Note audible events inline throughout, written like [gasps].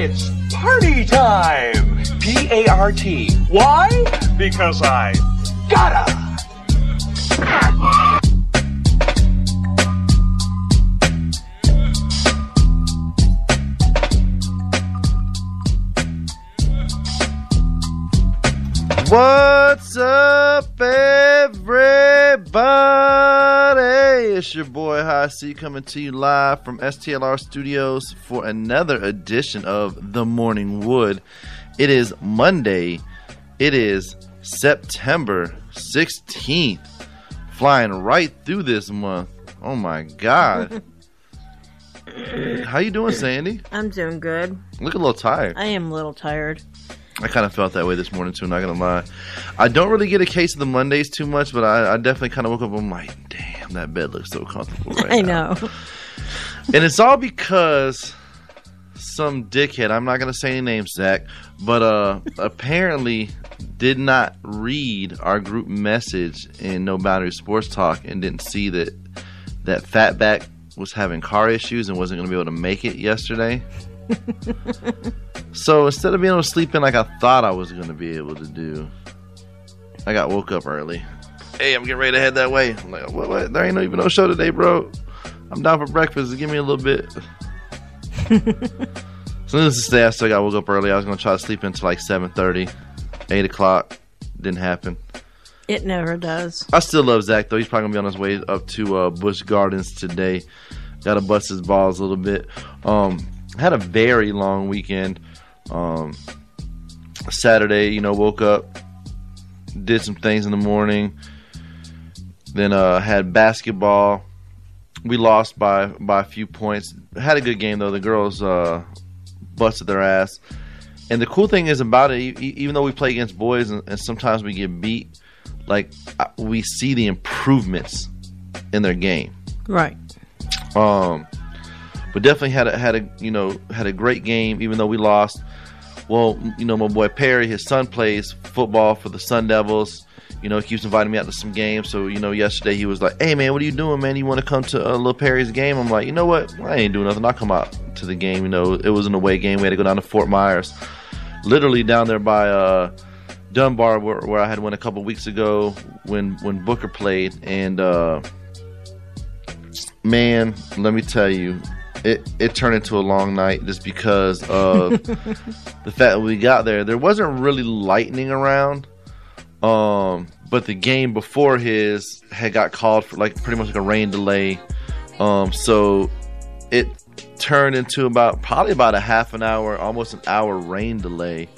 It's party time! P A R T. Why? Because I gotta! What's up, everybody? It's your boy High C coming to you live from STLR Studios for another edition of The Morning Wood. It is Monday. It is September 16th. Flying right through this month. Oh my god. [laughs] How you doing, Sandy? I'm doing good. Look a little tired. I am a little tired. I kind of felt that way this morning too. Not gonna lie, I don't really get a case of the Mondays too much, but I, I definitely kind of woke up. I'm like, damn, that bed looks so comfortable [laughs] right I now. know. and it's all because some dickhead. I'm not gonna say any names, Zach, but uh, apparently did not read our group message in No Boundary Sports Talk and didn't see that that Fatback was having car issues and wasn't gonna be able to make it yesterday. [laughs] So instead of being able to sleep in like I thought I was going to be able to do, I got woke up early. Hey, I'm getting ready to head that way. I'm like, what? what? There ain't no, even no show today, bro. I'm down for breakfast. Give me a little bit. so needless to say, I still got woke up early. I was going to try to sleep until like 7:30, 8 o'clock. Didn't happen. It never does. I still love Zach though. He's probably gonna be on his way up to uh, Busch Gardens today. Got to bust his balls a little bit. Um, had a very long weekend. Um, Saturday, you know, woke up, did some things in the morning. Then uh, had basketball. We lost by by a few points. Had a good game though. The girls uh, busted their ass. And the cool thing is about it, even though we play against boys and, and sometimes we get beat, like we see the improvements in their game. Right. Um, but definitely had a had a you know had a great game, even though we lost. Well, you know my boy Perry, his son plays football for the Sun Devils. You know, he keeps inviting me out to some games. So you know, yesterday he was like, "Hey man, what are you doing, man? You want to come to uh, Little Perry's game?" I'm like, "You know what? I ain't doing nothing. I'll come out to the game." You know, it was an away game. We had to go down to Fort Myers, literally down there by uh, Dunbar, where, where I had went a couple weeks ago when when Booker played, and uh, man, let me tell you, it it turned into a long night just because of [laughs] the fact that we got there. There wasn't really lightning around, um, but the game before his had got called for like pretty much like a rain delay, um, so it turned into about probably about a half an hour, almost an hour rain delay.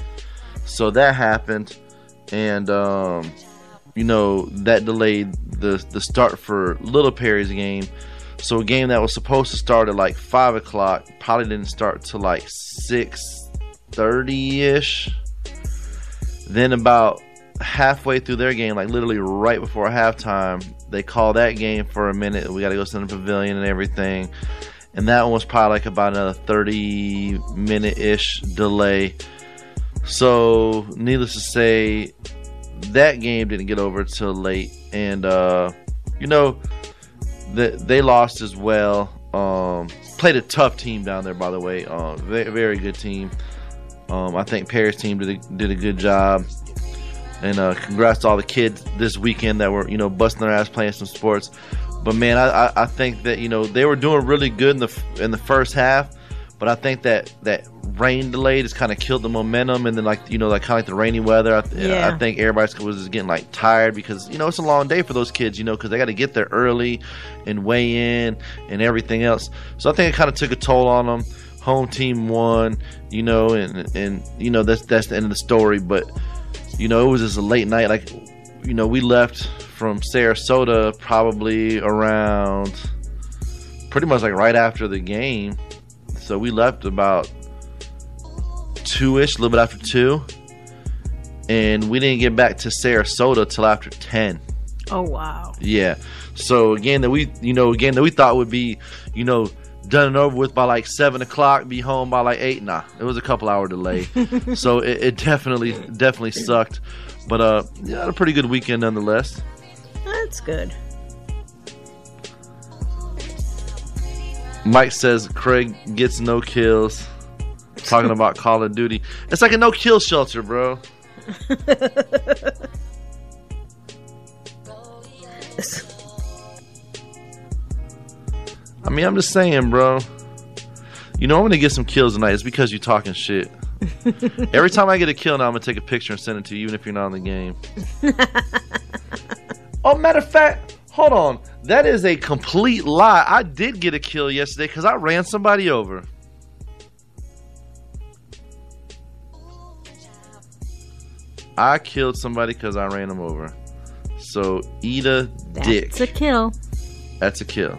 So that happened, and um, you know that delayed the the start for Little Perry's game. So a game that was supposed to start at like five o'clock probably didn't start till like six thirty ish. Then about halfway through their game, like literally right before halftime, they call that game for a minute. We got to go to the pavilion and everything. And that one was probably like about another 30 minute ish delay. So, needless to say, that game didn't get over till late. And, uh, you know, the, they lost as well. Um, played a tough team down there, by the way. Uh, very, very good team. Um, I think Paris team did a, did a good job. And uh, congrats to all the kids this weekend that were, you know, busting their ass playing some sports. But man, I, I, I think that you know they were doing really good in the in the first half. But I think that that rain delay just kind of killed the momentum, and then like you know like kind of like the rainy weather. I, th- Yeah. I think everybody was just getting like tired because you know it's a long day for those kids, you know, because they got to get there early and weigh in and everything else. So I think it kind of took a toll on them. Home team won, you know, and and you know that's that's the end of the story. But you know it was just a late night. Like you know we left from Sarasota probably around pretty much like right after the game. So we left about two ish, a little bit after two, and we didn't get back to Sarasota till after ten. Oh wow. Yeah. So again, that we you know again that we thought would be you know done and over with by like seven o'clock, be home by like eight. Nah, it was a couple hour delay. [laughs] so it, it definitely definitely sucked, but uh, yeah, a pretty good weekend nonetheless. That's good. Mike says Craig gets no kills. talking about [laughs] Call of Duty. It's like a no kill shelter, bro. [laughs] I mean, I'm just saying, bro. You know I'm gonna get some kills tonight. It's because you're talking shit. [laughs] Every time I get a kill now, I'm gonna take a picture and send it to you, even if you're not in the game. oh, matter of fact, hold on. That is a complete lie. I did get a kill yesterday because I ran somebody over. I killed somebody because I ran them over. So eat a dick. That's a kill. That's a kill.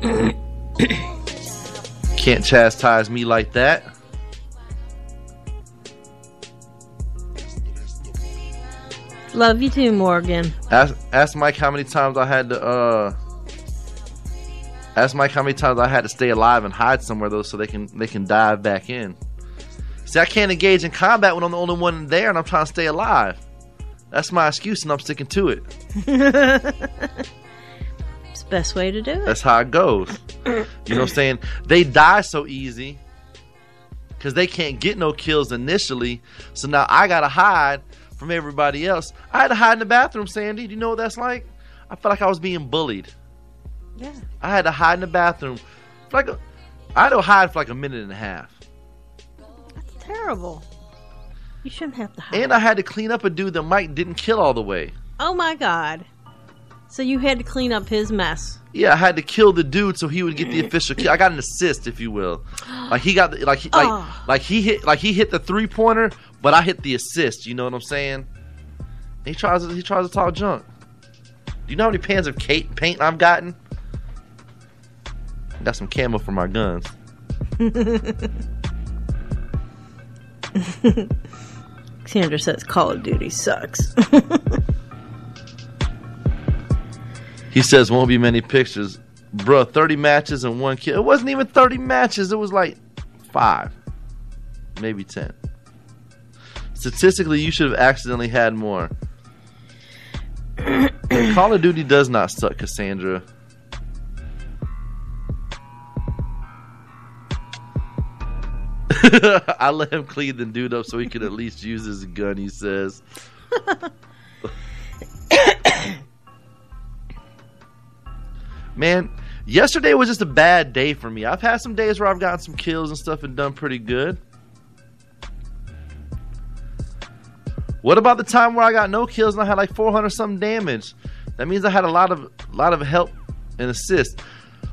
[coughs] Can't chastise me like that. Love you too, Morgan. Ask, ask Mike how many times I had to. uh Ask Mike how many times I had to stay alive and hide somewhere though, so they can they can dive back in. See, I can't engage in combat when I'm the only one there and I'm trying to stay alive. That's my excuse, and I'm sticking to it. [laughs] It's the best way to do it. That's how it goes. You know what I'm saying? They die so easy because they can't get no kills initially. So now I gotta hide from everybody else. I had to hide in the bathroom, Sandy. Do you know what that's like? I felt like I was being bullied. Yeah. I had to hide in the bathroom. For like a, I had to hide for like a minute and a half. That's terrible. You shouldn't have to hide. And I had to clean up a dude that Mike didn't kill all the way. oh my god. So you had to clean up his mess. Yeah, I had to kill the dude so he would get the [laughs] official kill. I got an assist, if you will. Like he got the, like he, like Oh. like he hit like he hit the three pointer, but I hit the assist. You know what I'm saying? He tries to, he tries to talk junk. Do you know how many pans of Kate paint I've gotten? Got some camo for my guns. [laughs] Sandra says Call of Duty sucks. [laughs] He says won't be many pictures. Bruh, 30 matches and one kill. It wasn't even 30 matches. It was like five, maybe 10. Statistically, you should have accidentally had more. [coughs] Call of Duty does not suck, Cassandra. [laughs] I let him clean the dude up so he could at least use his gun, he says. [coughs] Man, yesterday was just a bad day for me. I've had some days where I've gotten some kills and stuff and done pretty good. What about the time where I got no kills and I had like 400 something damage? That means I had a lot of lot of help and assist.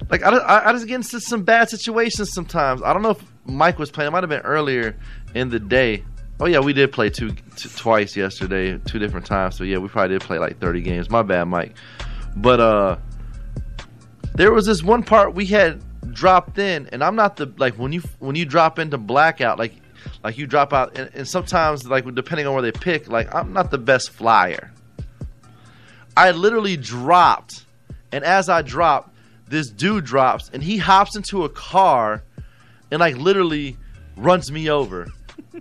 Like I, I, just get into some bad situations sometimes. I don't know if Mike was playing. It might have been earlier in the day. Oh yeah, we did play two t- twice yesterday, two different times. So yeah, we probably did play like 30 games. My bad, Mike. But uh there was this one part we had dropped in and i'm not the like when you when you drop into blackout like like you drop out and, and sometimes like depending on where they pick like i'm not the best flyer. I literally dropped and as i dropped this dude drops and he hops into a car and like literally runs me over. [laughs]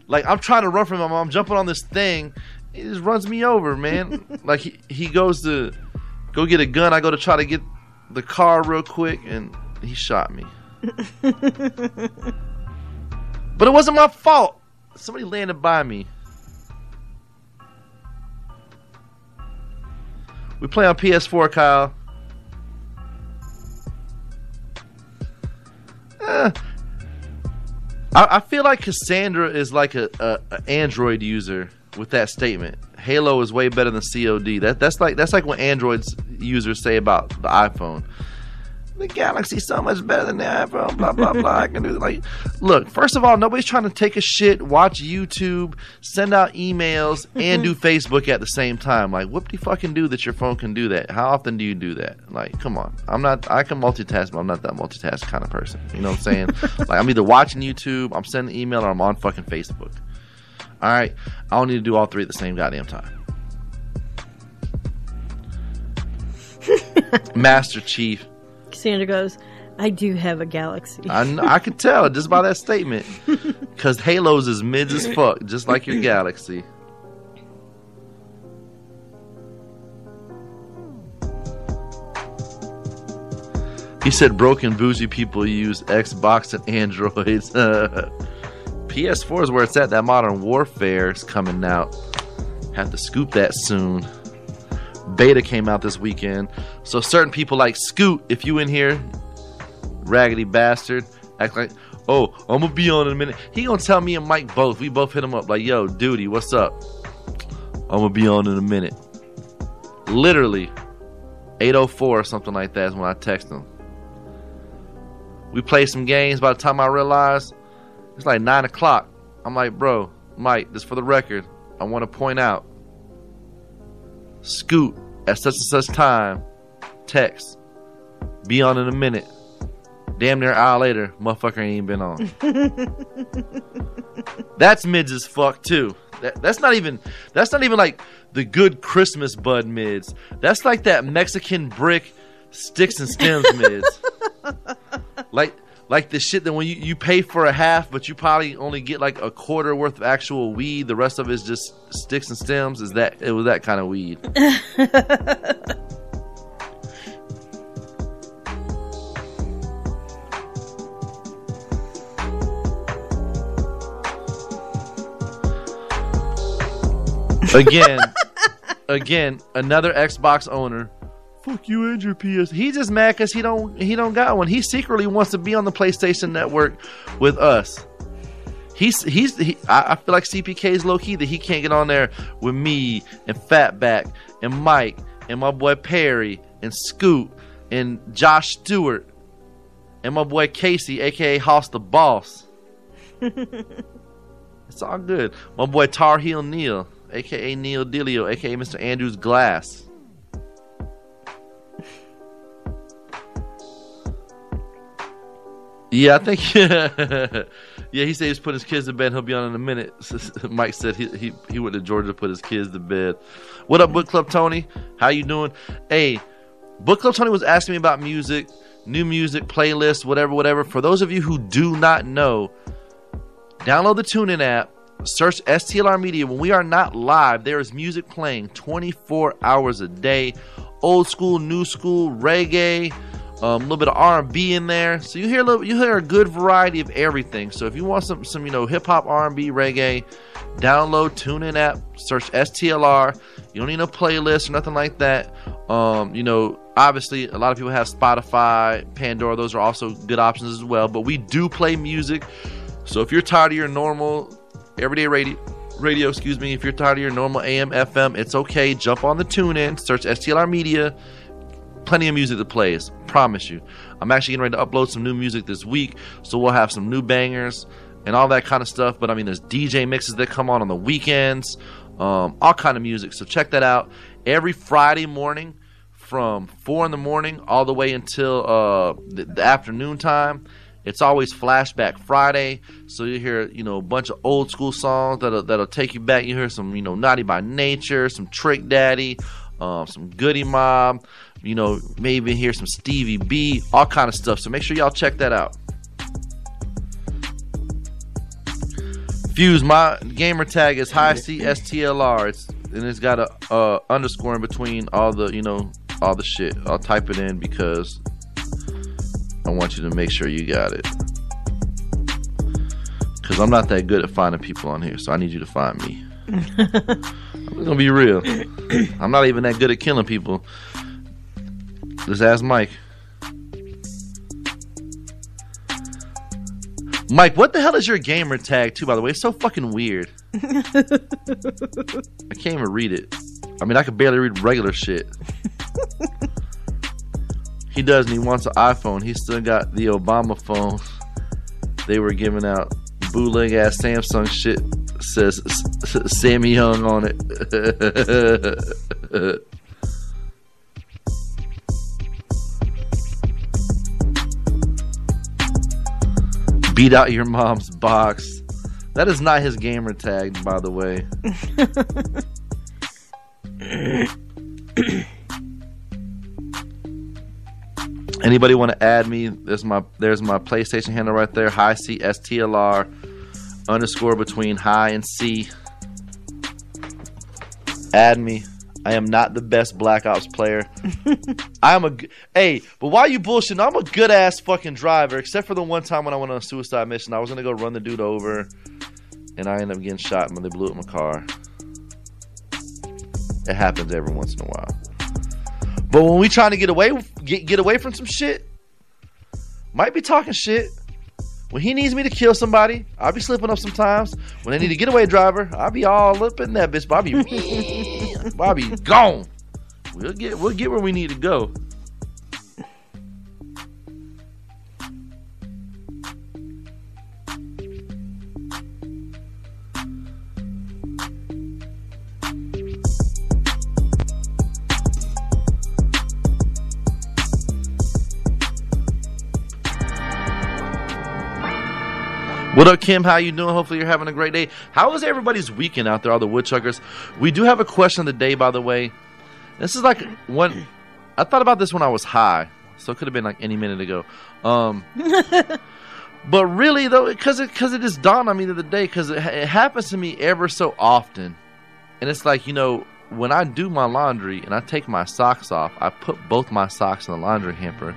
Like i'm trying to run from him. I'm jumping on this thing. He just runs me over man. [laughs] Like he, he goes to go get a gun. I go to try to get the car real quick and he shot me. [laughs] but it wasn't my fault. Somebody landed by me. We play on PS4, Kyle. Eh, I, I feel like Cassandra is like a, a, a Android user with that statement. Halo is way better than COD. That that's like that's like what Androids users say about the iPhone. The Galaxy's so much better than the iPhone. Blah blah blah. I can do like, look. First of all, nobody's trying to take a shit, watch YouTube, send out emails, and do [laughs] Facebook at the same time. Like, whoop de fucking do that your phone can do that. How often do you do that? Like, come on. I'm not. I can multitask, but I'm not that multitask kind of person. You know what I'm saying? [laughs] like, I'm either watching YouTube, I'm sending email, or I'm on fucking Facebook. All right, I don't need to do all three at the same goddamn time. [laughs] Master Chief. Sandra goes, I do have a galaxy. I, I could tell just by that statement. [laughs] Because Halo's is mids as fuck, just like your Galaxy. He said broken bougie people use Xbox and Androids. [laughs] PS4 is where it's at. That Modern Warfare is coming out. Have to scoop that soon. Beta came out this weekend. So certain people like Scoot, if you in here, raggedy bastard, act like, oh, I'm gonna be on in a minute. He gonna tell me and Mike both. We both hit him up like, yo, duty, what's up? I'm gonna be on in a minute. Literally, 804 or something like that is when I text him. We play some games. By the time I realize it's like nine o'clock, I'm like, bro, Mike, this for the record. I want to point out. Scoot at such and such time. Text. Be on in a minute. Damn near hour later, motherfucker ain't even been on. [laughs] that's mids as fuck too. That, that's not even that's not even like the good Christmas bud mids. That's like that Mexican brick sticks and stems mids. [laughs] like like the shit that when you, you pay for a half, but you probably only get like a quarter worth of actual weed. The rest of it is just sticks and stems. Is that it was that kind of weed? [laughs] again, again, another Xbox owner. Fuck you and your PS. He's just mad because he don't he don't got one. He secretly wants to be on the PlayStation Network with us. He's he's he, I, I feel like CPK is low key that he can't get on there with me and Fatback and Mike and my boy Perry and Scoot and Josh Stewart and my boy Casey, aka Hoss the Boss. [laughs] it's all good. My boy Tar Heel Neil aka Neil Dilio, aka Mr. Andrews Glass. Yeah, I think. [laughs] yeah, he said he's putting his kids to bed. He'll be on in a minute. Mike said he, he he went to Georgia to put his kids to bed. What up, Book Club Tony? How you doing? Hey, Book Club Tony was asking me about music, new music playlists, whatever, whatever. For those of you who do not know, download the TuneIn app Search STLR Media. When we are not live, there is music playing 24 hours a day. Old school, new school, reggae, um, a little bit of R&B in there. So you hear a little, you hear a good variety of everything. So if you want some, some you know, hip hop, R&B, reggae, download TuneIn app, search STLR. You don't need no playlist or nothing like that. Um, you know, obviously a lot of people have Spotify, Pandora. Those are also good options as well. But we do play music. So if you're tired of your normal everyday radio radio, excuse me. If you're tired of your normal AM, FM, it's okay. Jump on the TuneIn, search STLR Media. Plenty of music to play. plays. Promise you. I'm actually getting ready to upload some new music this week, so we'll have some new bangers and all that kind of stuff. But I mean, there's DJ mixes that come on on the weekends, um, all kind of music. So check that out every Friday morning from four in the morning all the way until uh, the, the afternoon time. It's always Flashback Friday, so you hear you know a bunch of old school songs that'll that'll take you back. You hear some you know Naughty by Nature, some Trick Daddy, um, some Goodie Mob, you know maybe hear some Stevie B, all kind of stuff. So make sure y'all check that out. Fuse, my gamer tag is high C S T L R. It's and it's got a uh, underscore in between all the you know all the shit. I'll type it in because I want you to make sure you got it. Because I'm not that good at finding people on here, so I need you to find me. [laughs] I'm gonna be real. I'm not even that good at killing people. Just ask Mike. Mike, what the hell is your gamer tag too? By the way, it's so fucking weird. [laughs] I can't even read it. I mean, I can barely read regular shit. He doesn't. He wants an iPhone. He still got the Obama phone. They were giving out bootleg ass Samsung shit. Says Sammy Young on it. [laughs] Beat out your mom's box. That is not his gamer tag, by the way. [coughs] Anybody want to add me? There's my there's my PlayStation handle right there. High C S T L R underscore between high and C. Add me. I am not the best Black Ops player. [laughs] I'm a hey, but why you bullshitting? I'm a good ass fucking driver, except for the one time when I went on a suicide mission. I was gonna go run the dude over, and I ended up getting shot when they blew up my car. It happens every once in a while. But when we trying to get away, get get away from some shit, might be talking shit. When he needs me to kill somebody, I'll be slipping up sometimes. When they need a getaway driver, I'll be all up in that bitch. But [laughs] Be gone. We'll get we'll get where we need to go. What up, Kim? How you doing? Hopefully you're having a great day. How was everybody's weekend out there, all the woodchuckers? We do have a question of the day, by the way. This is like one. I thought about this when I was high, so it could have been like any minute ago. Um, [laughs] but really though, because it because it just dawned on me the other day, because it, it happens to me ever so often, and it's like you know when I do my laundry and I take my socks off, I put both my socks in the laundry hamper,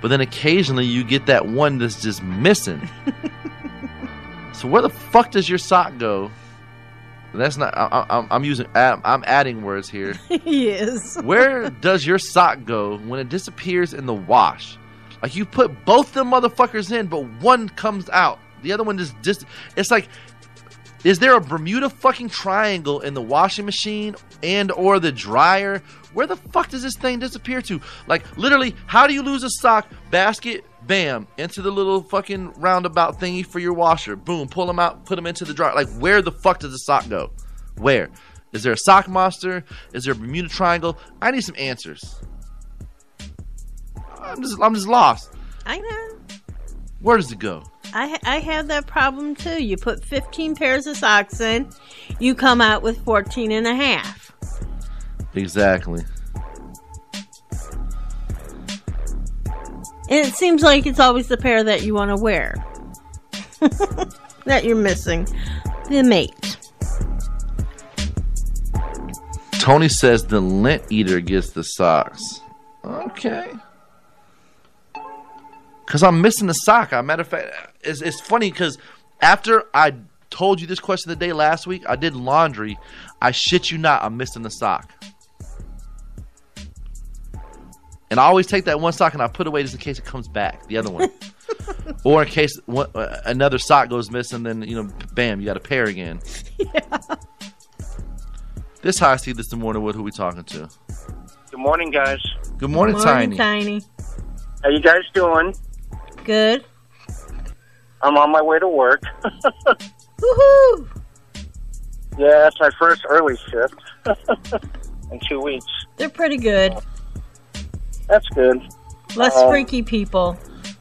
but then occasionally you get that one that's just missing. [laughs] So where the fuck does your sock go? That's not. I, I'm using. I'm adding words here. [laughs] yes. Where does your sock go when it disappears in the wash? Like you put both the motherfuckers in, but one comes out. The other one just just. It's like, is there a Bermuda fucking triangle in the washing machine and or the dryer? Where the fuck does this thing disappear to? Like literally, how do you lose a sock? Basket, bam, into the little fucking roundabout thingy for your washer. Boom, pull them out, put them into the dryer. Like, where the fuck does the sock go? Where? Is there a sock monster? Is there a Bermuda Triangle? I need some answers. I'm just, I'm just lost. I know. Where does it go? I I have that problem too. You put 15 pairs of socks in, you come out with 14 and a half. Exactly. And it seems like it's always the pair that you want to wear. [laughs] that you're missing. The mate. Tony says the lint eater gets the socks. Okay. Cause I'm missing the sock. I matter of fact, it's, it's funny because after I told you this question the day last week, I did laundry. I shit you not, I'm missing the sock. And I always take that one sock and I put it away just in case it comes back, the other one, [laughs] or in case one, uh, another sock goes missing. Then you know, bam, you got a pair again. [laughs] Yeah. This how I see this morning. What who we talking to? Good morning, guys. Good morning, Morning, Tiny. Tiny. How you guys doing? Good. I'm on my way to work. [laughs] Woohoo! yeah, that's my first early shift in two weeks. They're pretty good. That's good. Less Um, freaky people.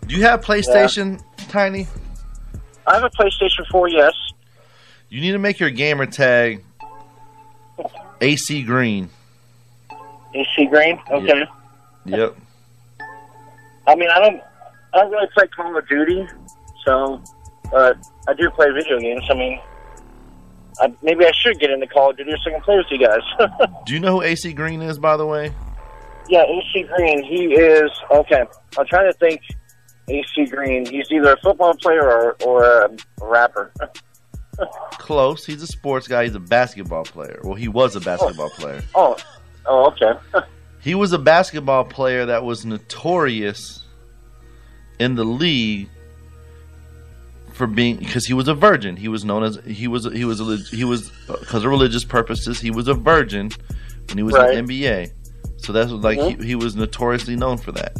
Do you have PlayStation, Tiny? I have a PlayStation 4, yes. You need to make your gamer tag AC Green. AC Green. Okay. Yep. I mean, I don't, I don't really play Call of Duty, so, but I do play video games. I mean, I, maybe I should get into Call of Duty so I can play with you guys. [laughs] Do you know who AC Green is, by the way? Yeah, AC Green. He is okay. I'm trying to think. AC Green. He's either a football player or or a rapper. [laughs] Close. He's a sports guy. He's a basketball player. Well, he was a oh. basketball player. Oh, oh, okay. [laughs] He was a basketball player that was notorious in the league for being because he was a virgin. He was known as he was he was a, he was because of religious purposes. He was a virgin when he was Right. in the NBA. So that's what, like Mhm. he, he was notoriously known for that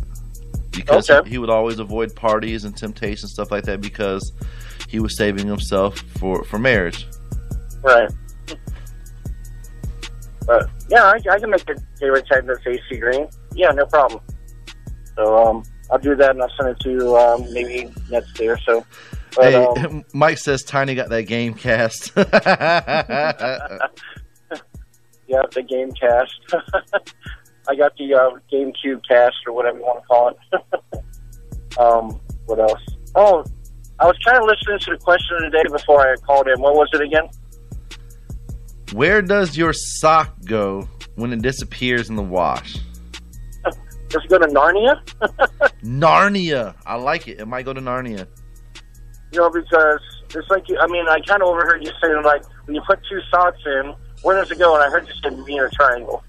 because Okay. he, would always avoid parties and temptation stuff like that because he was saving himself for for marriage. Right. But yeah, I, I can make the favorite tag that's AC Green. Yeah, no problem. So um, I'll do that and I'll send it to you um, maybe next day or so. But hey, um, [laughs] Mike says Tiny got that game cast. [laughs] [laughs] yeah, the game cast. I got the uh, GameCube cast or whatever you want to call it. [laughs] um, what else? Oh, I was kind of listening to the question of the day before I called in. What was it again? Where does your sock go when it disappears in the wash? [laughs] Does it go to Narnia? [laughs] Narnia. I like it. It might go to Narnia. You know, because it's like you, I mean, I kind of overheard you saying like when you put two socks in, where does it go? And I heard you say Bermuda Triangle,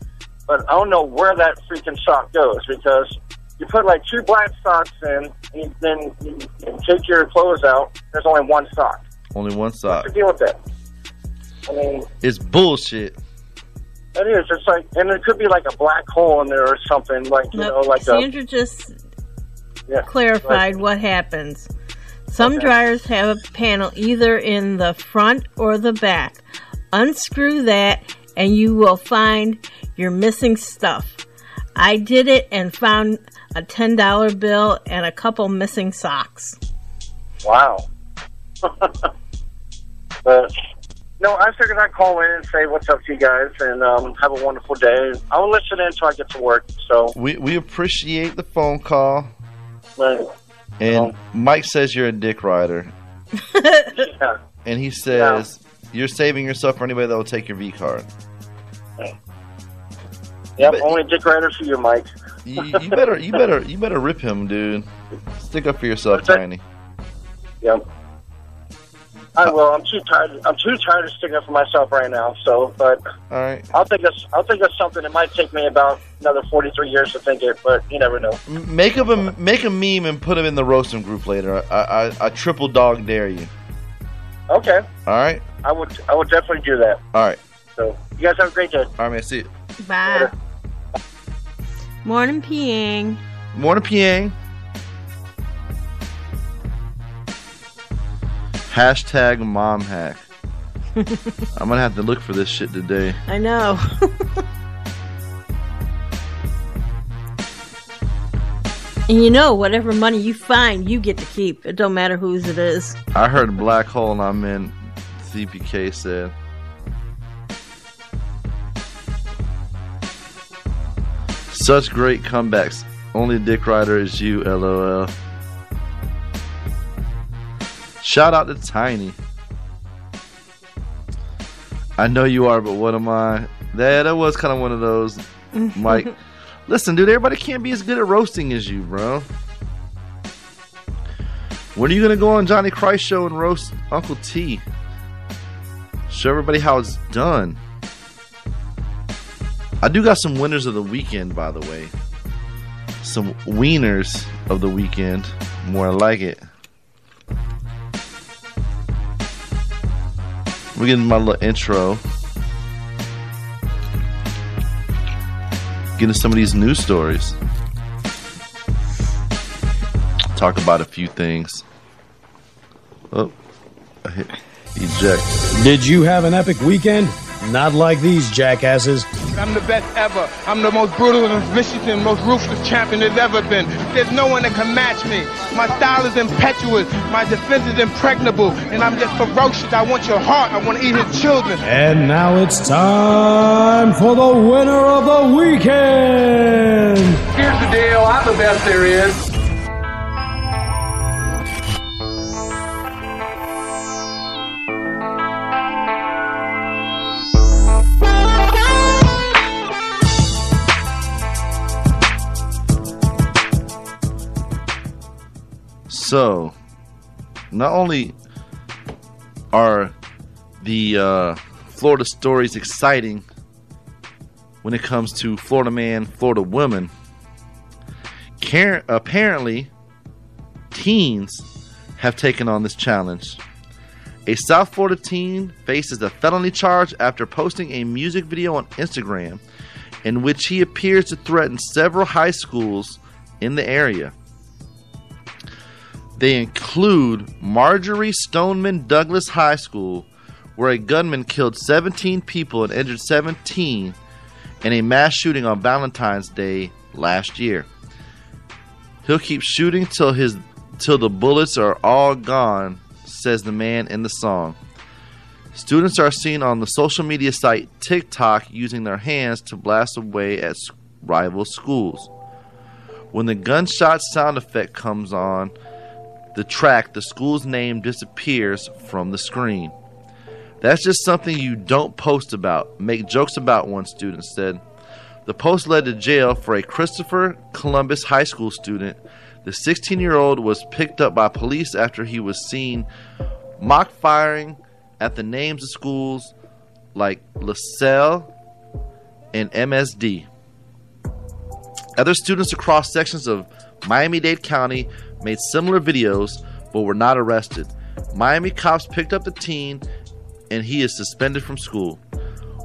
but I don't know where that freaking sock goes because you put like two black socks in, and then you take your clothes out. There's only one sock. Only one sock. What's the deal with that? I mean, It's bullshit. it is. It's like, and it could be like a black hole in there or something. Like you know, Nope. like a Sandra just yeah, clarified what happens. Some dryers have a panel either in the front or the back. Unscrew that and you will find your missing stuff. I did it and found a $10 bill and a couple missing socks. Wow. [laughs] but no, I figured I'd call in and say what's up to you guys and um, have a wonderful day. I'll listen in until I get to work. So, We we appreciate the phone call. but, And Mike says you're a dick rider. [laughs] yeah. And he says you're saving yourself for anybody that will take your V card. Yep, But- only Dick Rider for your Mike. You, you better you better you better rip him, dude. Stick up for yourself, What's that? Tiny. Yep. I will. I'm too tired. I'm too tired of sticking up for myself right now. So, but All right. I'll think of I'll think of something. It might take me about another 43 years to think it, but you never know. Make him a make a meme and put him in the roasting group later. I, I I triple dog dare you. Okay, All right. I would I would definitely do that. All right. So, you guys have a great day. All right, man. See you. Bye. Morning, Piang. Morning, Piang. Hashtag mom hack. [laughs] I'm gonna have to look for this shit today. I know. [laughs] and you know, whatever money you find, you get to keep. It don't matter whose it is. I heard black hole and I'm in. CPK said. Such great comebacks. Only Dick Rider is you, lol. Shout out to Tiny. I know you are, but what am I? That that was kind of one of those, [laughs] Mike. Listen, dude, everybody can't be as good at roasting as you, bro. When are you gonna go on Johnny Christ show and roast Uncle T? Show everybody how it's done. I do got some winners of the weekend, by the way. Some wieners of the weekend. More like it. We're getting my little intro. Getting some of these news stories. Talk about a few things. Oh, eject. Did you have an epic weekend? Not like these jackasses. I'm the best ever. I'm the most brutal and vicious and most ruthless champion there's ever been. There's no one that can match me. My style is impetuous. My defense is impregnable. And I'm just ferocious. I want your heart. I want to eat his children. And now it's time for the winner of the weekend. Here's the deal. I'm the best there is. So, not only are the uh, Florida stories exciting when it comes to Florida man, Florida woman, apparently teens have taken on this challenge. A South Florida teen faces a felony charge after posting a music video on Instagram in which he appears to threaten several high schools in the area. They include Marjory Stoneman Douglas High School, where a gunman killed 17 people and injured 17 in a mass shooting on Valentine's Day last year. He'll keep shooting till his till the bullets are all gone, says the man in the song. Students are seen on the social media site TikTok using their hands to blast away at rival schools. When the gunshot sound effect comes on, the track, the school's name disappears from the screen. That's just something you don't post about, make jokes about, one student said. The post led to jail for a Christopher Columbus High School student. The 16 year old was picked up by police after he was seen mock firing at the names of schools like LaSalle and MSD. Other students across sections of Miami Dade County made similar videos but were not arrested. Miami cops picked up the teen and he is suspended from school.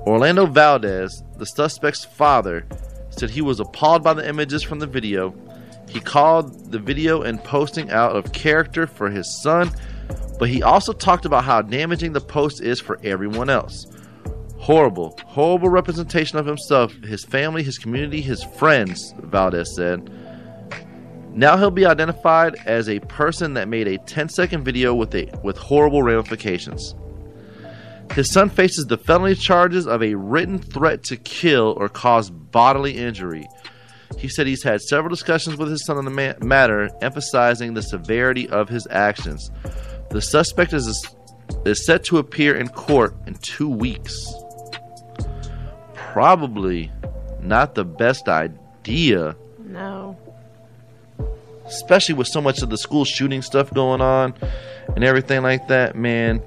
Orlando Valdez, the suspect's father, said he was appalled by the images from the video. He called the video and posting out of character for his son, but he also talked about how damaging the post is for everyone else. Horrible, horrible representation of himself, his family, his community, his friends, Valdez said. Now he'll be identified as a person that made a 10 second video with a with horrible ramifications. His son faces the felony charges of a written threat to kill or cause bodily injury. He said he's had several discussions with his son on the ma- matter, emphasizing the severity of his actions. The suspect is, is set to appear in court in two weeks. Probably not the best idea, No. Especially with so much of the school shooting stuff going on and everything like that, man.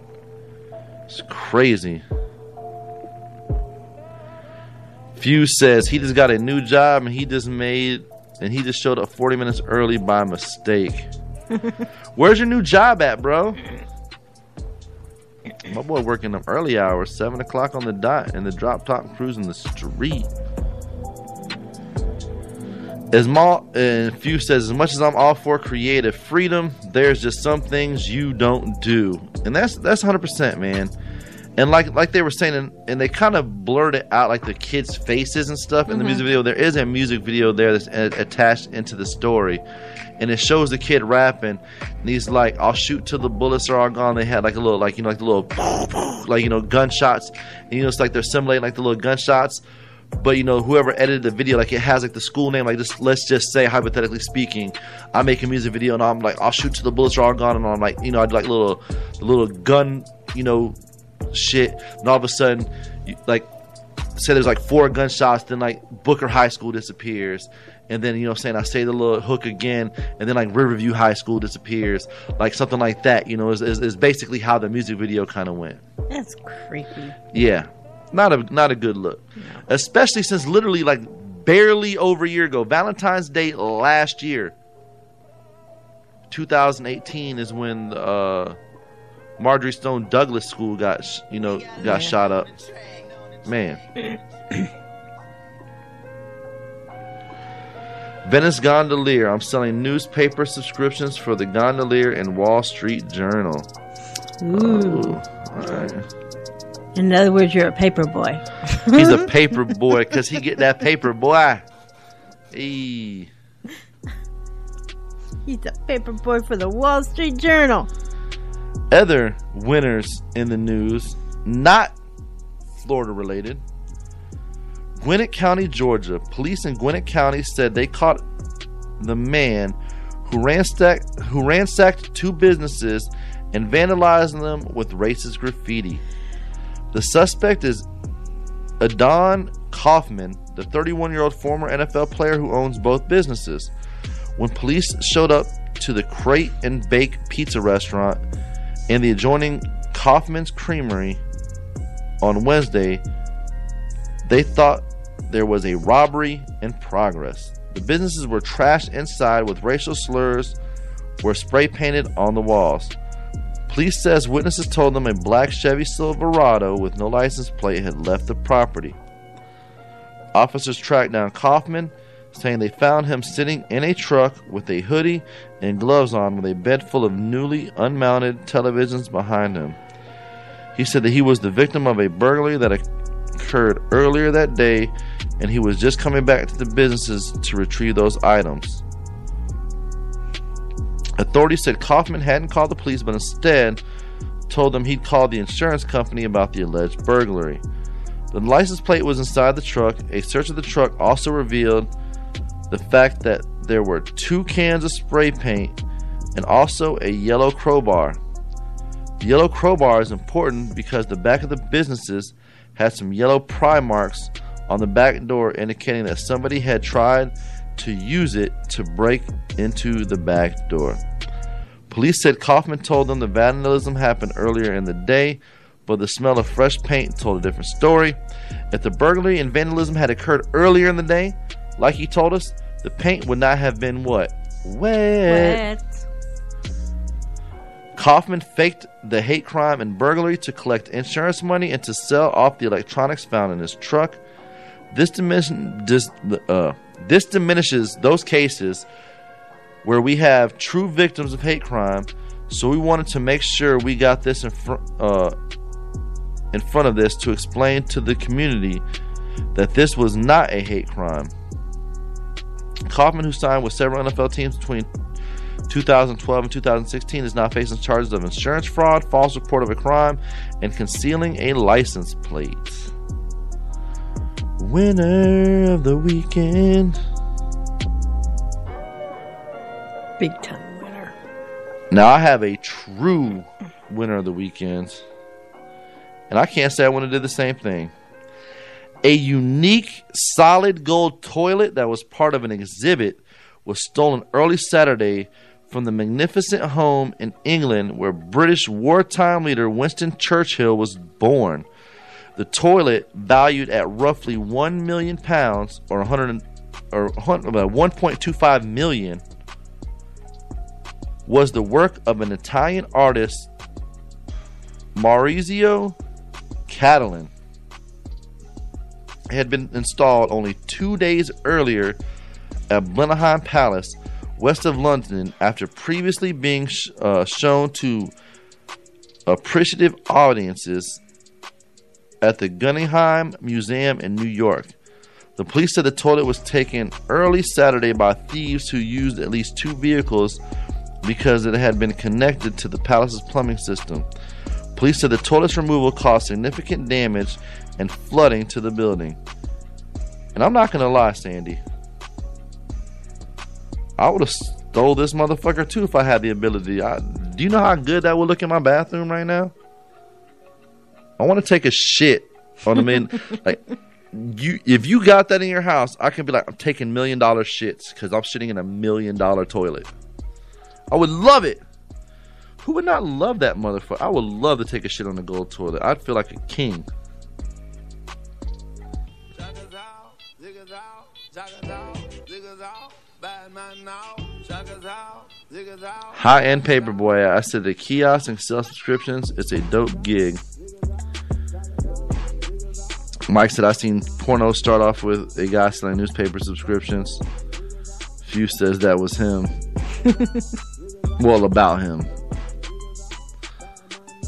It's crazy. Fuse says he just got a new job and he just made and he just showed up 40 minutes early by mistake. [laughs] Where's your new job at, bro? [clears throat] My boy working them early hours, 7 o'clock on the dot, and the drop top cruising the street. As Ma and Few says, as much as I'm all for creative freedom, there's just some things you don't do, and that's that's 100 percent, man. And like like they were saying, and, and they kind of blurred it out, like the kids' faces and stuff in the mm-hmm. music video. There is a music video there that's attached into the story, and it shows the kid rapping, and he's like, "I'll shoot till the bullets are all gone." They had like a little, like you know, like the little, [laughs] like you know, gunshots, and you know, it's like they're simulating like the little gunshots but you know whoever edited the video like it has like the school name like just let's just say hypothetically speaking i make a music video and i'm like i'll shoot till the bullets are all gone and i'm like you know i do like little little gun you know shit. And all of a sudden you, like say there's like four gunshots then like booker high school disappears. And then you know what I'm saying? I say the little hook again and then like riverview high school disappears. Like something like that you know is, is, is basically how the music video kind of went. That's creepy. yeah, not a not a good look, especially since literally like barely over a year ago, Valentine's Day last year, 2018 is when uh, Marjory Stone Douglas School got you know got shot up. Man. [coughs] Venice Gondolier. I'm selling newspaper subscriptions for the Gondolier and Wall Street Journal. Ooh. All right. In other words, you're a paper boy. He's a [laughs] paper boy because he get that paper boy. Hey. He's a paper boy for the Wall Street Journal. Other winners in the news, not Florida related. Gwinnett County, Georgia. Police in Gwinnett County said they caught the man who ransacked who ransacked two businesses and vandalized them with racist graffiti. The suspect is Adon Kaufman, the 31 year old former NFL player who owns both businesses. When police showed up to the Crate and Bake Pizza restaurant and the adjoining Kaufman's Creamery on Wednesday, they thought there was a robbery in progress. The businesses were trashed inside with racial slurs were spray painted on the walls. Police says witnesses told them a black Chevy Silverado with no license plate had left the property. Officers tracked down Kaufman, saying they found him sitting in a truck with a hoodie and gloves on with a bed full of newly unmounted televisions behind him. He said that he was the victim of a burglary that occurred earlier that day and he was just coming back to the businesses to retrieve those items. Authorities said Kaufman hadn't called the police, but instead told them he'd called the insurance company about the alleged burglary. The license plate was inside the truck. A search of the truck also revealed the fact that there were two cans of spray paint and also a yellow crowbar. The yellow crowbar is important because the back of the businesses had some yellow pry marks on the back door indicating that somebody had tried to use it to break into the back door. Police said Kaufman told them the vandalism happened earlier in the day, but the smell of fresh paint told a different story. If the burglary and vandalism had occurred earlier in the day, like he told us, the paint would not have been what? Wet. Wet. Kaufman faked the hate crime and burglary to collect insurance money and to sell off the electronics found in his truck. This, dimin- dis- uh, this diminishes those cases where we have true victims of hate crime. So we wanted to make sure we got this in front uh, in front of this to explain to the community that this was not a hate crime. Kaufman, who signed with several NFL teams between 2012 and 2016, is now facing charges of insurance fraud, false report of a crime, and concealing a license plate. Winner of the weekend. Big time winner. Now I have a true winner of the weekend. And I can't say I wouldn't have did the same thing. A unique solid gold toilet that was part of an exhibit was stolen early Saturday from the magnificent home in England where British wartime leader Winston Churchill was born. The toilet, valued at roughly 1 million pounds or 100 or 1.25 million, was the work of an Italian artist, Maurizio Cattelan. It had been installed only two days earlier at Blenheim Palace, west of London, after previously being sh- uh, shown to appreciative audiences at the Guggenheim Museum in New York. The police said the toilet was taken early Saturday by thieves who used at least two vehicles because it had been connected to the palace's plumbing system. Police said the toilet's removal caused significant damage and flooding to the building. And I'm not gonna lie, Sandy. I would have stole this motherfucker too if I had the ability. I, do you know how good that would look in my bathroom right now? I want to take a shit on the main. like you, if you got that in your house, I can be like, I'm taking million dollar shits because I'm sitting in a million dollar toilet. I would love it. Who would not love that motherfucker? I would love to take a shit on the gold toilet. I'd feel like a king. High end paperboy. I said the kiosk and sell subscriptions. It's a dope gig. Mike said I seen porno start off with a guy selling newspaper subscriptions. Few says that was him. [laughs] well, about him.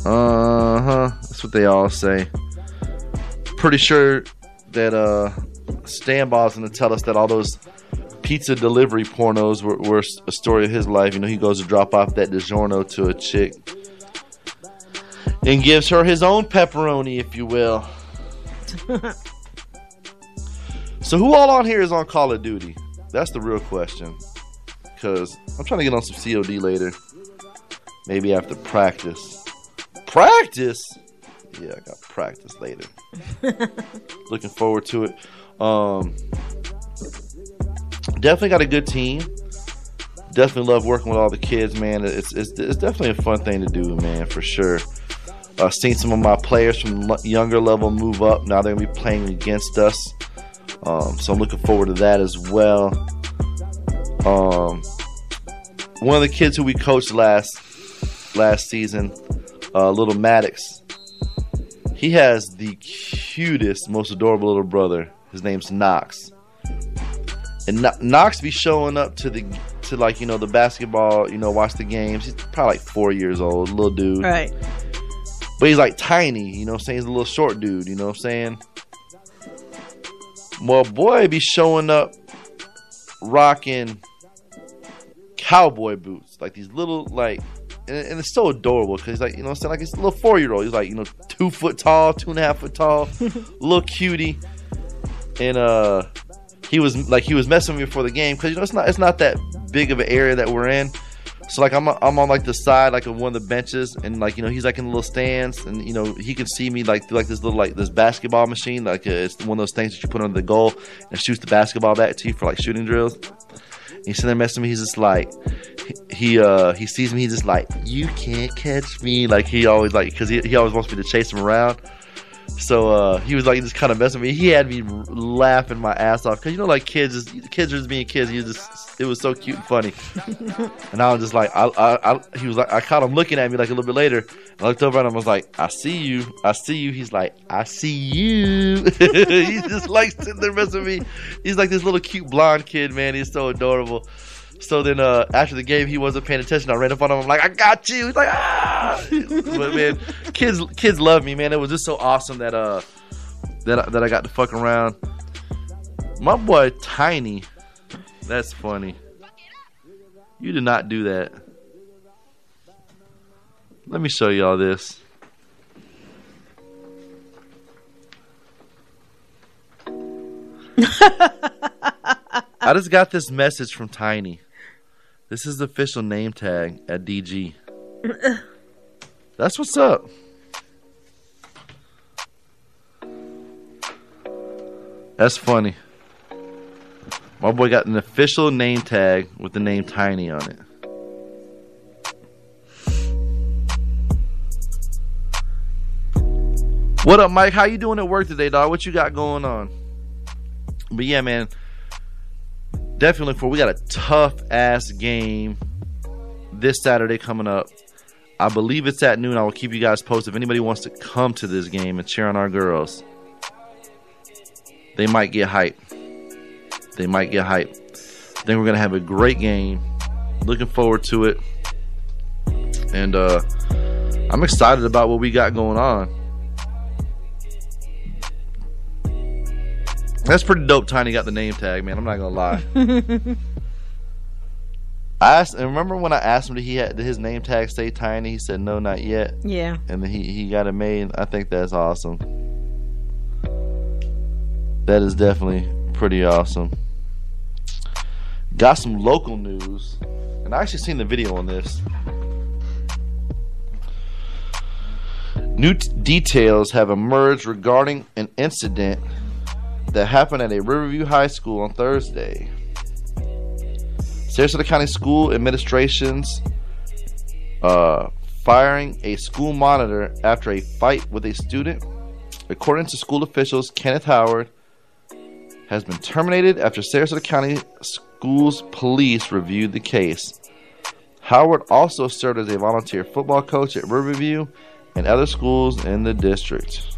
Uh huh. That's what they all say. Pretty sure that uh Stanball's gonna tell us that all those pizza delivery pornos were, were a story of his life. You know, he goes to drop off that DiGiorno to a chick and gives her his own pepperoni, if you will. [laughs] so, who all on here is on Call of Duty? That's the real question. Because I'm trying to get on some COD later. Maybe after practice. Practice? Yeah, I got practice later. [laughs] Looking forward to it. Um, definitely got a good team. Definitely love working with all the kids, man. It's, it's, it's definitely a fun thing to do, man, for sure. Uh, seen some of my players from younger level move up. Now they're gonna be playing against us, um, so I'm looking forward to that as well. Um, one of the kids who we coached last last season, uh, little Maddox, he has the cutest, most adorable little brother. His name's Knox, and No- Knox be showing up to the to like you know the basketball, you know, watch the games. He's probably like four years old, little dude. Right. But he's like tiny, you know what I'm saying? He's a little short dude, you know what I'm saying? Well, boy, be showing up rocking cowboy boots, like these little, like, and, and it's so adorable because he's like, you know what I'm saying? Like, it's a little four year old. He's like, you know, two foot tall, two and a half foot tall, [laughs] little cutie. And, uh, he was like, he was messing with me before the game because, you know, it's not, it's not that big of an area that we're in. So like I'm I'm on like the side like of one of the benches and like you know he's like in the little stands and you know he can see me like through like this little like this basketball machine like uh, it's one of those things that you put under the goal and shoots the basketball back to you for like shooting drills. And he's sitting there messing me. He's just like he he, uh he sees me. He's just like you can't catch me. Like he always like because he he always wants me to chase him around. So uh, he was like just kind of messing with me. He had me laughing my ass off because you know, like kids, just, kids are just being kids. He just it was so cute and funny. [laughs] and I was just like, I, I, I, he was like, I caught him looking at me like a little bit later. I looked over at him. I was like, I see you, I see you. He's like, I see you. [laughs] he just like sitting there messing with me. He's like this little cute blonde kid, man. He's so adorable. So then, uh, after the game, he wasn't paying attention. I ran up on him. I'm like, I got you. He's like, ah. but man, kids, kids love me, man. It was just so awesome that uh, that I, that I got to fuck around. My boy Tiny, that's funny. You did not do that. Let me show y'all this. [laughs] I just got this message from Tiny. This is the official name tag at DG. [laughs] That's what's up. That's funny. My boy got an official name tag with the name Tiny on it. What up, Mike? How you doing at work today, dog? What you got going on? But yeah, man. Definitely for we got a tough ass game this Saturday coming up. I believe it's at noon. I will keep you guys posted. If anybody wants to come to this game and cheer on our girls, they might get hype. They might get hype. I think we're gonna have a great game. Looking forward to it. And uh I'm excited about what we got going on. That's pretty dope. Tiny got the name tag, man. I'm not gonna lie. [laughs] I asked, and remember when I asked him did he had did his name tag say Tiny? He said no, not yet. Yeah. And then he he got it made. I think that's awesome. That is definitely pretty awesome. Got some local news, and I actually seen the video on this. New t- details have emerged regarding an incident that happened at a Riverview High School on Thursday. Sarasota County School Administration's uh, firing a school monitor after a fight with a student. According to school officials, Kenneth Howard has been terminated after Sarasota County Schools Police reviewed the case. Howard also served as a volunteer football coach at Riverview and other schools in the district.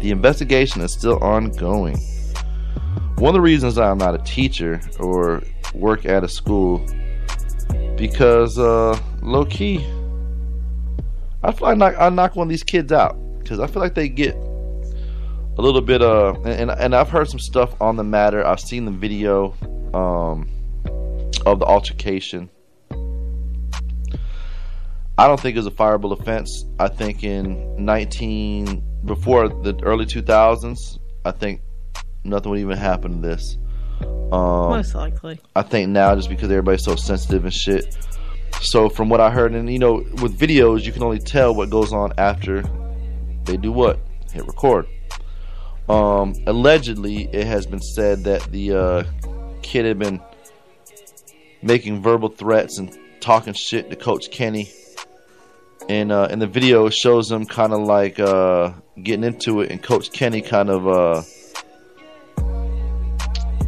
The investigation is still ongoing. One of the reasons I'm not a teacher or work at a school because uh, low key, I feel like I knock, I knock one of these kids out because I feel like they get a little bit uh and and I've heard some stuff on the matter. I've seen the video um of the altercation. I don't think it's a fireable offense. I think in 19 before the early 2000s, I think nothing would even happen to this. Um, Most likely. I think now just because everybody's so sensitive and shit. So from what I heard, and you know, with videos, you can only tell what goes on after they do what hit record. Um, allegedly, it has been said that the uh, kid had been making verbal threats and talking shit to Coach Kenny. And uh, in the video, it shows him kind of like uh, getting into it, and Coach Kenny kind of uh,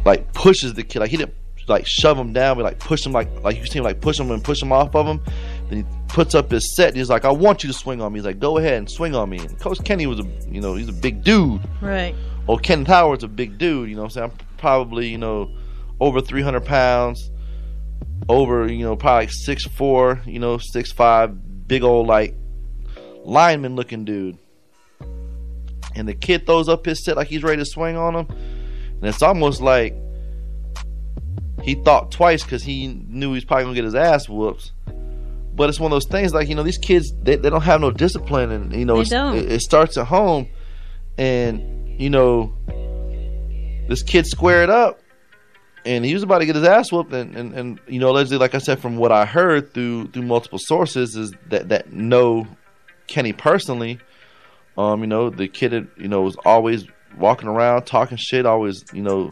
like pushes the kid. Like he didn't like shove him down, but like push him like like you see him like push him and push him off of him. Then he puts up his set. And he's like, "I want you to swing on me." He's like, "Go ahead and swing on me." And Coach Kenny was a you know he's a big dude. Right. Well, Ken Howard's a big dude. You know what I'm saying? I'm probably you know over 300 pounds, over you know probably like six four, you know six five, big old like lineman looking dude. And the kid throws up his set like he's ready to swing on him, and it's almost like he thought twice because he knew he's probably gonna get his ass whoops. But it's one of those things like you know these kids they, they don't have no discipline and you know. It, it starts at home, and you know this kid squared up and he was about to get his ass whooped. And, and, and you know, allegedly, like I said, from what I heard through through multiple sources, is that that know Kenny personally. Um, you know, the kid, had, you know, was always walking around talking shit, always, you know,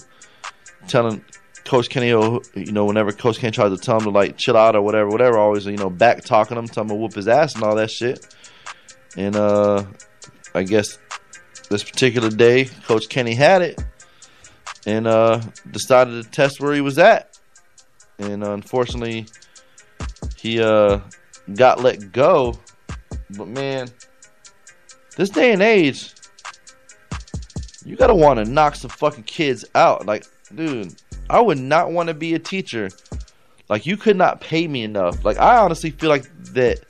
telling Coach Kenny, oh, you know, whenever Coach Kenny tries to tell him to like chill out or whatever, whatever, always, you know, back talking him, telling him to whoop his ass and all that shit. And uh, I guess this particular day, Coach Kenny had it and uh, decided to test where he was at. And uh, unfortunately, he uh, got let go. But man, this day and age, you gotta want to knock some fucking kids out. Like, dude, I would not want to be a teacher. Like, you could not pay me enough. Like, I honestly feel like that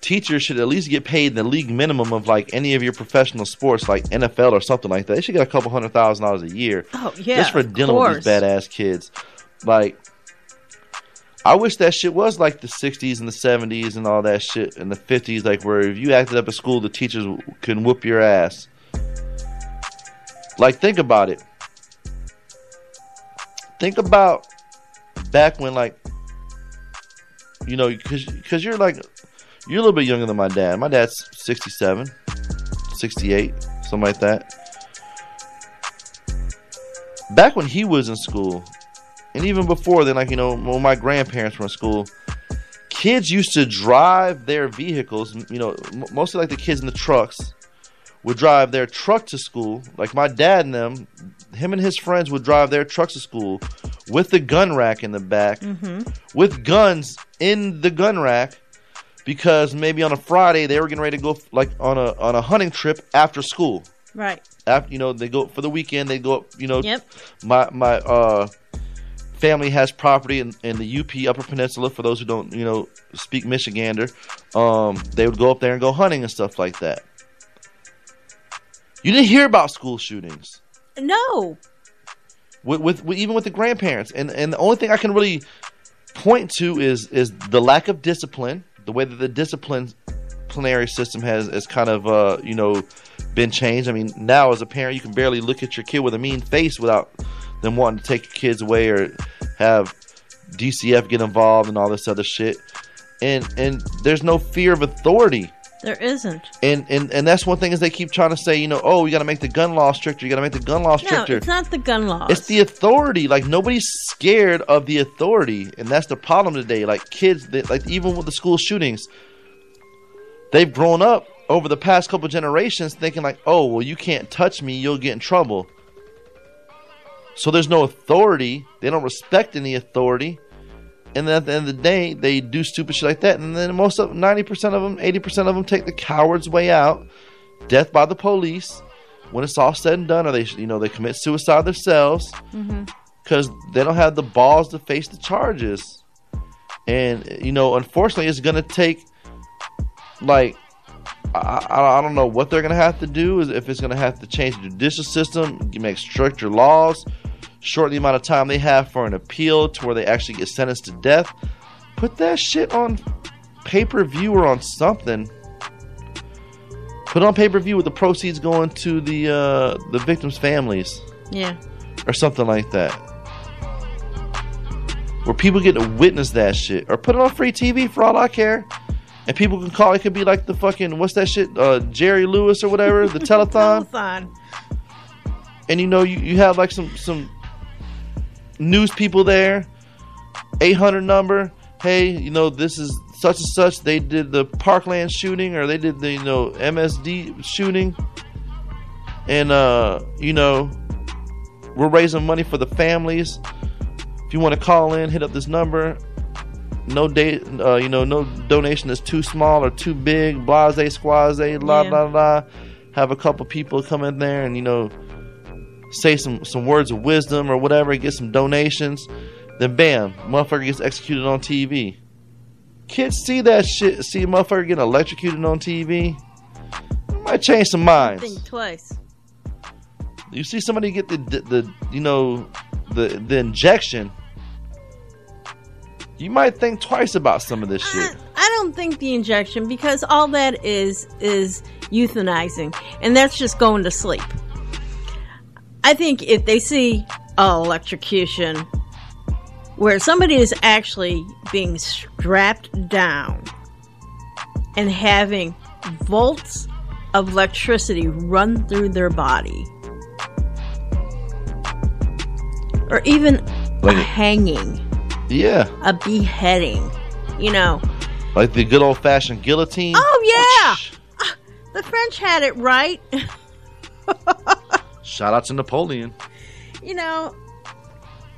teachers should at least get paid the league minimum of like any of your professional sports, like NFL or something like that. They should get a couple hundred thousand dollars a year. Oh yeah, just for dealing with these badass kids. Like, I wish that shit was like the '60s and the '70s and all that shit and the '50s, like where if you acted up at school, the teachers can whoop your ass. Like, think about it. Think about back when, like, you know, because because you're like you're a little bit younger than my dad. My dad's 67, 68, something like that. Back when he was in school, and even before then, like, you know, when my grandparents were in school, kids used to drive their vehicles, you know, mostly like the kids in the trucks would drive their truck to school. Like my dad and them, him and his friends would drive their trucks to school with the gun rack in the back, Mm-hmm. with guns in the gun rack because maybe on a Friday they were getting ready to go like on a on a hunting trip after school. Right. After you know they go for the weekend, they go up. You know, Yep. my my uh family has property in, in the UP Upper Peninsula. For those who don't you know speak Michigander, um, they would go up there and go hunting and stuff like that. You didn't hear about school shootings No. with, with, with even with the grandparents, and and the only thing I can really point to is is the lack of discipline, the way that the disciplinary system has has kind of uh, you know been changed. I mean, now as a parent, you can barely look at your kid with a mean face without them wanting to take your kids away or have DCF get involved and all this other shit. And and there's no fear of authority. There isn't. And, and and that's one thing is they keep trying to say, you know, oh, you got to make the gun law stricter. You got to make the gun law No, stricter. it's not the gun law. It's the authority. Like nobody's scared of the authority, and that's the problem today. Like kids, they, like even with the school shootings, they've grown up over the past couple generations thinking like, oh, well, you can't touch me, you'll get in trouble. So there's no authority. They don't respect any authority. And then at the end of the day, they do stupid shit like that. And then most of 90% of them, 80% of them take the coward's way out. Death by the police. When it's all said and done, or they, you know, they commit suicide themselves mm-hmm. because they don't have the balls to face the charges. And you know, unfortunately, it's gonna take like I, I, I don't know what they're gonna have to do. Is if it's gonna have to change the judicial system, make stricter laws, shorten the amount of time they have for an appeal to where they actually get sentenced to death. Put that shit on pay per view or on something. Put it on pay per view with the proceeds going to the uh, the victims' families yeah. or something like that. Where people get to witness that shit. Or put it on free TV for all I care. And people can call it could be like the fucking what's that shit? Uh, Jerry Lewis or whatever, the [laughs] telethon. Telethon. and you know you, you have like some some news people there. 800 number. Hey you know this is such and such. They did the parkland shooting or they did the you know msd shooting. And uh you know we're raising money for the families. If you want to call in hit up this number. No date uh, you know no donation is too small or too big. Blase squaze la Yeah. la la. Have a couple people come in there and you know say some some words of wisdom or whatever, get some donations, then bam, motherfucker gets executed on TV. Kids see that shit, see a motherfucker getting electrocuted on TV, might change some minds. Think twice. You see somebody get the, the the you know the the injection, you might think twice about some of this I, shit. I don't think the injection because all that is is euthanizing, and that's just going to sleep. I think if they see oh, electrocution, where somebody is actually being strapped down and having volts of electricity run through their body. Or even Like a hanging, Yeah, a beheading. You know, like the good old fashioned guillotine. Oh, yeah! the French had it right. [laughs] Shout out to Napoleon. you know,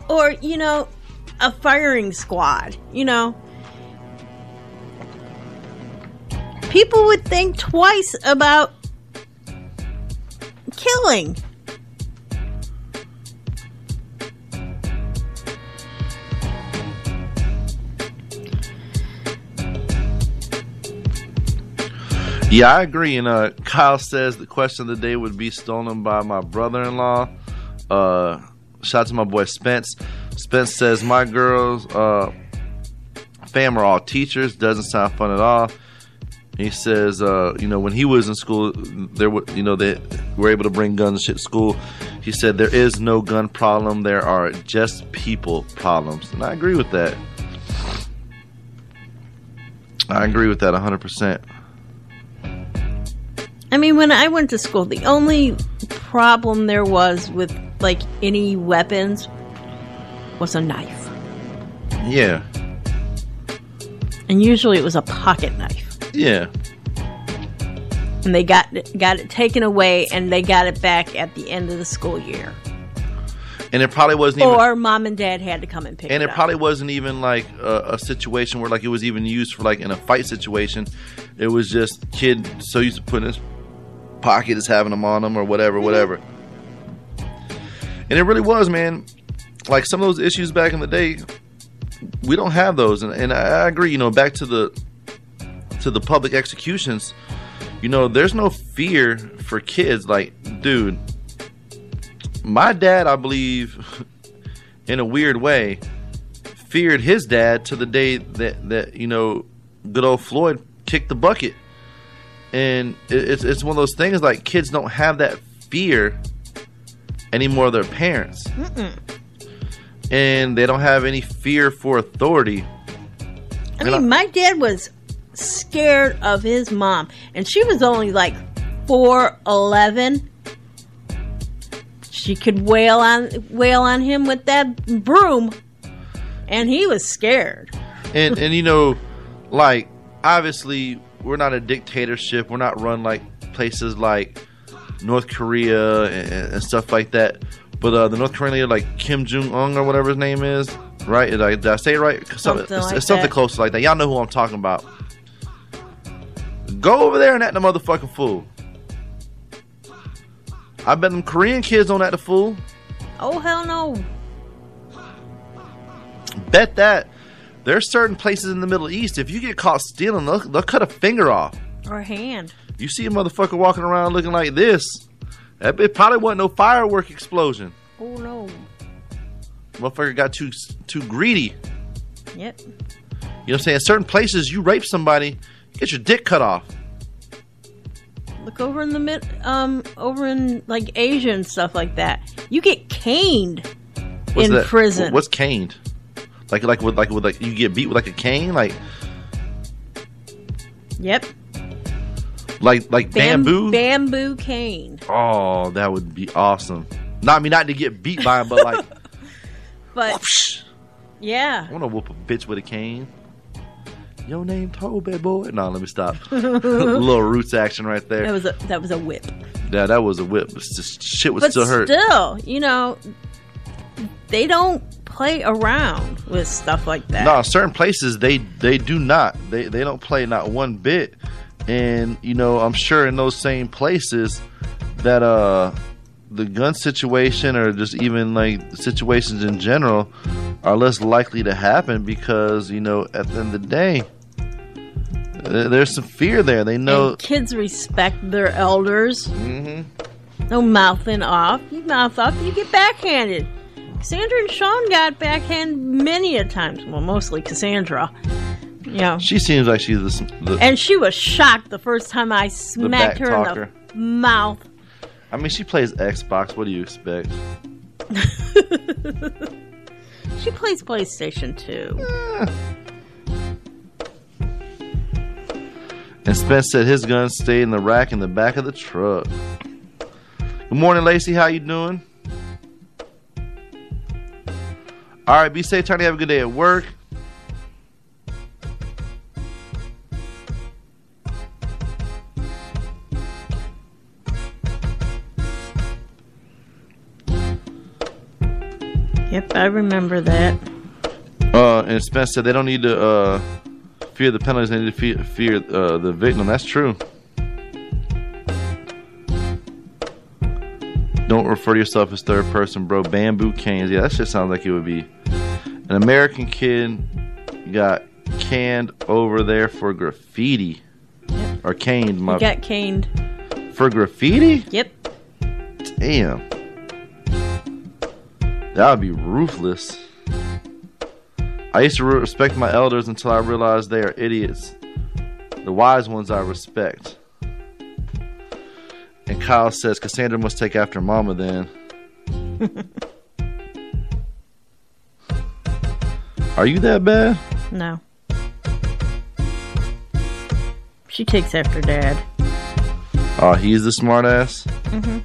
or, you know, a firing squad, you know. People would think twice about killing. Yeah, I agree. And uh, Kyle says the question of the day would be stolen by my brother-in-law. Uh, shout out to my boy Spence. Spence says my girls, uh, fam are all teachers. Doesn't sound fun at all. He says, uh, you know, when he was in school, there were, you know, they were able to bring guns to school. He said there is no gun problem. There are just people problems, and I agree with that. I agree with that 100. I mean, when I went to school, the only problem there was with like any weapons was a knife. Yeah, And usually it was a pocket knife. yeah. And they got got it taken away and they got it back at the end of the school year. And it probably wasn't even. Or mom and dad had to come and pick and it it probably wasn't even like a, a situation where like it was even used for like in a fight situation. It was just kid so used to putting in his pocket is having them on them or whatever, mm-hmm. whatever. And it really was, man. Like some of those issues back in the day, we don't have those, and, and I, I agree. You know, back to the to the public executions. You know, there's no fear for kids. Like, dude, my dad, I believe, [laughs] in a weird way, feared his dad to the day that that you know, good old Floyd kicked the bucket, and it's it's one of those things like kids don't have that fear anymore of their parents, and they don't have any fear for authority. I mean, my dad was scared of his mom, and she was only like four eleven. She could wail on wail on him with that broom, and he was scared. and and you know, like obviously we're not a dictatorship. We're not run like places like North Korea and, and stuff like that. But uh, the North Korean leader, like Kim Jong Un or whatever his name is, right? Did I, did I say it right? Something, Something it's, like it's something close to like that. Y'all know who I'm talking about. Go over there and act the motherfucking fool. I bet them Korean kids don't act the fool. Oh hell no! Bet that. There's certain places in the Middle East, if you get caught stealing, they'll, they'll cut a finger off. Or hand. You see a motherfucker walking around looking like this, that it probably wasn't no firework explosion. Oh no! Motherfucker got too too greedy. Yep. You know what I'm saying? Certain places, you rape somebody, you get your dick cut off. Look over in the mid, um, over in like Asia and stuff like that. You get caned What's in that? prison. What's caned? Like like with like with like you get beat with like a cane, like Yep. like like Bam- bamboo. Bamboo cane. oh, that would be awesome. Not I mean not to get beat by him, but like [laughs] But psh, yeah, I want to whoop a bitch with a cane. Your name Toby boy? No, let me stop. [laughs] little roots action right there. that was a that was a whip. Yeah, that was a whip. It's just, shit was But still hurt. still, you know, they don't play around with stuff like that. No, certain places they they do not. They they don't play not one bit. And you know, I'm sure in those same places that uh the gun situation or just even like situations in general are less likely to happen because you know at the end of the day there's some fear there. They know And kids respect their elders. Mhm. No mouthing off. You mouth off, you get backhanded. Cassandra and Sean got backhand many a times. Well, mostly Cassandra. Yeah. she seems like she's the, the And she was shocked the first time I smacked her in the mouth. I mean she plays Xbox. What do you expect? [laughs] She plays PlayStation too. Eh. And Spence said his gun stayed in the rack in the back of the truck. Good morning, Lacey. How you doing? All right, be safe. Trying to have a good day at work. Yep, I remember that. Uh, and Spence said they don't need to uh, fear the penalties; they need to fear, fear uh, the victim. That's true. Refer to yourself as third person, bro. Bamboo canes. Yeah, that shit sounds like it would be. An American kid got canned over there for graffiti. Or caned, my He got caned. for graffiti? Yep. Damn. That would be ruthless. I used to respect my elders until I realized they are idiots. The wise ones I respect. And Kyle says Cassandra must take after Mama then. [laughs] Are you that bad? No. She takes after dad. Oh, he's the smartass. Mm-hmm.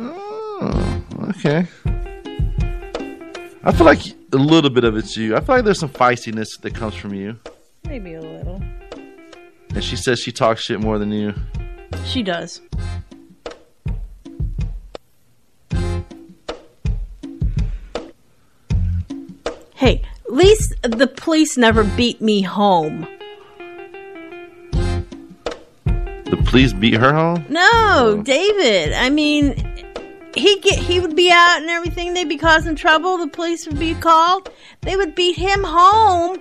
Oh, okay. I feel like a little bit of it's you. I feel like there's some feistiness that comes from you. Maybe a little. And she says she talks shit more than you. She does. Hey, at least the police never beat me home. The police beat her home? No, David. I mean, he get he would be out and everything. They'd be causing trouble. The police would be called. They would beat him home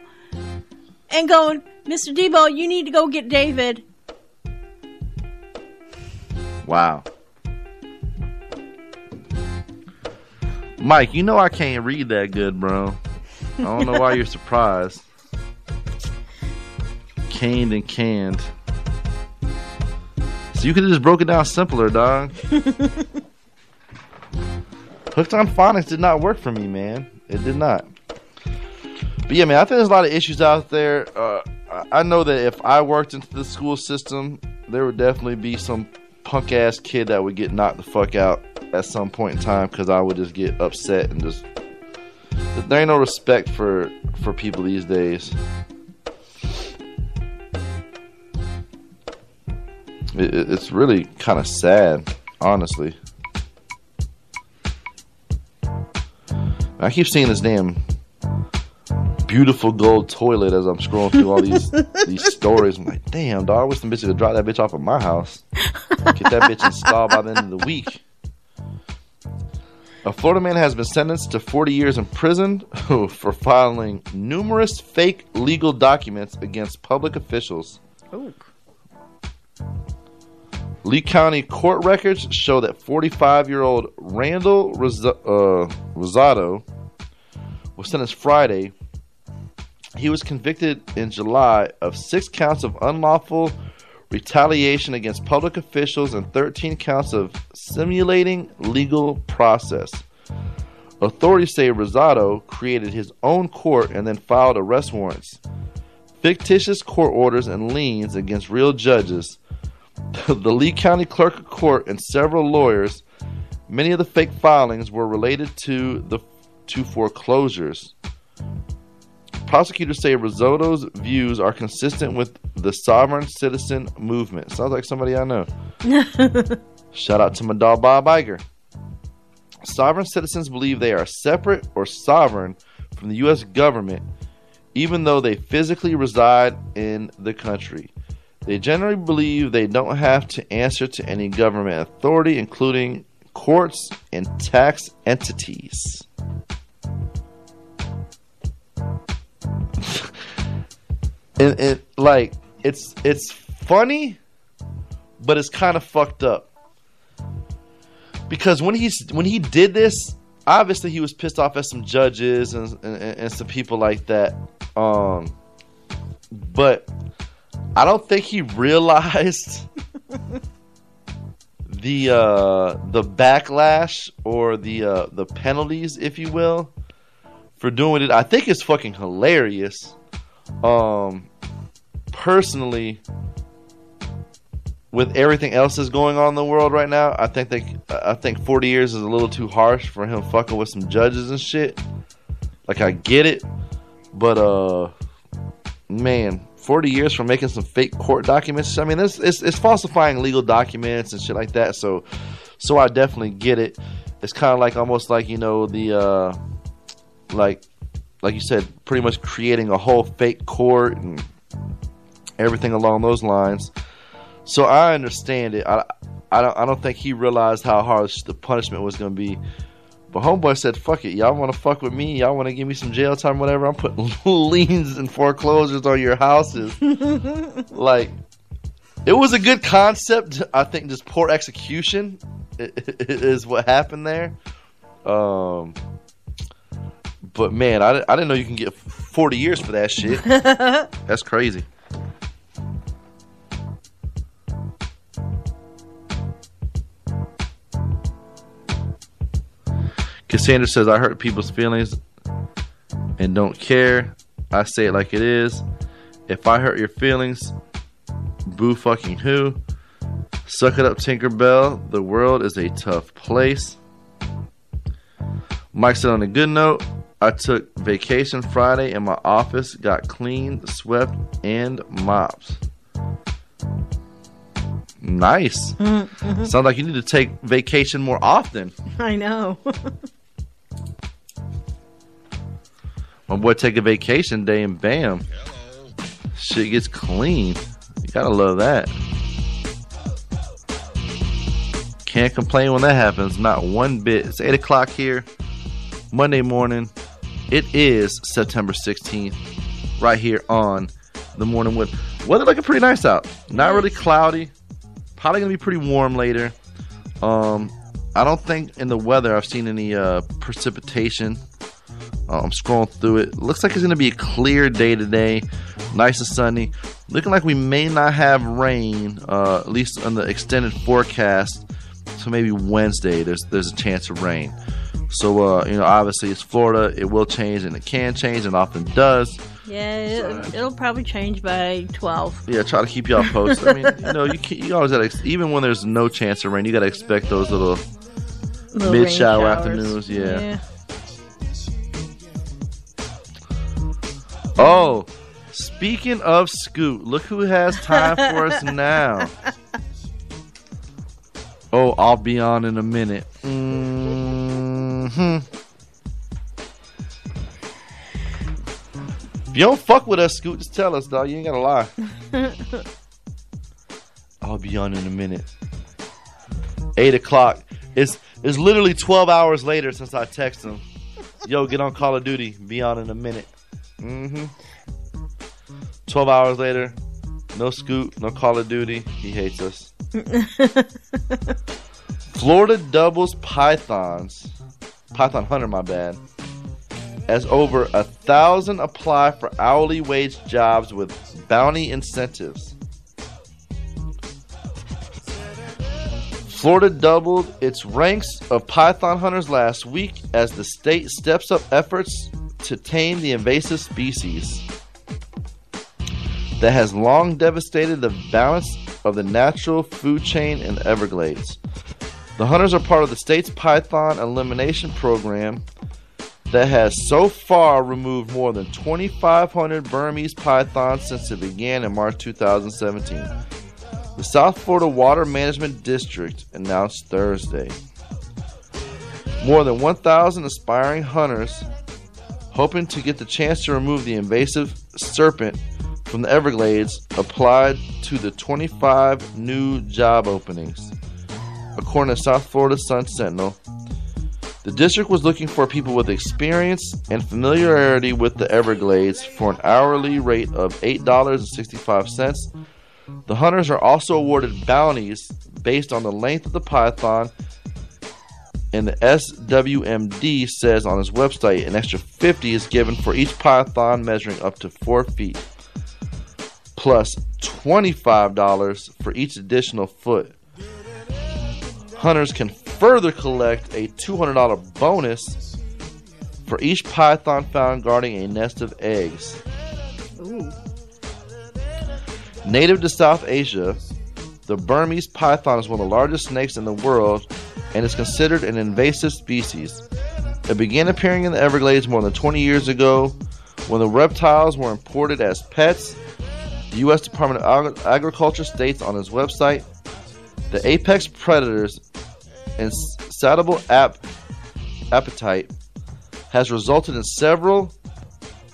and going, Mr. Debo, you need to go get David. Wow. Mike, you know I can't read that good, bro. I don't know why you're [laughs] surprised. Caned and canned. So you could have just broke it down simpler, dog. [laughs] Hooked on phonics did not work for me, man. It did not. But yeah, man, I think there's a lot of issues out there. Uh, I I know that if I worked into the school system, there would definitely be some punk ass kid that would get knocked the fuck out at some point in time because I would just get upset and just. There ain't no respect for for people these days. It, it- it's really kind of sad, honestly. I keep seeing this damn beautiful gold toilet as I'm scrolling through all these [laughs] these stories. I'm like, damn, dog, I wish some bitches would drop that bitch off at my house. Get that bitch installed by the end of the week. A Florida man has been sentenced to 40 years in prison [laughs] for filing numerous fake legal documents against public officials. Oh. Lee County court records show that 45 year old Randall Ros- uh, Rosado was sentenced Friday. He was convicted in July of six counts of unlawful retaliation against public officials and 13 counts of simulating legal process. Authorities say Rosado created his own court and then filed arrest warrants, fictitious court orders, and liens against real judges [laughs] the Lee County Clerk of Court and several lawyers. Many of the fake filings were related to the to foreclosures. Prosecutors say Rosado's views are consistent with the sovereign citizen movement. Sounds like somebody I know. [laughs] Shout out to my dog Bob Iger. Sovereign citizens believe they are separate or sovereign from the U.S. government, even though they physically reside in the country. They generally believe they don't have to answer to any government authority, including courts and tax entities. And, and like it's it's funny, but it's kind of fucked up because when he's when he did this, obviously he was pissed off at some judges and and, and some people like that. Um, but I don't think he realized [laughs] the uh, the backlash or the uh, the penalties, if you will, for doing it. I think it's fucking hilarious. Um, personally, with everything else that's going on in the world right now, I think they, I think 40 years is a little too harsh for him fucking with some judges and shit. Like I get it, but uh, man, 40 years for making some fake court documents. I mean, it's, it's it's falsifying legal documents and shit like that. So, so I definitely get it. It's kind of like almost like you know the uh, like like you said, pretty much creating a whole fake court and everything along those lines. So I understand it. I, I don't I don't think he realized how harsh the punishment was going to be. But homeboy said, "Fuck it, y'all want to fuck with me? Y'all want to give me some jail time, whatever? I'm putting [laughs] liens and foreclosures on your houses." [laughs] like, it was a good concept. I think just poor execution is what happened there. Um, but man, I, I didn't know you can get 40 years for that shit. [laughs] That's crazy. Cassandra says, I hurt people's feelings and don't care. I say it like it is. If I hurt your feelings, boo fucking who? Suck it up, Tinkerbell. The world is a tough place. Mike said, on a good note, I took vacation Friday and my office got cleaned, swept, and mopped. Nice. Mm-hmm. Sounds like you need to take vacation more often. [laughs] I know. [laughs] My boy take a vacation day and bam, shit gets clean. You gotta love that. Can't complain when that happens, not one bit. It's 8 o'clock here, Monday morning. It is September 16th, right here on the morning with weather looking pretty nice out. Not really cloudy, probably gonna be pretty warm later. Um, I don't think in the weather I've seen any uh, precipitation. Uh, I'm scrolling through it. Looks like it's to be a clear day today, nice and sunny. Looking like we may not have rain, uh, at least on the extended forecast. So maybe Wednesday, there's there's a chance of rain. So uh, you know, obviously it's Florida. It will change and it can change and often does. yeah, it, it'll probably change by 12. Yeah, try to keep y'all posted. I mean, you know, you can, you always gotta even when there's no chance of rain, you gotta expect those little Little Mid shower afternoons, yeah. Oh, speaking of Scoot, look who has time for us [laughs] now. Oh, I'll be on in a minute. Hmm If you don't fuck with us, Scoot, just tell us, dog. You ain't gotta lie. [laughs] I'll be on in a minute. Eight o'clock. It's it's literally twelve hours later since I text him. Yo, get on Call of Duty. Be on in a minute. Mm-hmm. Twelve hours later, no Scoot, no Call of Duty. He hates us. [laughs] Florida doubles pythons. Python hunter, my bad. As over a thousand apply for hourly wage jobs with bounty incentives. Florida doubled its ranks of python hunters last week as the state steps up efforts to tame the invasive species that has long devastated the balance of the natural food chain in the Everglades. The hunters are part of the state's python elimination program that has so far removed more than 2,500 Burmese pythons since it began in March 2017. The South Florida Water Management District announced Thursday. More than 1,000 aspiring hunters hoping to get the chance to remove the invasive serpent from the Everglades applied to the 25 new job openings. According to South Florida Sun Sentinel, the district was looking for people with experience and familiarity with the Everglades for an hourly rate of $8.65. The hunters are also awarded bounties based on the length of the python, and the SWMD says on its website an extra 50 is given for each python measuring up to 4 feet, plus $25 for each additional foot. Hunters can further collect a $200 bonus for each python found guarding a nest of eggs. Ooh. Native to South Asia, the Burmese python is one of the largest snakes in the world and is considered an invasive species. It began appearing in the Everglades more than 20 years ago when the reptiles were imported as pets. The U.S. Department of Agriculture states on its website the apex predators insatiable ap- appetite has resulted in several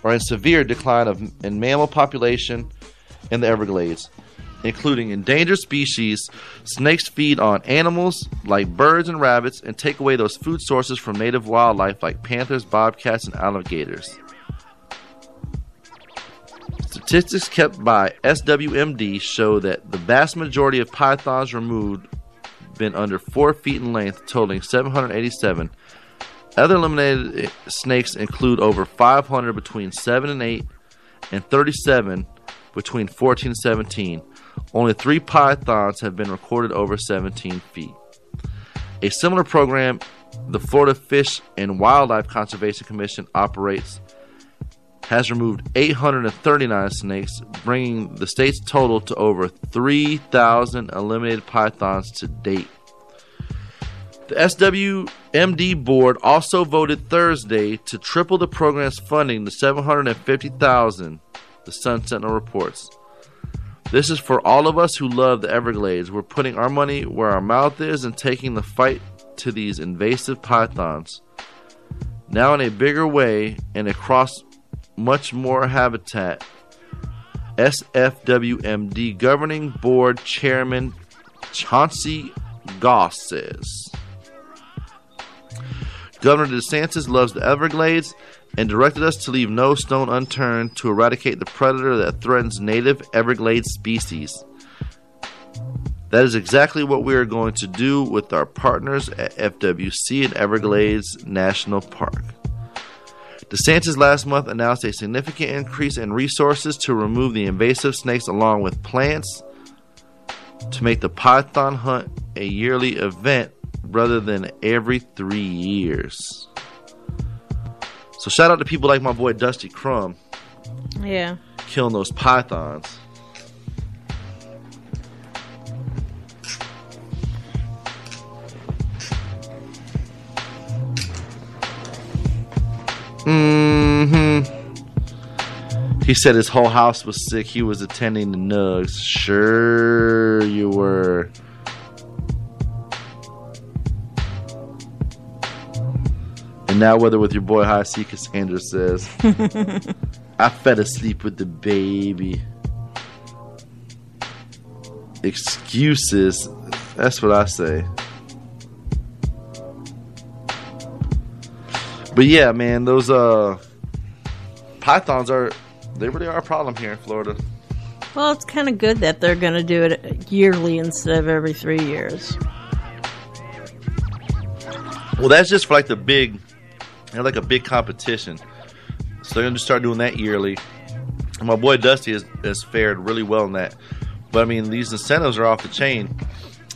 or in severe decline of in mammal population in the Everglades, including endangered species. Snakes feed on animals like birds and rabbits and take away those food sources from native wildlife like panthers, bobcats, and alligators. Statistics kept by SWMD show that the vast majority of pythons removed been under 4 feet in length, totaling 787. Other eliminated snakes include over 500 between 7 and 8 and 37 between 14 and 17. Only three pythons have been recorded over 17 feet. A similar program the Florida Fish and Wildlife Conservation Commission operates has removed 839 snakes, bringing the state's total to over 3,000 eliminated pythons to date. The SWMD board also voted Thursday to triple the program's funding to 750,000, the Sun Sentinel reports. This is for all of us who love the Everglades. We're putting our money where our mouth is and taking the fight to these invasive pythons. Now in a bigger way and across much more habitat. SFWMD Governing Board Chairman Chauncey Goss says. Governor DeSantis loves the Everglades and directed us to leave no stone unturned to eradicate the predator that threatens native Everglades species. That is exactly what we are going to do with our partners at FWC and Everglades National Park. DeSantis last month announced a significant increase in resources to remove the invasive snakes along with plants to make the python hunt a yearly event rather than every three years. So shout out to people like my boy Dusty Crum Yeah. killing those pythons. Hmm He said his whole house was sick. He was attending the nugs. Sure, you were. And now, whether with your boy High Cee, Cassandra says, [laughs] I fell asleep with the baby. Excuses. That's what I say. But yeah, man, those uh pythons are they really are a problem here in Florida. Well, it's kind of good that they're going to do it yearly instead of every three years. Well, that's just for like the big, they're like a big competition. So they're gonna start doing that yearly. And my boy Dusty has, has fared really well in that. But I mean, these incentives are off the chain.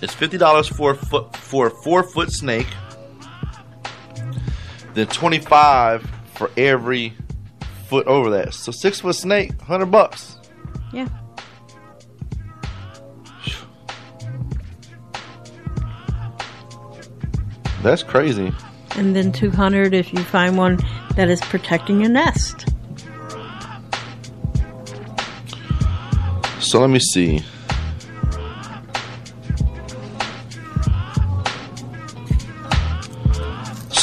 It's fifty dollars for a foot for a four foot snake. Then twenty five for every foot over that. So six foot snake, hundred bucks. Yeah. That's crazy. And then 200 if you find one that is protecting your nest. So let me see.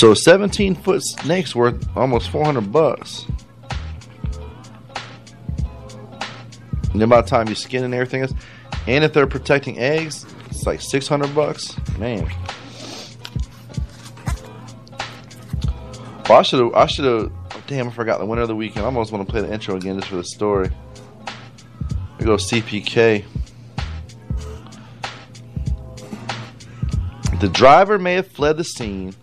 So 17 foot snake's worth almost 400 bucks. And then by the time you skin and everything else, and if they're protecting eggs, it's like 600 bucks. Man. Well, I should have. I should have. damn, I forgot the winner of the weekend. I almost want to play the intro again just for the story. We go CPK. The driver may have fled the scene,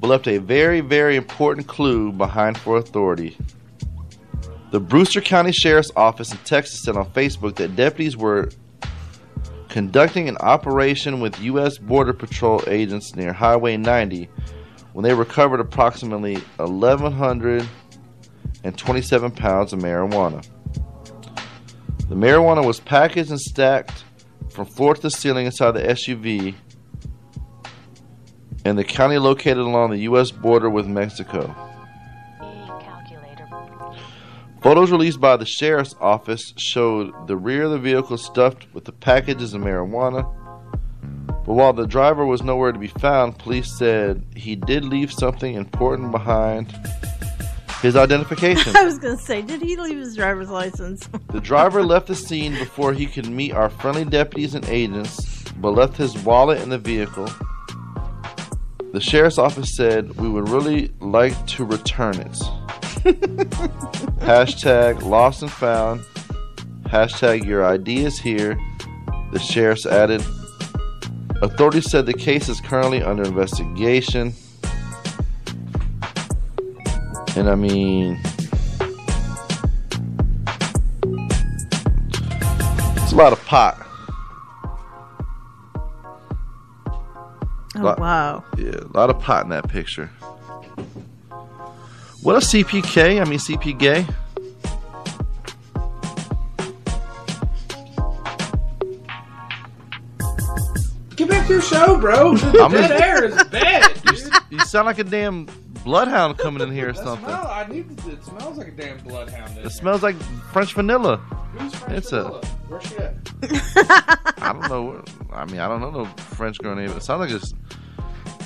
but left a very, very important clue behind for authority. The Brewster County Sheriff's Office in Texas said on Facebook that deputies were conducting an operation with U.S. Border Patrol agents near Highway 90 when they recovered approximately 1,127 pounds of marijuana. The marijuana was packaged and stacked from floor to ceiling inside the SUV in the county located along the U.S. border with Mexico. Photos released by the sheriff's office showed the rear of the vehicle stuffed with the packages of marijuana. But while the driver was nowhere to be found, police said he did leave something important behind his identification. [laughs] I was going to say, did he leave his driver's license? [laughs] The driver left the scene before he could meet our friendly deputies and agents, but left his wallet in the vehicle. The sheriff's office said, We would really like to return it. [laughs] Hashtag lost and found. Hashtag your ID is here. The sheriff's added. Authorities said the case is currently under investigation. And I mean, it's a lot of pot. Oh, Lot- wow. Yeah, a lot of pot in that picture. What a CPK? I mean, CP gay. Get back to your show, bro. I'm Dead gonna- air is bad, [laughs] dude. You sound like a damn bloodhound coming in here or something. smell, I need to, it smells like a damn bloodhound. It here. smells like French vanilla. Who's French it's a- Where's she at? [laughs] I don't know. I mean, I don't know no French girl name. It sounds like it's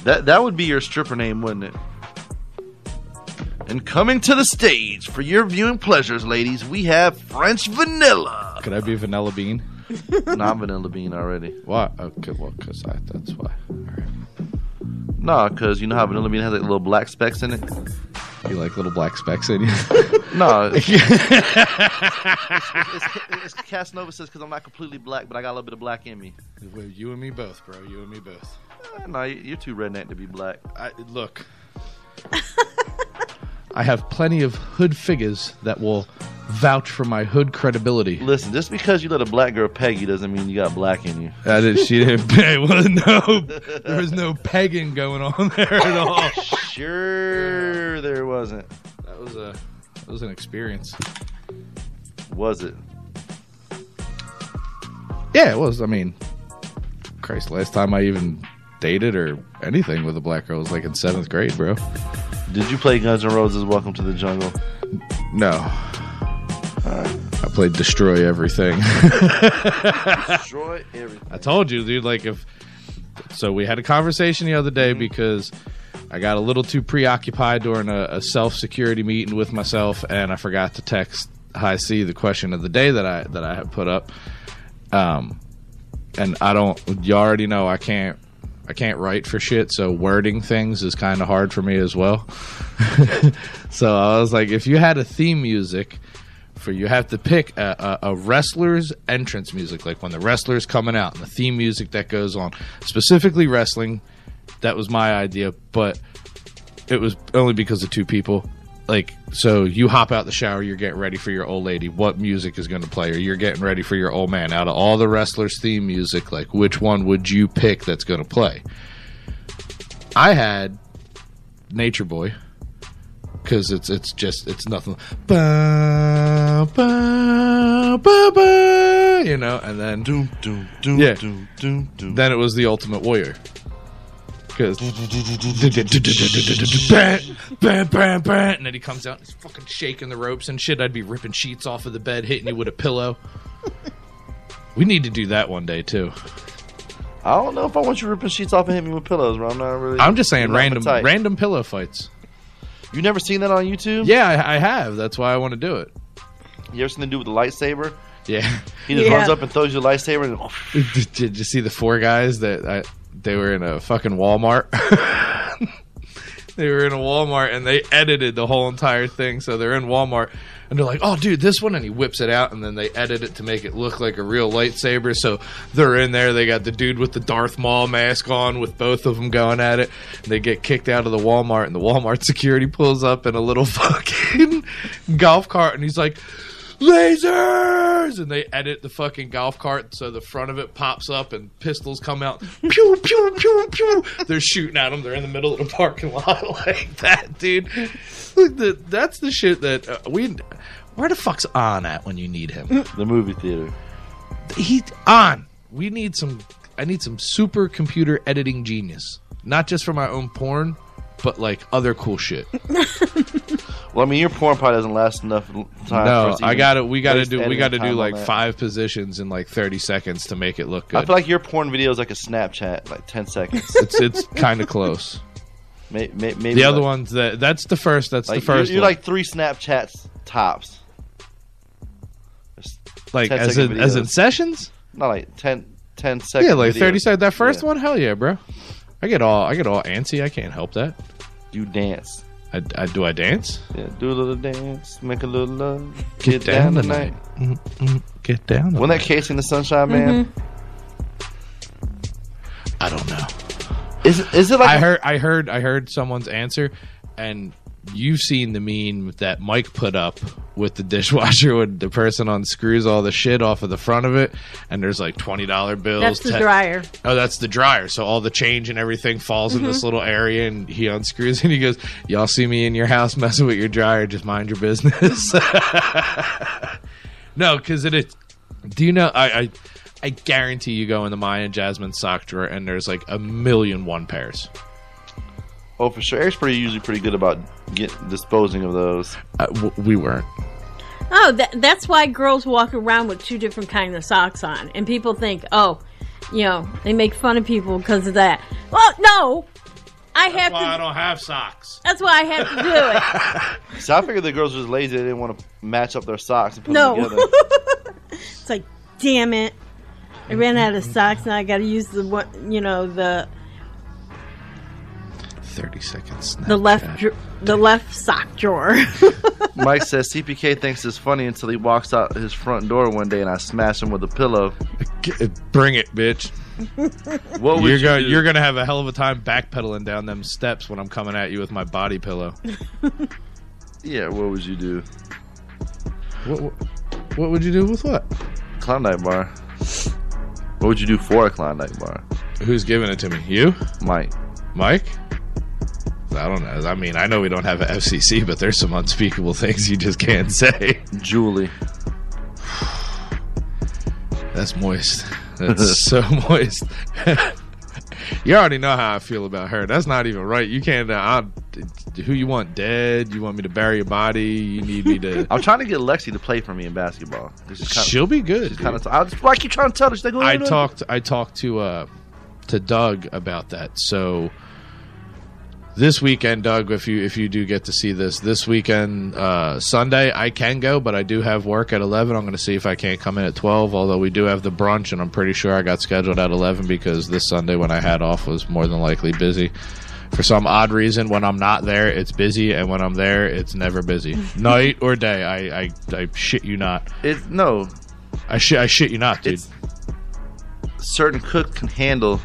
that. That would be your stripper name, wouldn't it? And coming to the stage for your viewing pleasures, ladies, we have French vanilla. Could I be Vanilla Bean? [laughs] Not vanilla bean already. Why? Okay, well, because I that's why. Nah, because you know how vanilla bean has like little black specks in it. You like little black specks in you? [laughs] No, [laughs] it's, it's, it's Casanova says because I'm not completely black, but I got a little bit of black in me. Well, you and me both, bro. You and me both. Eh, No, you- you're too redneck to be black. I, look, [laughs] I have plenty of hood figures that will vouch for my hood credibility. Listen, just because you let a black girl peg you doesn't mean you got black in you. I did, she didn't. peg. Well, no, there was no pegging going on there at all. Sure, there wasn't. That was a that was an experience. Was it? Yeah, it was. I mean, Christ, last time I even dated or anything with a black girl was like in seventh grade, bro. Did you play Guns N' Roses' "Welcome to the Jungle"? No. I played Destroy Everything. Destroy everything. [laughs] I told you, dude. Like if so, we had a conversation the other day mm-hmm. because I got a little too preoccupied during a, a self security meeting with myself, and I forgot to text High Cee the question of the day that I that I had put up. Um, and I don't. You already know I can't. I can't write for shit, so wording things is kind of hard for me as well. [laughs] so I was like, if you had a theme music for you have to pick a, a, a wrestler's entrance music, like when the wrestler's coming out and the theme music that goes on, specifically wrestling. That was my idea, but it was only because of two people. Like, so you hop out the shower, you're getting ready for your old lady. What music is going to play? Or you're getting ready for your old man. Out of all the wrestlers' theme music, like which one would you pick that's going to play? I had Nature Boy because it's it's just it's nothing. Ba, ba, ba, ba, you know, and then Doom, doom, doom, Yeah. doom, doom, doom. then it was the Ultimate Warrior. Because bam, bam, bam, and then he comes out and he's fucking shaking the ropes and shit. I'd be ripping sheets off of the bed, hitting you with a pillow. [laughs] We need to do that one day too. I don't know if I want you ripping sheets off and hitting me with pillows, bro. I'm not really. I'm just saying random tight. random pillow fights. You never seen that on YouTube? Yeah, I, I have. That's why I want to do it. You ever seen the dude with the lightsaber? Yeah. He just Yeah. runs up and throws you a lightsaber and [laughs] did, did you see the four guys that I, they were in a fucking Walmart? [laughs] they were in a Walmart and they edited the whole entire thing. So they're in Walmart and they're like, "Oh, dude, this one," and he whips it out and then they edit it to make it look like a real lightsaber. So they're in there. They got the dude with the Darth Maul mask on with both of them going at it. And They get kicked out of the Walmart and the Walmart [laughs] security pulls up in a little [laughs] fucking golf cart and he's like lasers, and they edit the fucking golf cart so the front of it pops up and pistols come out. Pew pew pew pew. They're shooting at them. They're in the middle of the parking lot [laughs] like that, dude. Look, the, that's the shit that uh, we. Where the fuck's on at when you need him? The movie theater. He on. We need some. I need some super computer editing genius, not just for my own porn, but like other cool shit. [laughs] Well, I mean, your porn probably doesn't last enough time. No, us I got to We got to do. We got to do on like that. five positions in like thirty seconds to make it look good. I feel like your porn video is like a Snapchat, like ten seconds. [laughs] it's it's kind of close. [laughs] May- may- maybe The other like, ones that that's the first. That's like the first. You're, you're like three Snapchats tops. Just like as second in as in sessions. Not like 10, 10 seconds. Yeah, like thirty seconds. That first Yeah. one, hell yeah, bro. I get all I get all antsy. I can't help that. You dance. I, I do I dance. Yeah, do a little dance, make a little love. Get, down, tonight. Mm, mm, Get down. Wasn't that tonight. KC and the Sunshine Band? I don't know. Is it, is it like I a- heard I heard I heard someone's answer, and you've seen the meme that Mike put up with the dishwasher [laughs] when the person unscrews all the shit off of the front of it, and there's like twenty dollar bills. That's the te- dryer. Oh, that's the dryer. So all the change and everything falls in this mm-hmm. little area, and he unscrews [laughs] and he goes, "Y'all see me in your house messing with your dryer? Just mind your business." [laughs] no, because it is. Do you know? I, I I guarantee you go in the Maya and Jasmine sock drawer, and there's like a million one pairs. Oh, for sure. Eric's pretty usually pretty good about get, disposing of those. Uh, w- we weren't. Oh, that, that's why girls walk around with two different kind of socks on, and people think, oh, you know, they make fun of people because of that. Well, no, I have to. I don't have socks. that's why I have to do it. [laughs] So I figured the girls were just lazy. They didn't want to match up their socks and put No. them together. [laughs] It's like, damn it, I ran out of socks, and I got to use the one, you know, the Thirty seconds. the left, dr- the left sock drawer. [laughs] Mike says CPK thinks it's funny until he walks out his front door one day and I smash him with a pillow. Bring it, bitch. What would You're you going. do? You're gonna have a hell of a time backpedaling down them steps when I'm coming at you with my body pillow. [laughs] Yeah, what would you do? What, what, what would you do with what? Klondike bar. What would you do for a Klondike bar? Who's giving it to me? You, Mike. Mike? I don't know. I mean, I know we don't have a FCC, but there's some unspeakable things you just can't [laughs] say. Julie. That's moist. [laughs] That's so moist. [laughs] you already know how I feel about her. That's not even right. You can't. Uh, I, who you want dead? You want me to bury your body? You need me to. I'm trying to get Lexi to play for me in basketball. She'll be good. kind of. I, just, I keep trying to tell her. She's like, I "Oh, no." talked I talked to uh to Doug about that. So this weekend, Doug, if you if you do get to see this this weekend, uh, Sunday, I can go, but I do have work at eleven. I'm going to see if I can't come in at twelve. Although we do have the brunch, and I'm pretty sure I got scheduled at eleven because this Sunday when I had off was more than likely busy. For some odd reason, when I'm not there, it's busy, and when I'm there, it's never busy, [laughs] night or day. I, I, I shit you not. It, no, I shit I shit you not, dude. it's certain cook can handle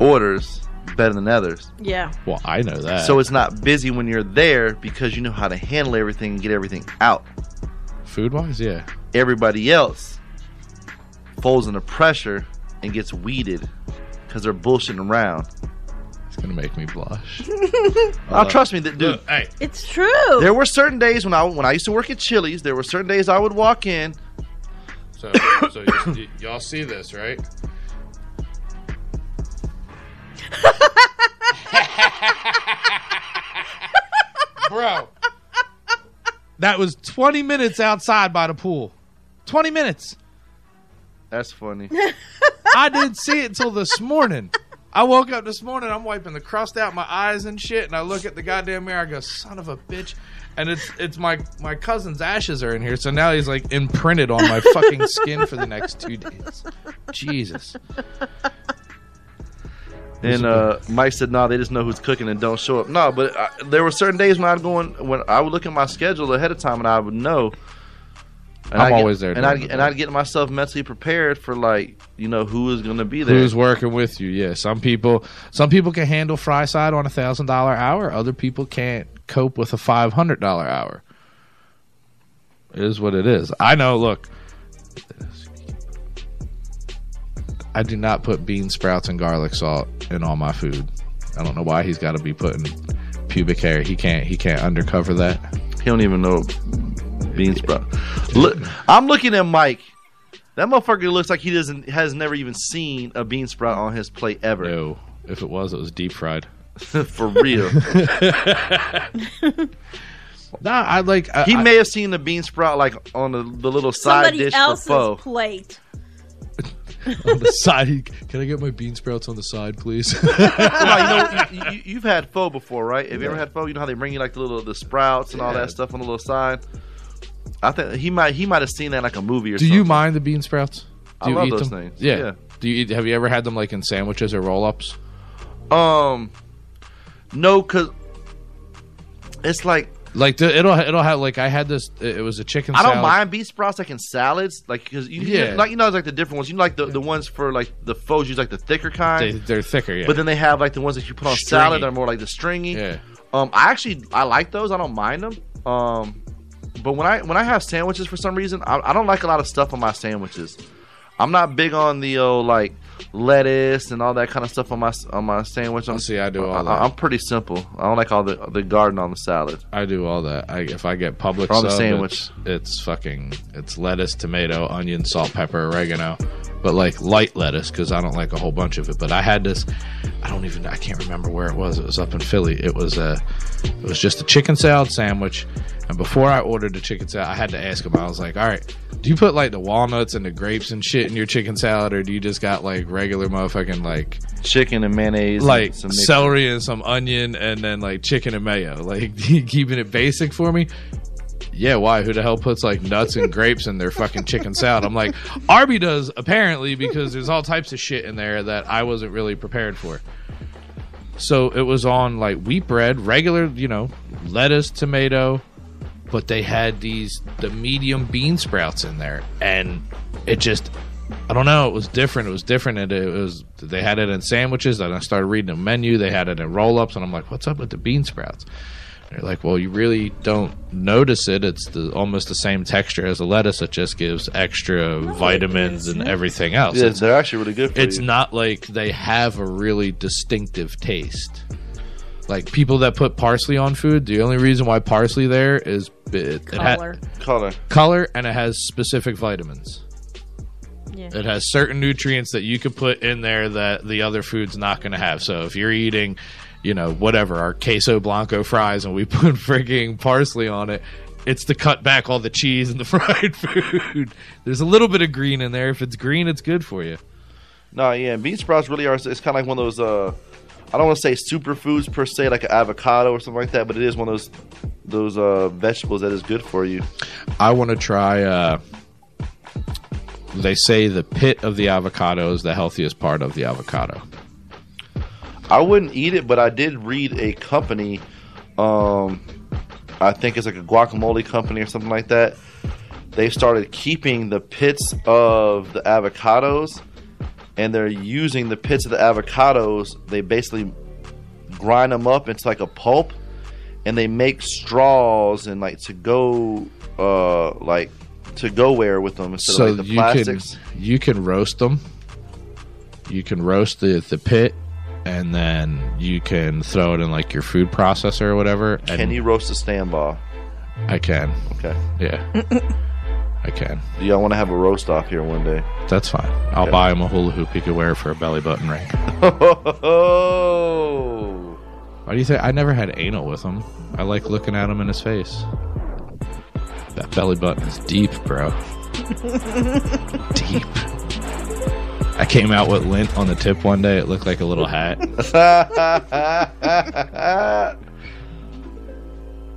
orders better than others. yeah. well, I know that. So it's not busy when you're there because you know how to handle everything and get everything out. food wise, yeah. Everybody else falls under pressure and gets weeded because they're bullshitting around. It's gonna make me blush. [laughs] Oh, trust me, that, dude. Look, hey, It's true. There were certain days when I when I used to work at Chili's. There were certain days I would walk in. so so y- y'all see this, right? [laughs] Bro, that was 20 minutes outside by the pool. 20 minutes. That's funny. [laughs] I didn't see it until this morning. I woke up this morning, I'm wiping the crust out my eyes and shit, and I look at the goddamn mirror, I go, son of a bitch. And it's it's my my cousin's ashes are in here, so now he's like imprinted on my fucking skin for the next two days. Jesus. And uh, Mike said, "No, they just know who's cooking and don't show up." No, but I, there were certain days when I'd go in, when I would look at my schedule ahead of time and I would know. And I'm I'd always get, there and I and I'd get myself mentally prepared for like you know who is going to be there. Who's working with you? Yeah, some people some people can handle fry side on a thousand dollar hour. Other people can't cope with a five hundred dollar hour. It is what it is. I know. Look, I do not put bean sprouts and garlic salt in all my food. I don't know why he's got to be putting pubic hair. He can't. He can't undercover that. He don't even know bean sprout. Look, I'm looking at Mike. That motherfucker looks like he doesn't has never even seen a bean sprout on his plate ever. No, if it was, it was deep fried. [laughs] For real. [laughs] Nah, I like. I, he I- may have seen the bean sprout like on the, the little side Somebody dish for else's plate. [laughs] on the side. Can I get my bean sprouts on the side, please? Well, you know, [laughs] you, have had pho before, right? Have you ever had pho? You know how they bring you like the little the sprouts and all Yeah. that stuff on the little side. I think he might he might have seen that in, like a movie or something. Do something. you mind the bean sprouts? I Do you love eat those them? things. Yeah. Yeah. Do you eat, have you ever had them like in sandwiches or roll ups? Um, no, cause it's like Like the, it'll it'll have like I had this. It was a chicken. I don't salad. mind bean sprouts like in salads, like because you Yeah. like you know it's like the different ones. You know, like the, the ones for like the pho's use like the thicker kind, They, they're thicker. Yeah. but then they have like the ones that you put on Stringy. salad that are more like the stringy. yeah. Um, I actually I like those. I don't mind them. Um, but when I when I have sandwiches for some reason, I, I don't like a lot of stuff on my sandwiches. I'm not big on the uh, like lettuce and all that kind of stuff on my on my sandwich. I'm, See, I do all I, that. I'm pretty simple. I don't like all the the garden on the salad. I do all that. I, if I get Publix On the sub, sandwich. it's, it's fucking it's lettuce, tomato, onion, salt, pepper, oregano, but like light lettuce because I don't like a whole bunch of it. But I had this. I don't even. I can't remember where it was. It was up in Philly. It was a. It was just a chicken salad sandwich. And before I ordered the chicken salad, I had to ask him. I was like, "All right, do you put like the walnuts and the grapes and shit in your chicken salad, or do you just got like regular motherfucking like Chicken and mayonnaise, and like some celery and some onion and then like chicken and mayo. [laughs] Like keeping it basic for me. Yeah, why? Who the hell puts like nuts and grapes in their fucking chicken salad? I'm like, Arby does apparently because there's all types of shit in there that I wasn't really prepared for. So it was on like wheat bread, regular, you know, lettuce, tomato, but they had these the medium bean sprouts in there, and it just I don't know. It was different. It was different. It was they had it in sandwiches. And I started reading the menu. They had it in roll ups, and I'm like, "What's up with the bean sprouts?" And they're like, "Well, you really don't notice it. It's the almost the same texture as a lettuce. It just gives extra vitamins and everything else. Yeah, It's, they're actually really good for it's you. not like they have a really distinctive taste." Like people that put parsley on food, the only reason why parsley there is it, it ha- Color. color. color and it has specific vitamins. Yeah. It has certain nutrients that you could put in there that the other food's not going to have. So if you're eating, you know, whatever, our queso blanco fries and we [laughs] put freaking parsley on it, it's to cut back all the cheese and the [laughs] fried food. There's a little bit of green in there. If it's green, it's good for you. No, yeah, bean sprouts really are. It's kind of like one of those. Uh, I don't want to say superfoods per se, like an avocado or something like that, but it is one of those those uh, vegetables that is good for you. I want to try. Uh, they say the pit of the avocado is the healthiest part of the avocado. I wouldn't eat it, but I did read a company. Um, I think it's like a guacamole company or something like that. They started keeping the pits of the avocados, and they're using the pits of the avocados. They basically grind them up into like a pulp, and they make straws and like to go, uh, like to go where with them instead so of like the you plastics. can you can roast them. You can roast the the pit, and then you can throw it in like your food processor or whatever. And Can you roast a stand ball? I can. Okay. Yeah, [laughs] I can. Do y'all want to have a roast off here one day? That's fine. I'll Okay. buy him a hula hoop. He could wear for a belly button ring. [laughs] Oh, Why do you think I never had anal with him? I like looking at him in his face. That belly button is deep, bro. [laughs] deep. I came out with lint on the tip one day. It looked like a little hat. [laughs]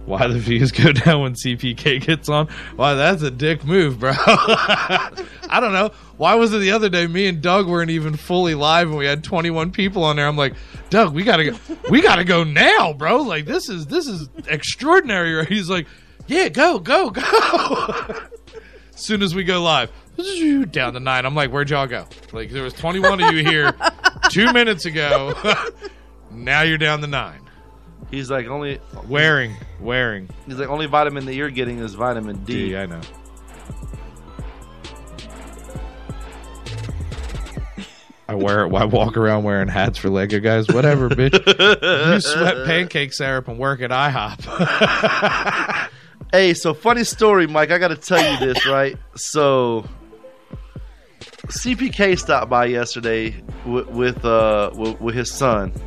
Why the views go down when CPK gets on? Why that's a dick move, bro. [laughs] I don't know. Why was it the other day? Me and Doug weren't even fully live, and we had 21 people on there. I'm like, Doug, we gotta go. We gotta go now, bro. Like this is this is extraordinary. Right? [laughs] He's like, Yeah, go, go, go. as soon as we go live, [laughs] down the nine. I'm like, Where'd y'all go? Like there was 21 of you here [laughs] two minutes ago. [laughs] now you're down the nine. He's like only Wearing, wearing. he's like only vitamin that you're getting is vitamin D. D, I know. I wear it. I walk around wearing hats for Lego guys. Whatever, bitch. you sweat pancake syrup and work at IHOP. Hey, so funny story, Mike. I got to tell you this, right? So, CPK stopped by yesterday with with, uh, with, with his son. [laughs]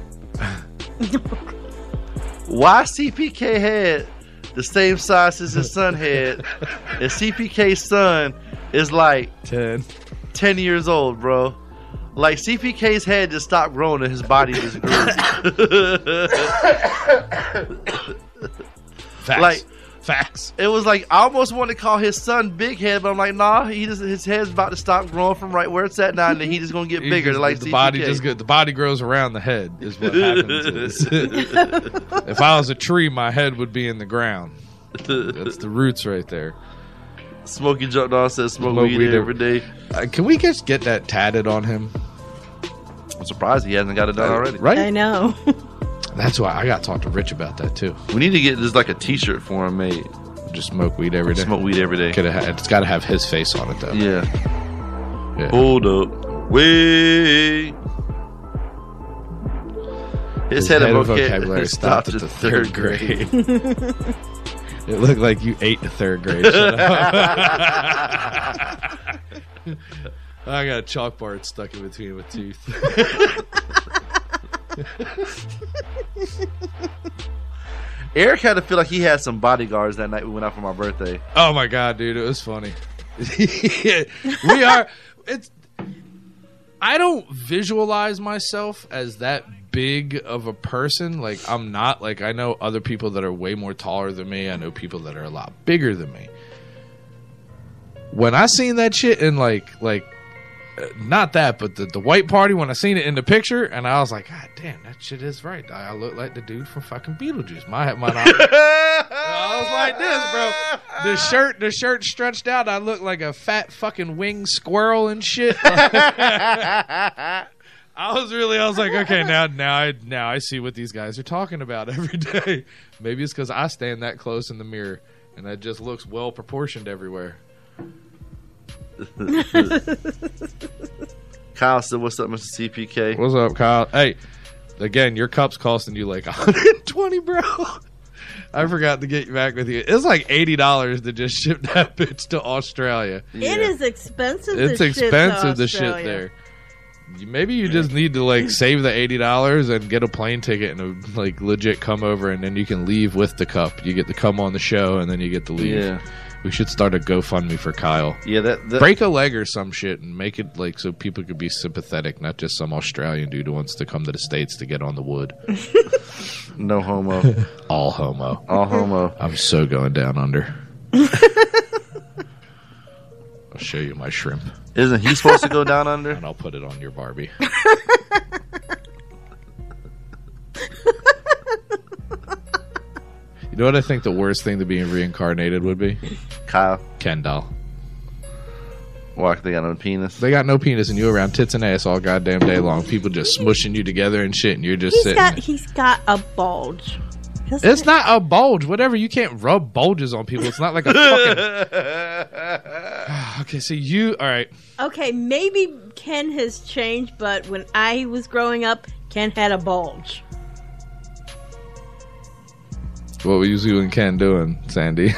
Why CPK had the same size as his son had, and CPK's son is like Ten. 10 years old, bro. Like CPK's head just stopped growing and his body just grew. [coughs] [laughs] Like- facts. it was like I almost wanted to call his son Big Head, but I'm like, nah, he just his head's about to stop growing from right where it's at now, and then he just gonna get bigger. just- like the CPK. body just get the body grows around the head is what happens. [laughs] if I was a tree, my head would be in the ground. That's the roots right there. Smokey jumped on says smoke, Smoke weed, weed every day. Uh, can we just get that tatted on him? I'm surprised he hasn't got it done already. Right? I know. [laughs] That's why I got to talk to Rich about that too. We need to get just like a T-shirt for him made. Just smoke weed every day. Smoke weed every day. Could have. It's got to have his face on it though. Yeah. Yeah. Hold up. Wait. His, head, of vocabulary stopped at the third [laughs] grade. it looked like you ate the third grade. [laughs] [laughs] I got a chalk bar stuck in between my teeth. [laughs] Eric had to feel like he had some bodyguards that night we went out for my birthday. Oh my god, dude, it was funny. [laughs] we are. It's. I don't visualize myself as that big of a person. Like I'm not. Like I know other people that are way more taller than me. I know people that are a lot bigger than me. When I seen that shit in like like. Uh, Not that, but the, the white party when I seen it in the picture, and I was like, God damn, that shit is right. I, I look like the dude from fucking Beetlejuice. My my, [laughs] I was like this, bro. The shirt, the shirt stretched out. I look like a fat fucking winged squirrel and shit. [laughs] I was really, I was like, okay, now, now, I, now I see what these guys are talking about every day. Maybe it's because I stand that close in the mirror, and that just looks well proportioned everywhere. [laughs] Kyle said, "What's up, Mr. CPK?" What's up, Kyle? Hey, again, your cup's costing you like [laughs] 120, bro. I forgot to get back with you. It's like eighty dollars to just ship that [laughs] bitch to Australia. It is expensive. It's to ship to expensive to shit there. Maybe you just need to like save the eighty dollars and get a plane ticket and like legit come over, and then you can leave with the cup. You get to come on the show, and then you get to leave. Yeah. We should start a GoFundMe for Kyle. Yeah, that, that Break a leg or some shit and make it like so people could be sympathetic, not just some Australian dude who wants to come to the states to get on the wood. [laughs] no homo, [laughs] All homo. all homo. I'm so going down under. [laughs] I'll show you my shrimp, Isn't he supposed to go down under? and I'll put it on your Barbie. you know what I think the worst thing to being reincarnated would be? Kyle, Ken doll. why they got no penis? They got no penis, and you around tits and ass all goddamn day long. People just smushing you together and shit, and you're just He's sitting. got there. he's got a bulge. Doesn't It's it? not a bulge, whatever. You can't rub bulges on people. It's not like a fucking. [laughs] [sighs] okay, so you all right? Okay, maybe Ken has changed, but when I was growing up, Ken had a bulge. What were you and Ken doing, Sandy? [laughs]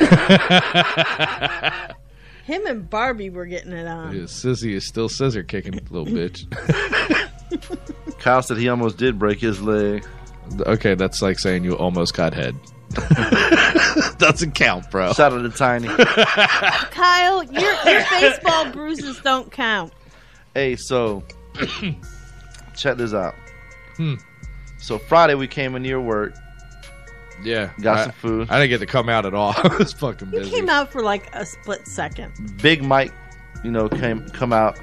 Him and Barbie were getting it on. His sissy is still scissor kicking, little bitch. [laughs] Kyle said he almost did break his leg. Okay, that's like saying you almost got head. [laughs] Doesn't count, bro. Shout out to Tiny. Kyle, your your baseball bruises don't count. hey, so [coughs] check this out. Hmm. So Friday we came into your work, Yeah, got I, some food. I didn't get to come out at all. [laughs] I was fucking He busy. came out for like a split second. Big Mike, you know, came come out,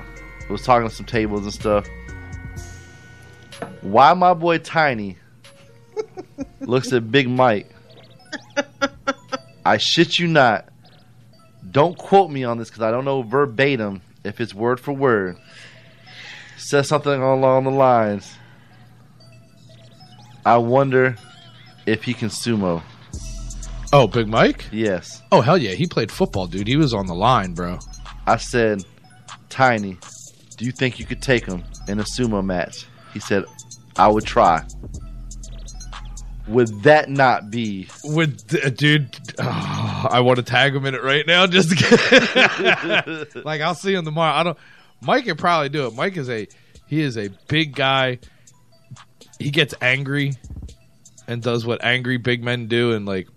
was talking to some tables and stuff. Why my boy Tiny [laughs] looks at Big Mike? I shit you not. Don't quote me on this because I don't know verbatim if it's word for word. Says something along the lines. I wonder if he can sumo. Oh, Big Mike? Yes. Oh hell yeah, he played football, dude. He was on the line, bro. I said, Tiny, do you think you could take him in a sumo match? He said, I would try. Would that not be? Would uh, dude? oh, [sighs] I want to tag him in it right now, just [laughs] like I'll see him tomorrow. I don't. Mike can probably do it. Mike is a he is a big guy. He gets angry and does what angry big men do, and like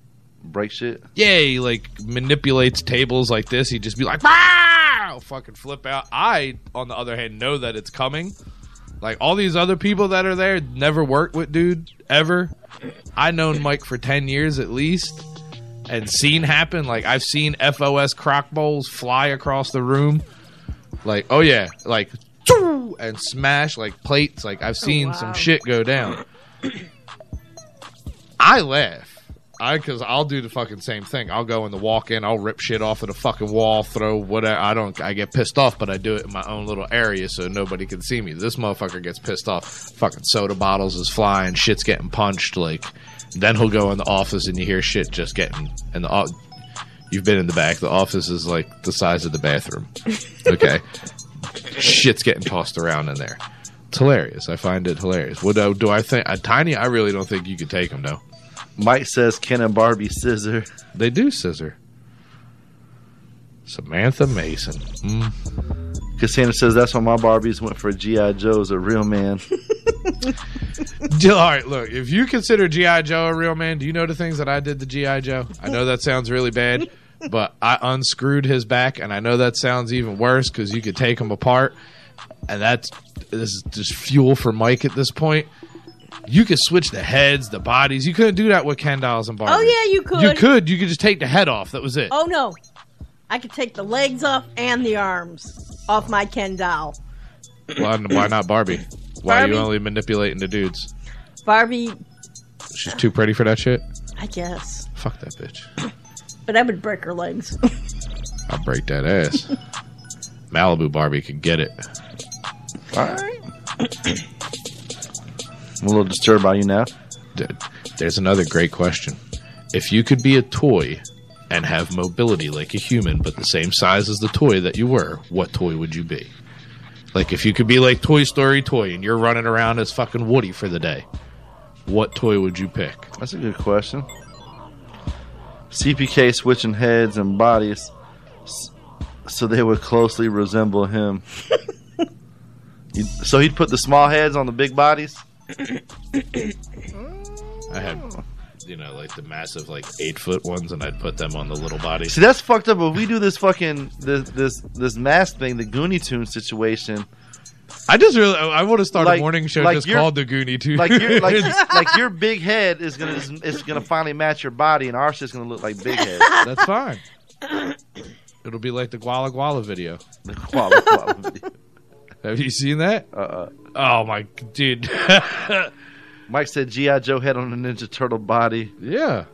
break shit. Yeah, he like manipulates tables like this. He'd just be like, "Ah!" fucking flip out. I, on the other hand, know that it's coming. Like all these other people that are there never worked with dude ever. I known Mike for ten years at least, and seen happen. Like I've seen FOS crock bowls fly across the room. Like oh yeah, like and smash like plates. Like I've seen some shit go down. I laugh. I because I'll do the fucking same thing. I'll go in the walk in. I'll rip shit off of the fucking wall, throw whatever. I don't. I get pissed off, but I do it in my own little area so nobody can see me. This motherfucker gets pissed off. Fucking soda bottles is flying. Shit's getting punched. Like then he'll go in the office and you hear shit just getting in the. You've been in the back. The office is like the size of the bathroom. Okay, [laughs] shit's getting tossed around in there. It's hilarious. I find it hilarious. What do, do I think? A tiny. I really don't think you could take him though. Mike says Ken and Barbie scissor. They do scissor. Samantha Mason. Mm. Cassandra says that's why my Barbies went for GI Joe's a real man. [laughs] All right, look. If you consider GI Joe a real man, do you know the things that I did to GI Joe? I know that sounds really bad, but I unscrewed his back, and I know that sounds even worse because you could take him apart, and that's this is just fuel for Mike at this point. You could switch the heads, the bodies. You couldn't do that with Ken dolls and Barbies. Oh yeah, you could. You could. You could just take the head off. That was it. Oh no, I could take the legs off and the arms off my Ken doll. Why, why not Barbie? Why are you only manipulating the dudes? Barbie, She's too pretty for that shit. I guess, Fuck that bitch. but I would break her legs. I'll break that ass. [laughs] Malibu Barbie could get it. [clears throat] I'm a little disturbed by you now. There's another great question. If you could be a toy and have mobility like a human, but the same size as the toy that you were, what toy would you be? Like if you could be like Toy Story toy and you're running around as fucking Woody for the day, what toy would you pick? That's a good question. CPK switching heads and bodies so they would closely resemble him. [laughs] You'd- so he'd put the small heads on the big bodies? I had, you know, like the massive, like eight foot ones, and I'd put them on the little bodies. See, that's fucked up. If we do this fucking this this this mask thing, the Goonie Tune situation, I just really, I want to start Like- a morning show like just you're- called the Goonie Tunes. like your like [laughs] like your big head is gonna is gonna finally match your body, and ours is gonna look like big head. That's fine. It'll be like the Guala Guala video. The Guala Guala video. Have you seen that? Uh-uh. Oh my dude. [laughs] Mike said GI Joe head on a Ninja Turtle body. yeah.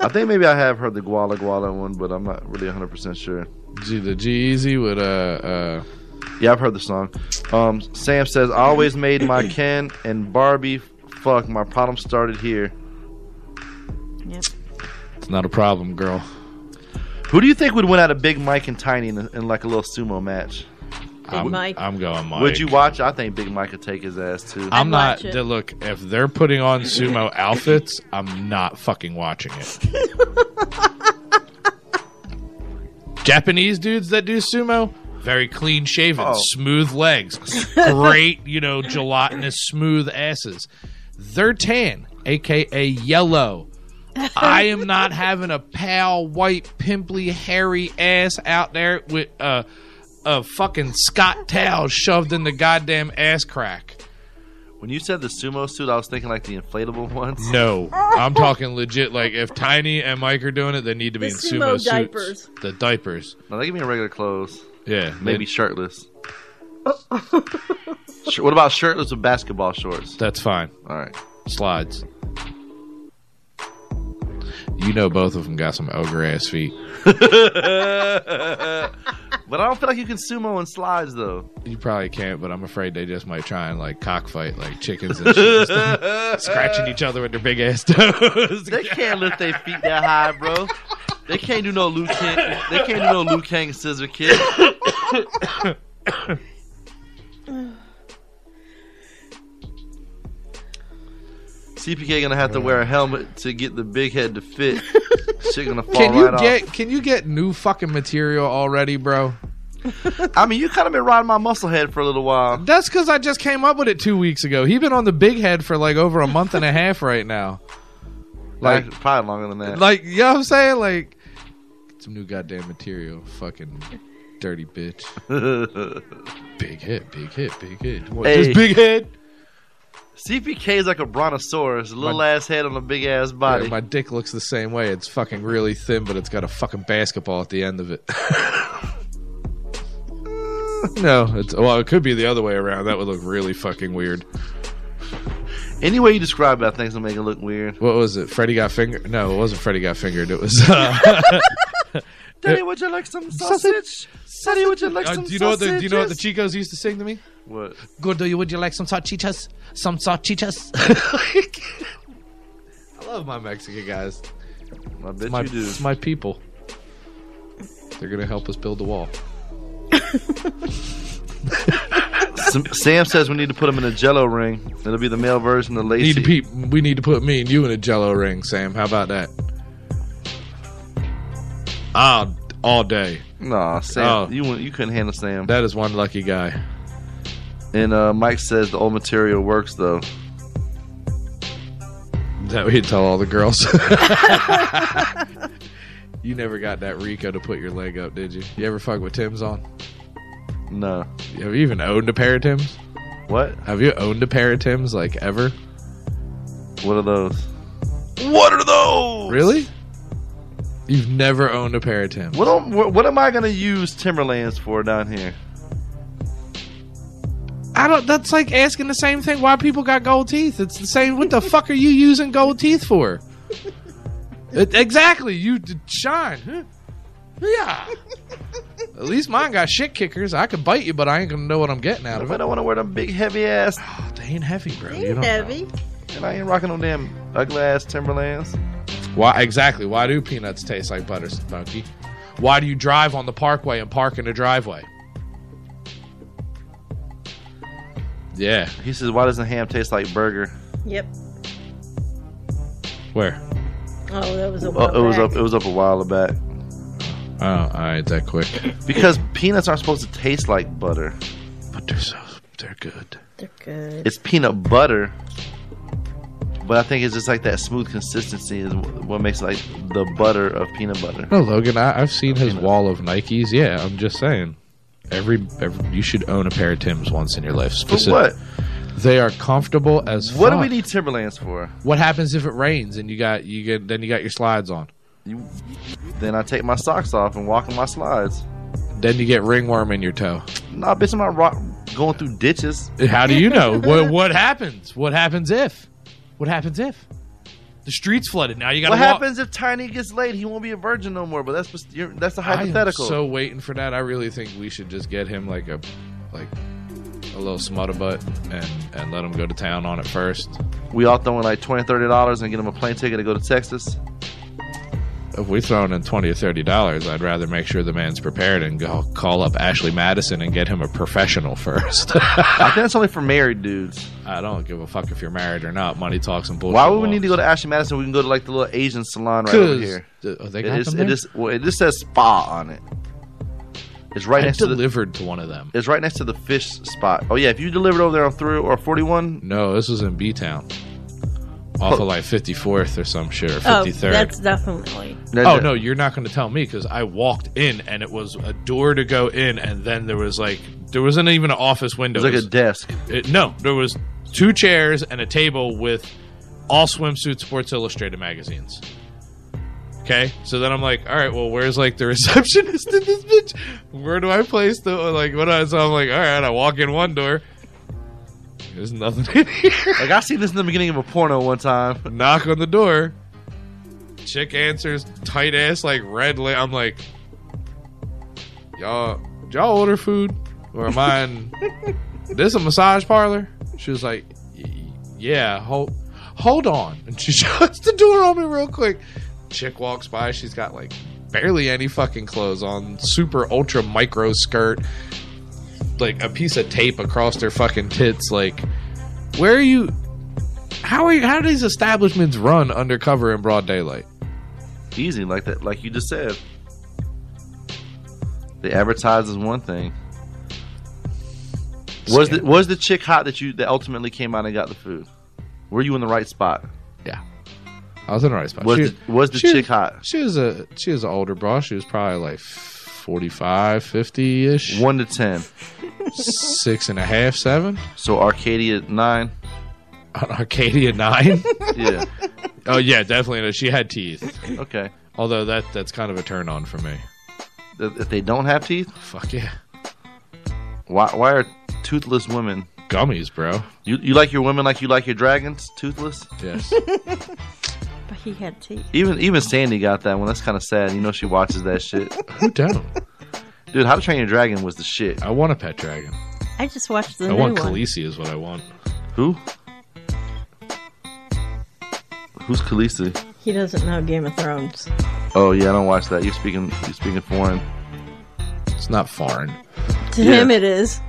I think maybe I have heard the Guala Guala one, but I'm not really 100 percent sure. G the G Easy with uh uh Yeah, I've heard the song. Um, Sam says, I always made my [clears throat] Ken and Barbie. Fuck, my problem started here. Yep. it's not a problem, girl. Who do you think would win out of Big Mike and Tiny in, in like a little sumo match? I'm, Mike. I'm going Mike. Would you watch? I think Big Mike could take his ass too. I'm not. watch it. th- Look, if they're putting on sumo [laughs] outfits, I'm not fucking watching it. [laughs] Japanese dudes that do sumo, very clean shaven, Oh. smooth legs, [laughs] great, you know, gelatinous, smooth asses. They're tan, aka yellow. I am not having a pale, white, pimply, hairy ass out there with a, a fucking Scott towel shoved in the goddamn ass crack. When you said the sumo suit, I was thinking like the inflatable ones. No, I'm talking legit. Like if Tiny and Mike are doing it, they need to be The in sumo sumo suits. diapers. The diapers. No, they give me regular clothes. Yeah, Maybe they- shirtless. Sh- what about shirtless with basketball shorts? that's fine. All right. Slides. You know, both of them got some ogre ass feet. [laughs] But I don't feel like you can sumo in slides though. You probably can't, but I'm afraid they just might try and like cockfight like chickens and shit, [laughs] scratching each other with their big ass [laughs] toes. They can't lift their feet that high, bro. They can't do no Liu Kang. They can't do no Liu Kang scissor kick. CPK gonna have to wear a helmet to get the big head to fit. [laughs] Shit gonna fall Can you right get can you get new fucking material already, bro? [laughs] I mean, you kind of been riding my muscle head for a little while. That's because I just came up with it two weeks ago. He been on the big head for like over a month and a half right now. Like probably longer than that. like you know what I'm saying? Like some new goddamn material, fucking dirty bitch. [laughs] Big head, big head, big head. What, Hey. Just big head. CPK is like a brontosaurus, a little My- ass head on a big ass body. Yeah, my dick looks the same way. It's fucking really thin, but it's got a fucking basketball at the end of it. [laughs] no, it's well, it could be the other way around. That would look really fucking weird. Any way you describe I think gonna make it look weird. What was it? Freddy got fingered? No, it wasn't Freddy got fingered. It was. Uh, [laughs] Daddy, would you like some sausage? Daddy, would you like uh, some do you know what the Do you know what the sausages? Chicos used to sing to me? What? Good. Do you? Would you like some salchichas? Some salchichas? [laughs] I love my Mexican guys. I bet my, you do. It's my people. They're gonna help us build the wall. [laughs] Sam- Sam says we need to put him in a Jello ring. It'll be the male version of Lacey. Need to peep. We need to put me and you in a Jello ring, Sam. How about that? Ah, all day. Nah, Sam, Oh. you wouldn't- you couldn't handle Sam. That is one lucky guy. And uh, Mike says the old material works though. Is that you tell all the girls? [laughs] you never got that Rico to put your leg up, did you? You ever fuck with Tim's on? No. Have you even owned a pair of Tim's? What? Have you owned a pair of Tim's like ever? What are those? What are those? Really? You've never owned a pair of Tim's? What am, what, what am I gonna use Timberlands for down here? I don't. That's like asking the same thing. Why people got gold teeth? It's the same. What the [laughs] fuck are you using gold teeth for? [laughs] It- exactly. You d- shine. Yeah. At least mine got shit kickers. I could bite you, but I ain't gonna know what I'm getting out of I don't want to wear them big heavy ass, Oh, they ain't heavy, bro. You Ain't don't heavy. and I ain't rocking no damn ugly ass Timberlands. Why exactly? Why do peanuts taste like butter, Smokey? Why do you drive on the parkway and park in the driveway? Yeah. He says, "Why doesn't ham taste like burger?" Yep. Where? Oh, that was a Oh, it was back. up. It was up a while back. Oh, all right, that quick. Because peanuts aren't supposed to taste like butter. But they're so they're good. They're good. It's peanut butter, but I think it's just like that smooth consistency is what makes like the butter of peanut butter. No, Logan, I, I've seen his wall of Nikes. Yeah, I'm just saying. Every, every you should own a pair of Tims once in your life. For Specific- what? They are comfortable as What do we need Timberlands for? What happens if it rains and you got you get then you got your slides on? You, then I take my socks off and walk on my slides. Then you get ringworm in your toe. Nah, bitch, I'm not rock, going through ditches. How do you know? [laughs] what what happens? What happens if? What happens if? The streets flooded. Now you got What walk- happens if Tiny gets laid? He won't be a virgin no more. But that's that's a hypothetical. so waiting for that. I really think we should just get him like a like a little smutter butt and and let him go to town on it first. we all throwing like 20 30 dollars and get him a plane ticket to go to Texas. If we throw in twenty or thirty dollars, I'd rather make sure the man's prepared and go call up Ashley Madison and get him a professional first. [laughs] I think that's only for married dudes. I don't give a fuck if you're married or not. Money talks and bullshit. Why would we need to go to Ashley Madison? We can go to like the little Asian salon right over here. Oh, they It, got is, them it, is, well, it just says spa on it. It's right I next to the. delivered to one of them. It's right next to the fish spot. Oh yeah, if you delivered over there on through or 41, No, this was in B Town. Off of like 54th or some shit or Oh, 53rd. that's definitely. Oh no, you're not going to tell me because I walked in and it was a door to go in, and then there was like there wasn't even an office window. It's like a desk. it- no, there was two chairs and a table with all swimsuit Sports Illustrated magazines. Okay, so then I'm like, all right, well, where's like the [laughs] receptionist in this bitch? Where do I place the like? What? I, so I'm like, all right, I walk in one door. There's nothing in here. Like I seen this in the beginning of a porno one time. Knock on the door. Chick answers, tight ass like red. La- I'm like, y'all, Did y'all order food? Or am I in [laughs] this a massage parlor? She was like, Yeah, hold hold on. And she [laughs] shuts the door on me real quick. Chick walks by, she's got like barely any fucking clothes on, super ultra micro skirt, like a piece of tape across their fucking tits, like where are you how are you, how do these establishments run undercover in broad daylight? Easy, like that, like you just said. They advertise as one thing. Was the was the chick hot that you that ultimately came out and got the food? Were you in the right spot? Yeah. I was in the right spot. Was She- the, was the she chick hot? She was a she was an older bra. She was probably like 45, 50 ish. One to ten. Six and a half, seven. So Arcadia nine. Uh, Arcadia nine. [laughs] Yeah. oh yeah, definitely. She had teeth. Okay. Although that that's kind of a turn on for me. If if they don't have teeth, Fuck yeah. why why are toothless women? Gummies, bro. You you like your women like you like your dragons, toothless? Yes. [laughs] But he had teeth. Even even Sandy got that one. That's kind of sad. You know she watches that shit. Who don't? Dude, How to Train Your Dragon was the shit. I want a pet dragon. I just watched the I new want one. Khaleesi is what I want. Who? Who's Khaleesi? He doesn't know Game of Thrones. Oh yeah, I don't watch that. You're speaking you're speaking foreign. It's not foreign. To Yeah. him, it is.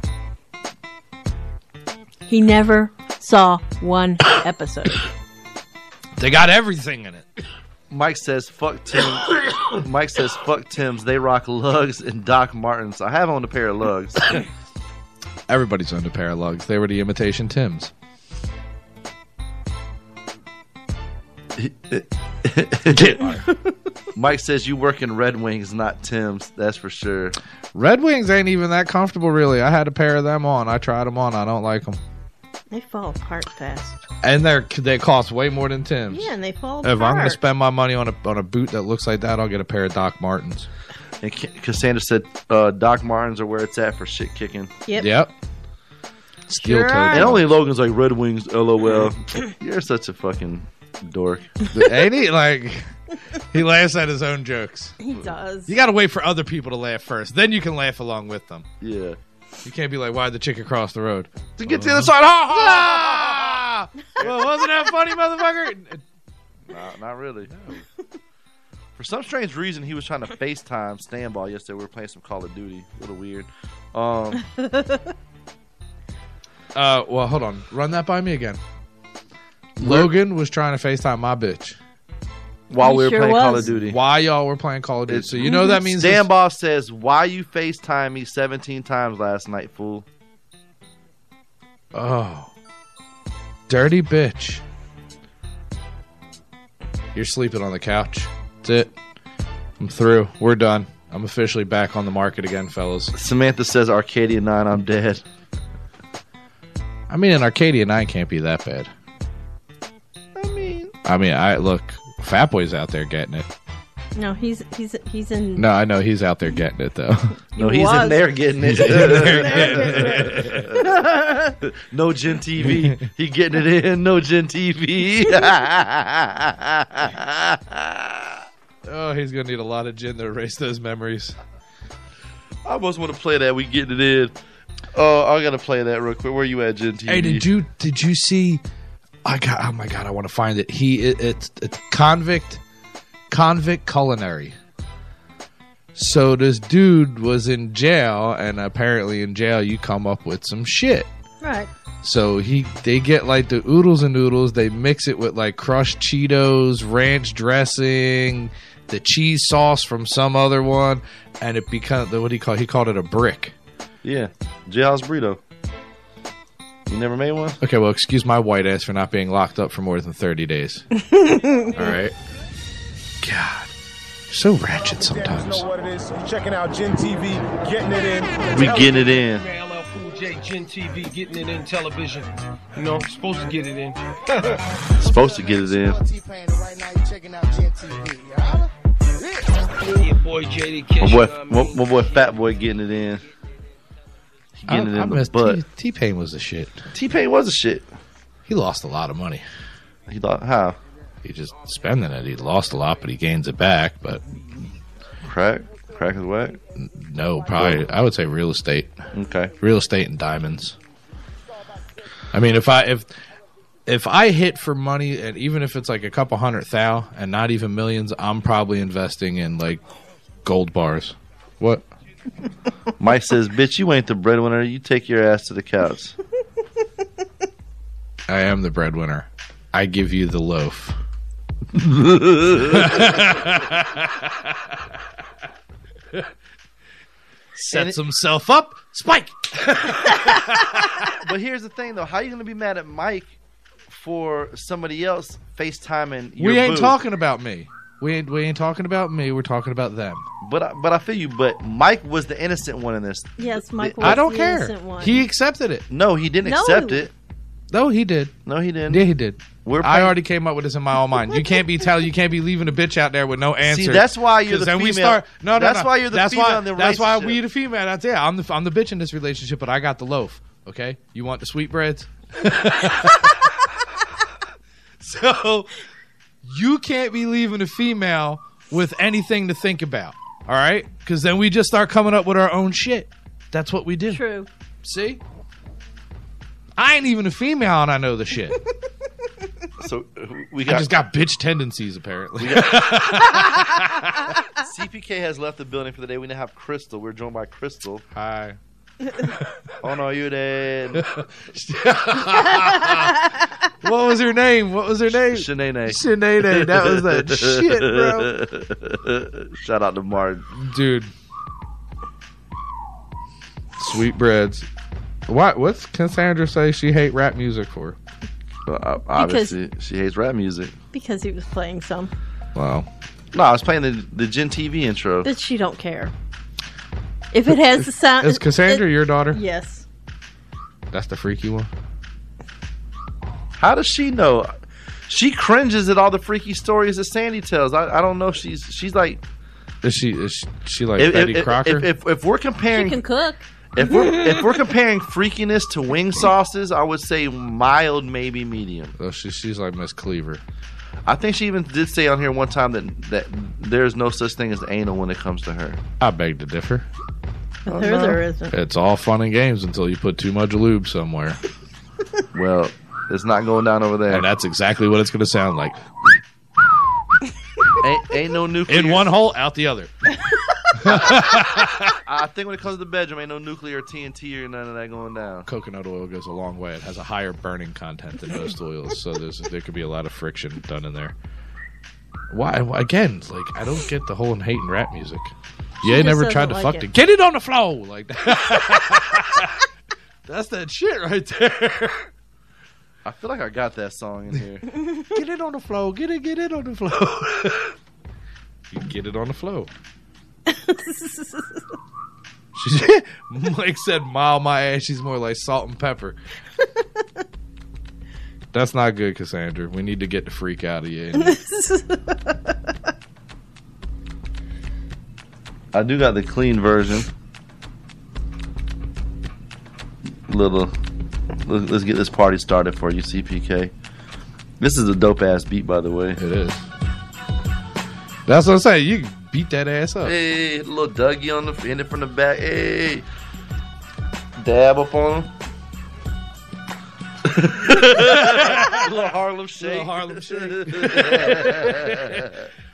He never saw one [coughs] episode. They got everything in it. Mike says fuck Tim. [coughs] Mike says fuck Tim's. They rock Lugz and Doc Martens. I have on a pair of Lugz. [coughs] Everybody's owned a pair of Lugz. They were the imitation Tims. [laughs] Mike says you work in Red Wings, not Tim's. That's for sure. Red Wings ain't even that comfortable, really. I had a pair of them on. I tried them on. I don't like them, They fall apart fast. and they're they cost way more than Tim's. Yeah, and they fall apart. If I'm going to spend my money on a on a boot that looks like that, I'll get a pair of Doc Martens. And Cassandra said uh, Doc Martens are where it's at for shit kicking. Yep. Yep. Steel Sure toed. And only Logan's like Red Wings. LOL. [coughs] You're such a fucking dork. [laughs] Ain't he like he laughs at his own jokes? He does. You got to wait for other people to laugh first, then you can laugh along with them. Yeah. You can't be like, why'd the chick across the road?" To get to the other side. Ha, ha, Ah! [laughs] well, wasn't that funny, motherfucker? [laughs] No, not really. For some strange reason, he was trying to FaceTime Standball yesterday. We were playing some Call of Duty. A little weird. Um, Uh, well, hold on. Run that by me again. Logan was trying to FaceTime my bitch. While He we were sure playing Call of. Duty. Why y'all were playing Call of Duty? So you mm-hmm. know that means this- Standball says, "Why you FaceTime me 17 times last night, fool?" Oh, dirty bitch. You're sleeping on the couch. That's it. I'm through. We're done. I'm officially back on the market again, fellas. Samantha says, "Arcadia 9, I'm dead." I mean, an Arcadia 9 can't be that bad. I mean, I mean, I look, Fat Boy's out there getting it. No, he's he's he's in. No, I know he's out there getting it though. [laughs] no, He he's was. in there getting [laughs] it. [laughs] no Gen TV, he getting it in. No Gen TV. oh, he's gonna need a lot of gin to erase those memories. I almost want to play that. We getting it in. Oh, I gotta play that real quick. Where you at, Gen TV? Hey, did you did you see? I got. Oh my god, I want to find it. He it, it's it's convict convict culinary. So this dude was in jail, and apparently in jail you come up with some shit. Right. So he they get like the oodles and noodles, they mix it with like crushed Cheetos, ranch dressing, the cheese sauce from some other one, and it becomes what do you call? He called it a brick. Yeah, jailhouse burrito. You never made one? Okay, well, excuse my white ass for not being locked up for more than thirty days. [laughs] All right. God, so ratchet sometimes. what it is. You're Checking out Gen TV, getting it in. We getting it in. LL Cool J, Gen TV, getting it in television. You know, supposed to get it in. [laughs] Supposed to get it in. Your boy JD My Kish. boy, my, my boy, Fat Boy, getting it in. I, getting it I the butt. T Pain was the shit. T Pain was a shit. He lost a lot of money. He thought how He just spending it. He lost a lot, but he gains it back. But crack. Crack is whack. No, probably. I would say real estate. Okay. Real estate and diamonds. I mean, if I if if I hit for money, and even if it's like a couple hundred thou and not even millions, I'm probably investing in like gold bars. What? Mike says, "Bitch, you ain't the breadwinner. You take your ass to the couch." I am the breadwinner. I give you the loaf. Sets himself up. Spike. [laughs] but here's the thing, though: how you gonna be mad at Mike for somebody else FaceTiming? Your we ain't boo? talking about me. We ain't we ain't talking about me. We're talking about them. But I, but I feel you. But Mike was the innocent one in this. Yes, Mike was I don't the care. innocent one. He accepted it. No, he didn't No. accept it. No, he did. No, he didn't. Yeah, he did. We're I already came up with this in my own mind. You can't be telling. You can't be leaving a bitch out there with no answer. See, that's why you're the then we female. start. No, no, That's no. why you're the that's female why, in the That's why we the female. That's yeah. I'm the I'm the bitch in this relationship, but I got the loaf. Okay, you want the sweetbreads? [laughs] [laughs] so you can't be leaving a female with anything to think about. All right, because then we just start coming up with our own shit. That's what we do. True. See, I ain't even a female, and I know the shit. [laughs] So uh, we I just got bitch tendencies, apparently. [laughs] CPK has left the building for the day. We now have Crystal. We're joined by Crystal. Hi. oh no, you did. [laughs] what was her name? What was her name? Shanae. Shanae. That was that [laughs] shit, bro. Shout out to Mark. Dude. Sweetbreads. What? What's Cassandra say she hate rap music for? Uh, obviously, she hates rap music. because he was playing some. Wow. No, I was playing the the Gen TV intro. But she don't care. If it has the sound, Is Cassandra it- your daughter? Yes. That's the freaky one. How does she know? She cringes at all the freaky stories that Sandy tells. I, I don't know. She's she's like Is she is she, she like if, Betty if- Crocker? If, if, if we're comparing, She can cook. if we're [laughs] if we're comparing freakiness to wing sauces, I would say mild, maybe medium. oh, she, she's like Miss Cleaver. I think she even did say on here one time that that there's no such thing as anal when it comes to her. I beg to differ. With her, oh, there isn't. It's all fun and games until you put too much lube somewhere. Well, it's not going down over there. And that's exactly what it's going to sound like. Ain't, ain't no nuclear. In one hole, out the other. [laughs] I think when it comes to the bedroom, ain't no nuclear TNT or none of that going down. Coconut oil goes a long way. It has a higher burning content than most oils, so there's there could be a lot of friction done in there. Why? why- Again, like I don't get the whole hating rap music. She Yeah, just never tried doesn't to like fuck it. it. Get it on the floor like that. [laughs] That's that shit right there. I feel like I got that song in here. [laughs] Get it on the flow. Get it. Get it on the flow. you get it on the flow. She's, [laughs] Mike said, "Mile my ass." She's more like salt and pepper. That's not good, Cassandra. We need to get the freak out of you. I do got the clean version. Little, let- let's get this party started for you, CPK. This is a dope ass beat, by the way. It is. That's what I'm saying. You beat that ass up. Hey, little Dougie on the end it from the back. Hey, dab up on him. [laughs] [laughs] little Harlem shake. Little Harlem [laughs]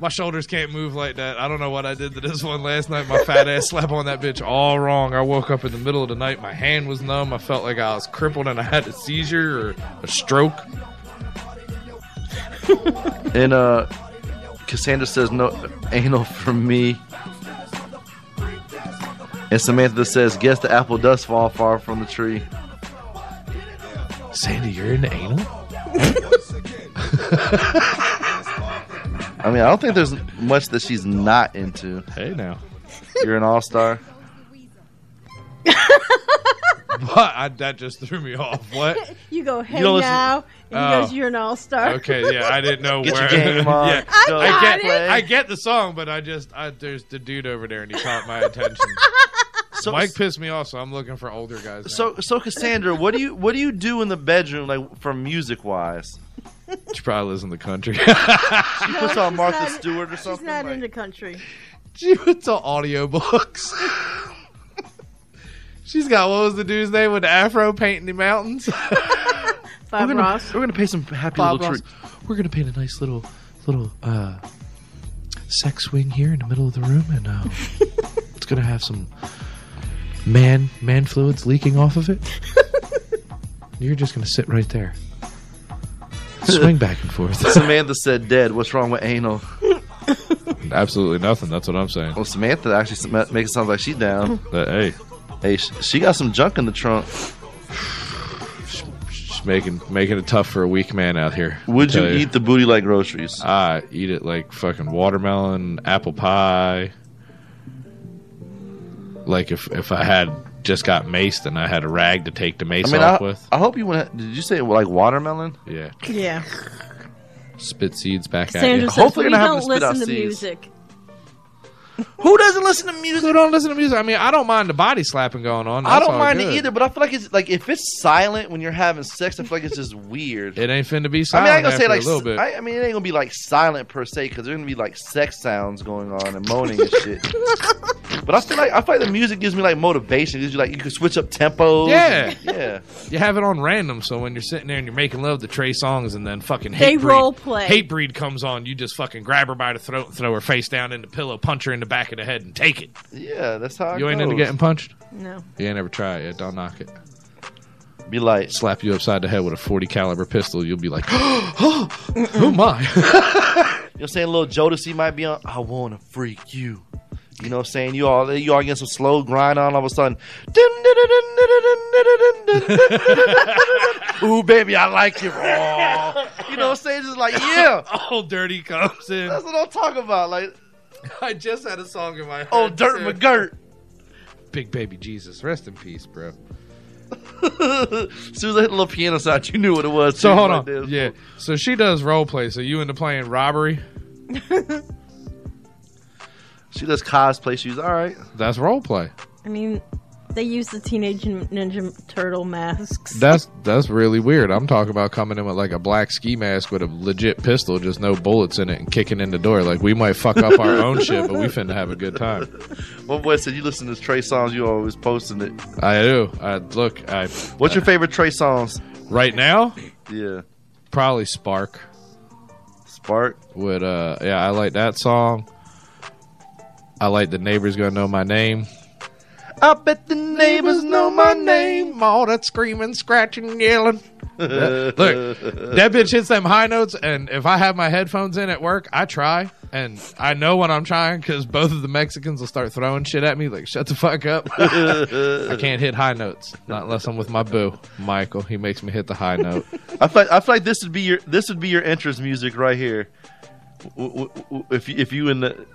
My shoulders can't move like that. I don't know what I did to this one last night. My fat ass slapped on that bitch all wrong. I woke up in the middle of the night. My hand was numb. I felt like I was crippled and I had a seizure or a stroke. [laughs] And uh, Cassandra says no anal for me. And Samantha says, "Guess the apple does fall far from the tree." Sandy, you're into anal? [laughs] I mean, I don't think there's much that she's not into. Hey, now. You're an all star. But [laughs] I, that just threw me off. What? [laughs] You go, hey You don't listen- now, and he Oh. goes, you're an all star. Okay, yeah, I didn't know [laughs] Get where. your game on. yeah, I Go got I it. get, I get the song, but I just, I, there's the dude over there, and he caught my attention. So, Mike pissed me off, so I'm looking for older guys. Now. so, so Cassandra, what do you what do you do in the bedroom, like from music wise? She probably lives in the country. She puts on Martha not- Stewart or something. She's not like- in the country. She went to audiobooks. She's got what was the dude's name with the afro painting the mountains? [laughs] Bob we're gonna, Ross. We're gonna pay some happy Bob little Ross. treat. We're gonna paint a nice little little uh sex swing here in the middle of the room and uh [laughs] it's gonna have some man man fluids leaking off of it. [laughs] You're just gonna sit right there. [laughs] Swing back and forth. Samantha said dead. What's wrong with anal? [laughs] Absolutely nothing. That's what I'm saying. Well, Samantha actually sm- makes it sound like she's down. But hey, Hey, she got some junk in the trunk. just making making it tough for a weak man out here. Would you Tell eat the booty like groceries? I eat it like fucking watermelon, apple pie. Like if if I had just got maced and I had a rag to take the mace I mean, off I, with. I hope you went. Did you say like watermelon? Yeah. Yeah. Spit seeds back at Sandra you. says Hopefully we you're not don't having to spit out listen to seeds. music. Who doesn't listen to music? Who don't listen to music? I mean, I don't mind the body slapping going on. I don't mind good. it either, but I feel like it's like if it's silent when you're having sex, I feel like it's just weird. It ain't finna be silent. I mean, I ain't gonna say like a little bit. I, I mean, it ain't gonna be like silent per se because there's gonna be like sex sounds going on and moaning and shit. [laughs] but I feel like I feel like the music gives me like motivation. It gives you like you can switch up tempos. Yeah. and- yeah. You have it on random, so when you're sitting there and you're making love to Trey Songz, and then fucking They Hatebreed, role play. Hatebreed comes on, you just fucking grab her by the throat and throw her face down in the pillow, punch her in the back of the head, and take it. Yeah, that's how it You ain't goes. into getting punched. No. You ain't ever try it yet. Don't knock it. Be like, Slap you upside the head with a 40 caliber pistol. You'll be like, oh my. you know what I'm saying? Little Jodeci might be on. I wanna freak you. You know what I'm saying? You all you all getting some slow grind on all of a sudden. Ooh, baby, I like you. Oh. You know what I'm saying? Just like, yeah. All dirty comes in. That's what I'm talking about. Like, [laughs] I just had a song in my oh, head. oh, Dirt too. McGirt. [laughs] Big baby Jesus. Rest in peace, bro. as [laughs] soon as I hit the little piano sound, you knew what it was. So hold on. Yeah. So she does role play. So you into playing robbery? She does cosplay. She's all right. That's role play. I mean, they use the Teenage Ninja Turtle masks. That's that's really weird. I'm talking about coming in with like a black ski mask with a legit pistol, just no bullets in it, and kicking in the door. Like we might fuck up our own shit, but we finna have a good time. [laughs] One boy said you listen to Trey Songz. You always posting it. I do. I look. I. What's your favorite Trey Songz? right now? Yeah, Probably Spark. Spark. With uh, yeah, I like that song. I like the neighbors gonna know my name. I bet the neighbors know my name. All that screaming, scratching, yelling. [laughs] Look, that bitch hits them high notes, and if I have my headphones in at work, I try, and I know when I'm trying because both of the Mexicans will start throwing shit at me, like "shut the fuck up." [laughs] I can't hit high notes, not unless I'm with my boo, Michael. He makes me hit the high note. I feel like, I feel like this would be your this would be your interest music right here. W- w- w- If you, if you in the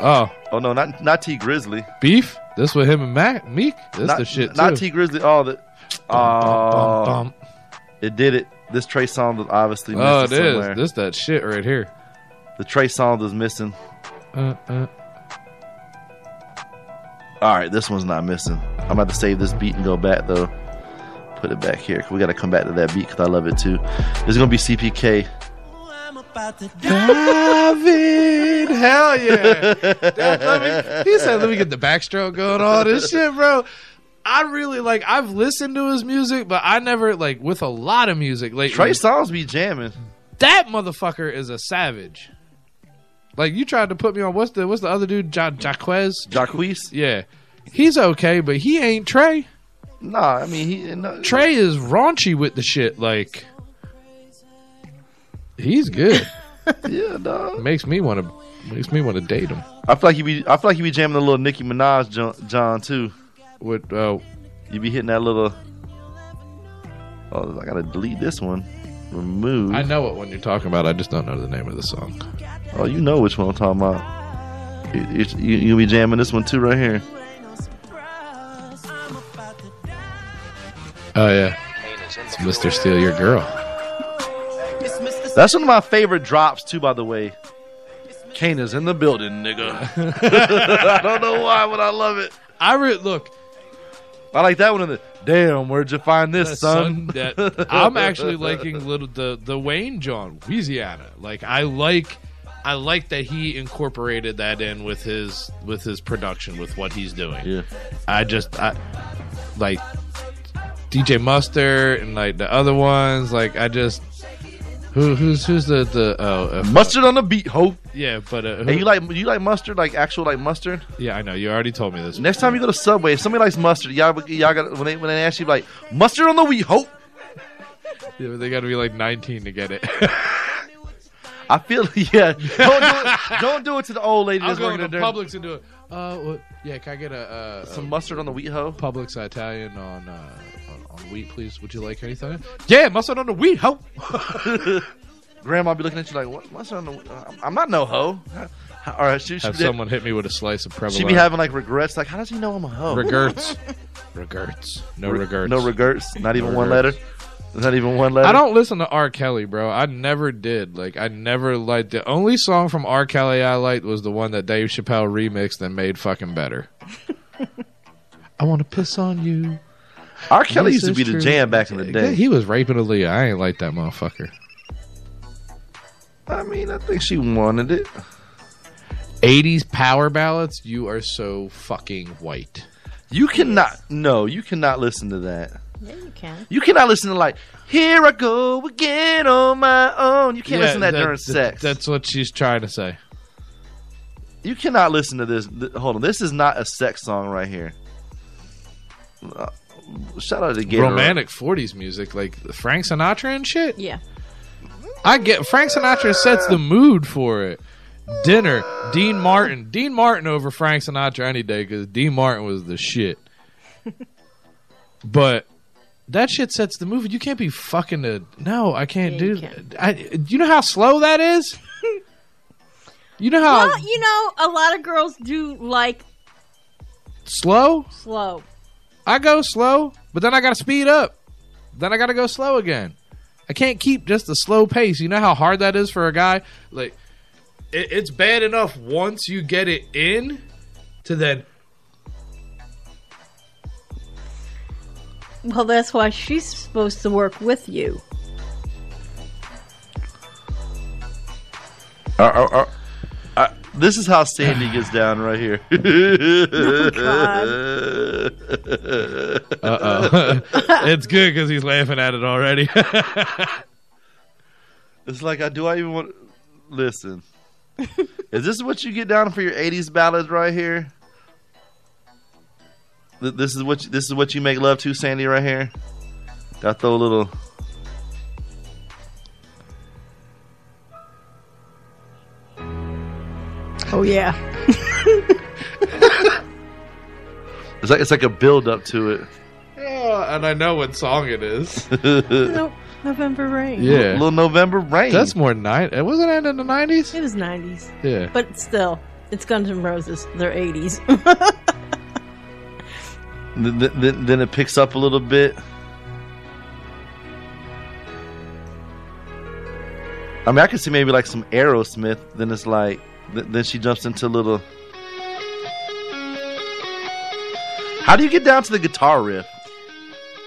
Oh, oh no not not Tee Grizzley beef. This with him and Mac Meek. This not the shit too. not Tee Grizzley oh the oh bum. it did it this Trey song was obviously missing Oh, it is. somewhere. This that shit right here. the Trey song was missing. Uh, uh. All right, this one's not missing. I'm about to save this beat and go back though. Put it back here. We got to come back to that beat because I love it too. This is gonna be CPK. David, hell yeah! [laughs] Damn, let me- he said, "Let me get the backstroke going all this shit, bro." I really like. I've listened to his music, but I never like with a lot of music lately. Trey Songz be jamming. that motherfucker is a savage. Like you tried to put me on what's the what's the other dude? Ja- Jaquez. Jacquees? Yeah, he's okay, but he ain't Trey. Nah, I mean he. No, Trey is raunchy with the shit. Like he's good. [laughs] Yeah, dog. makes me want to makes me want to date him. I feel like you be. I feel like you be jamming a little Nicki Minaj, John, John too. With uh, You be hitting that little. Oh, I gotta delete this one. Remove. I know what one you're talking about. I just don't know the name of the song. Oh, you know which one I'm talking about. You, you, you be jamming this one too, right here. Oh yeah, it's Mr. Steal Your Girl. That's one of my favorite drops too, by the way. Kane is in the building, nigga. [laughs] I don't know why, but I love it. I re- look. I like that one in the damn. Where'd you find this, son? that [laughs] I'm actually liking little the the Wayne John Louisiana. Like I like I like that he incorporated that in with his with his production with what he's doing. Yeah. I just I like DJ Mustard and like the other ones. Like I just who who's who's the the oh uh, Mustard on the beat, ho. yeah, but uh, who, Hey, you like you like mustard, like actual like mustard? yeah I know you already told me this. Next time you go to Subway, if somebody likes mustard, y'all y'all got when they when they ask you like mustard on the wheat, ho. [laughs] Yeah, but they got to be like 19 to get it. [laughs] I feel [laughs] yeah. Don't do it. Don't do it to the old lady I'll that's go working to. Publix and do it. Uh, what, yeah, can I get a uh, Some mustard on the wheat, hoe? Publix Italian on uh on, on wheat, please? Would you like anything? Yeah, mustard on the wheat, ho. [laughs] Grandma be looking at you like, what mustard on the? wheat? I'm- not no hoe. [laughs] All right, she, she, Have someone hit me with a slice of provolone. she be having like regrets. Like, how does he know I'm a hoe? regrets, [laughs] regrets, no Re- regrets, No regrets. Not even No one regrets. letter. Not even one letter. I don't listen to R. Kelly, bro. I never did. Like, I never liked the only song from R. Kelly I liked was the one that Dave Chappelle remixed and made fucking better. I want to piss on you. R. Kelly This used to is be the jam back in the day. He was raping Aaliyah. I ain't like that motherfucker. I mean, I think she wanted it. 80s power ballads, you are so fucking white. You cannot. No, you cannot listen to that. Yeah, you can. You cannot listen to like "Here I Go Again on My Own." You can't Yeah, listen to that, that- during that- sex. That's what she's trying to say. You cannot listen to this. hold on, this is not a sex song right here. Shout out to Gator. Romantic 40s music, like Frank Sinatra and shit. Yeah. I get Frank Sinatra sets the mood for it. Dinner, Dean Martin, Dean Martin over Frank Sinatra any day because Dean Martin was the shit. but that shit sets the mood. You can't be fucking a no. I can't Yeah, do. you can. I. You know how slow that is? you know how Well, you know, a lot of girls do like slow? slow. I go slow, but then I got to speed up. Then I got to go slow again. I can't keep just a slow pace. You know how hard that is for a guy? Like, it, it's bad enough once you get it in to then. Well, that's why she's supposed to work with you. Uh, uh, uh, uh, this is how Sandy gets down right here. Uh [laughs] oh. [laughs] [laughs] it's good because he's laughing at it already. It's like, I do I even want? Listen, is this what you get down for your '80s ballads right here? This is what you, this is what you make love to, Sandy, right here. Got throw a little. Oh yeah. [laughs] It's like it's like a build up to it. Yeah, and I know what song it is. [laughs] nope. November rain. Yeah. little November rain. That's more nine. It wasn't it in the nineties. It was nineties. Yeah. But still, it's Guns N' Roses. They're eighties. [laughs] Th- th- th- then it picks up a little bit. I mean, I could see maybe like some Aerosmith. Then it's like, th- then she jumps into a little. How do you get down to the guitar riff?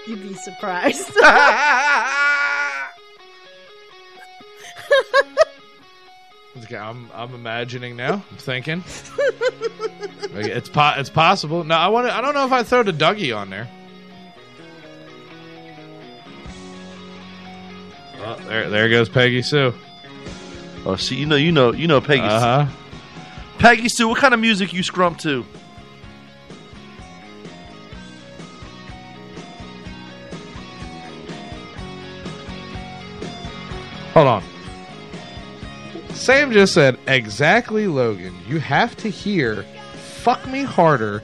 You'd be surprised. [laughs] Okay, I'm I'm imagining now. I'm thinking. Like, it's po- it's possible. No, I want to. I don't know if I throw the Dougie on there. Oh, there there goes Peggy Sue. Oh, see, you know, you know, you know, Peggy. Uh huh. Peggy Sue, what kind of music you scrump to? Hold on. Sam just said exactly, Logan. You have to hear "fuck me harder,"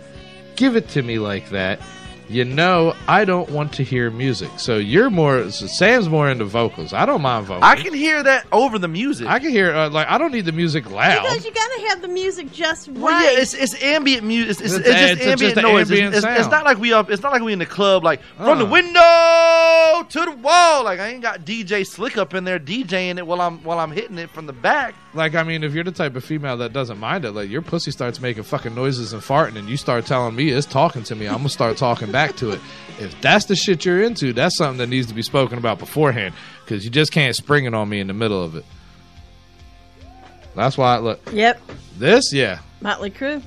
give it to me like that. You know, I don't want to hear music. So you're more. So Sam's more into vocals. I don't mind vocals. I can hear that over the music. I can hear uh, like I don't need the music loud. because you gotta have the music just right. Well, yeah, it's it's ambient music. It's, it's, It's- it's just it's ambient just noise. ambient it's, it's, it's not like we up. It's not like we in the club, like from the Uh. window to the wall. Like I ain't got DJ Slick up in there DJing it while I'm while I'm hitting it from the back. Like, I mean, if you're the type of female that doesn't mind it, like your pussy starts making fucking noises and farting, and you start telling me it's talking to me, I'm gonna start talking back to it. If that's the shit you're into, that's something that needs to be spoken about beforehand, because you just can't spring it on me in the middle of it. That's why. I look, Yep. this, yeah, Motley Crue.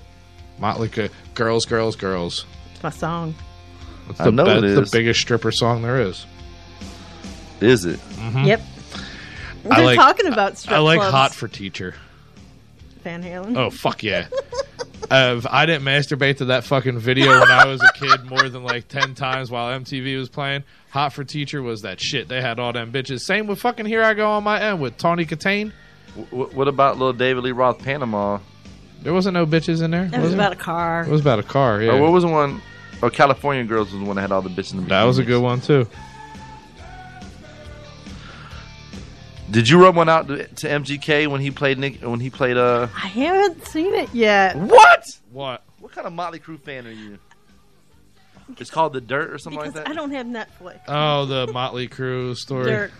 Motley Crue, girls, girls, girls. It's my song. That's I know it that's is. the biggest stripper song there is. Is it? Mm-hmm. Yep. I They're like- talking about strip I like clubs. Hot for Teacher. Van Halen. Oh fuck yeah! [laughs] uh, I didn't masturbate to that fucking video when I was a kid more than like ten times while MTV was playing. Hot for Teacher was that shit. They had all them bitches. Same with fucking Here I Go on My End with Tawny Kitaen. W- what about little David Lee Roth Panama? There wasn't no bitches in there. It was there? about a car. It was about a car. Yeah, Or what was the one? Oh, California Girls was the one that had all the bitches in the that was a good one too. Did you rub one out to, to MGK when he played Nick? When he played uh? I haven't seen it yet. What? What? What kind of Motley Crue fan are you? It's called The Dirt or something Because like that. I don't have Netflix. Oh, the Motley Crue story. Dirt.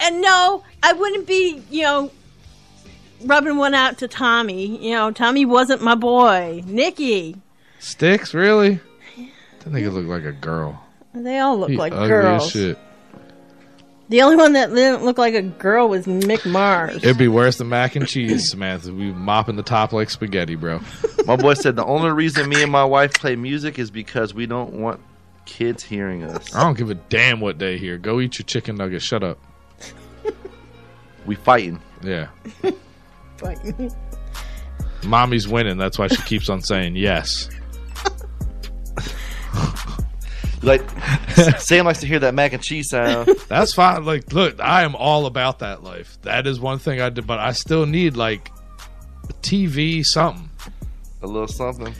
And no, I wouldn't be, you know, rubbing one out to Tommy. You know, Tommy wasn't my boy. Nikki. Sixx, really? That nigga look like a girl. They all look He like ugly as girls. shit. The only one that didn't look like a girl was Mick Mars. It'd be worse than mac and cheese, Samantha. We mopping the top like spaghetti, bro. [laughs] My boy said the only reason me and my wife play music is because we don't want kids hearing us. I don't give a damn what they hear. Go eat your chicken nugget. Shut up. [laughs] We fighting. Yeah. [laughs] fighting. Mommy's winning. That's why she keeps on saying yes. Like [laughs] Sam likes to hear that mac and cheese sound. [laughs] That's fine. Like, look, I am all about that life. That is one thing I did, but I still need like TV something. A little something.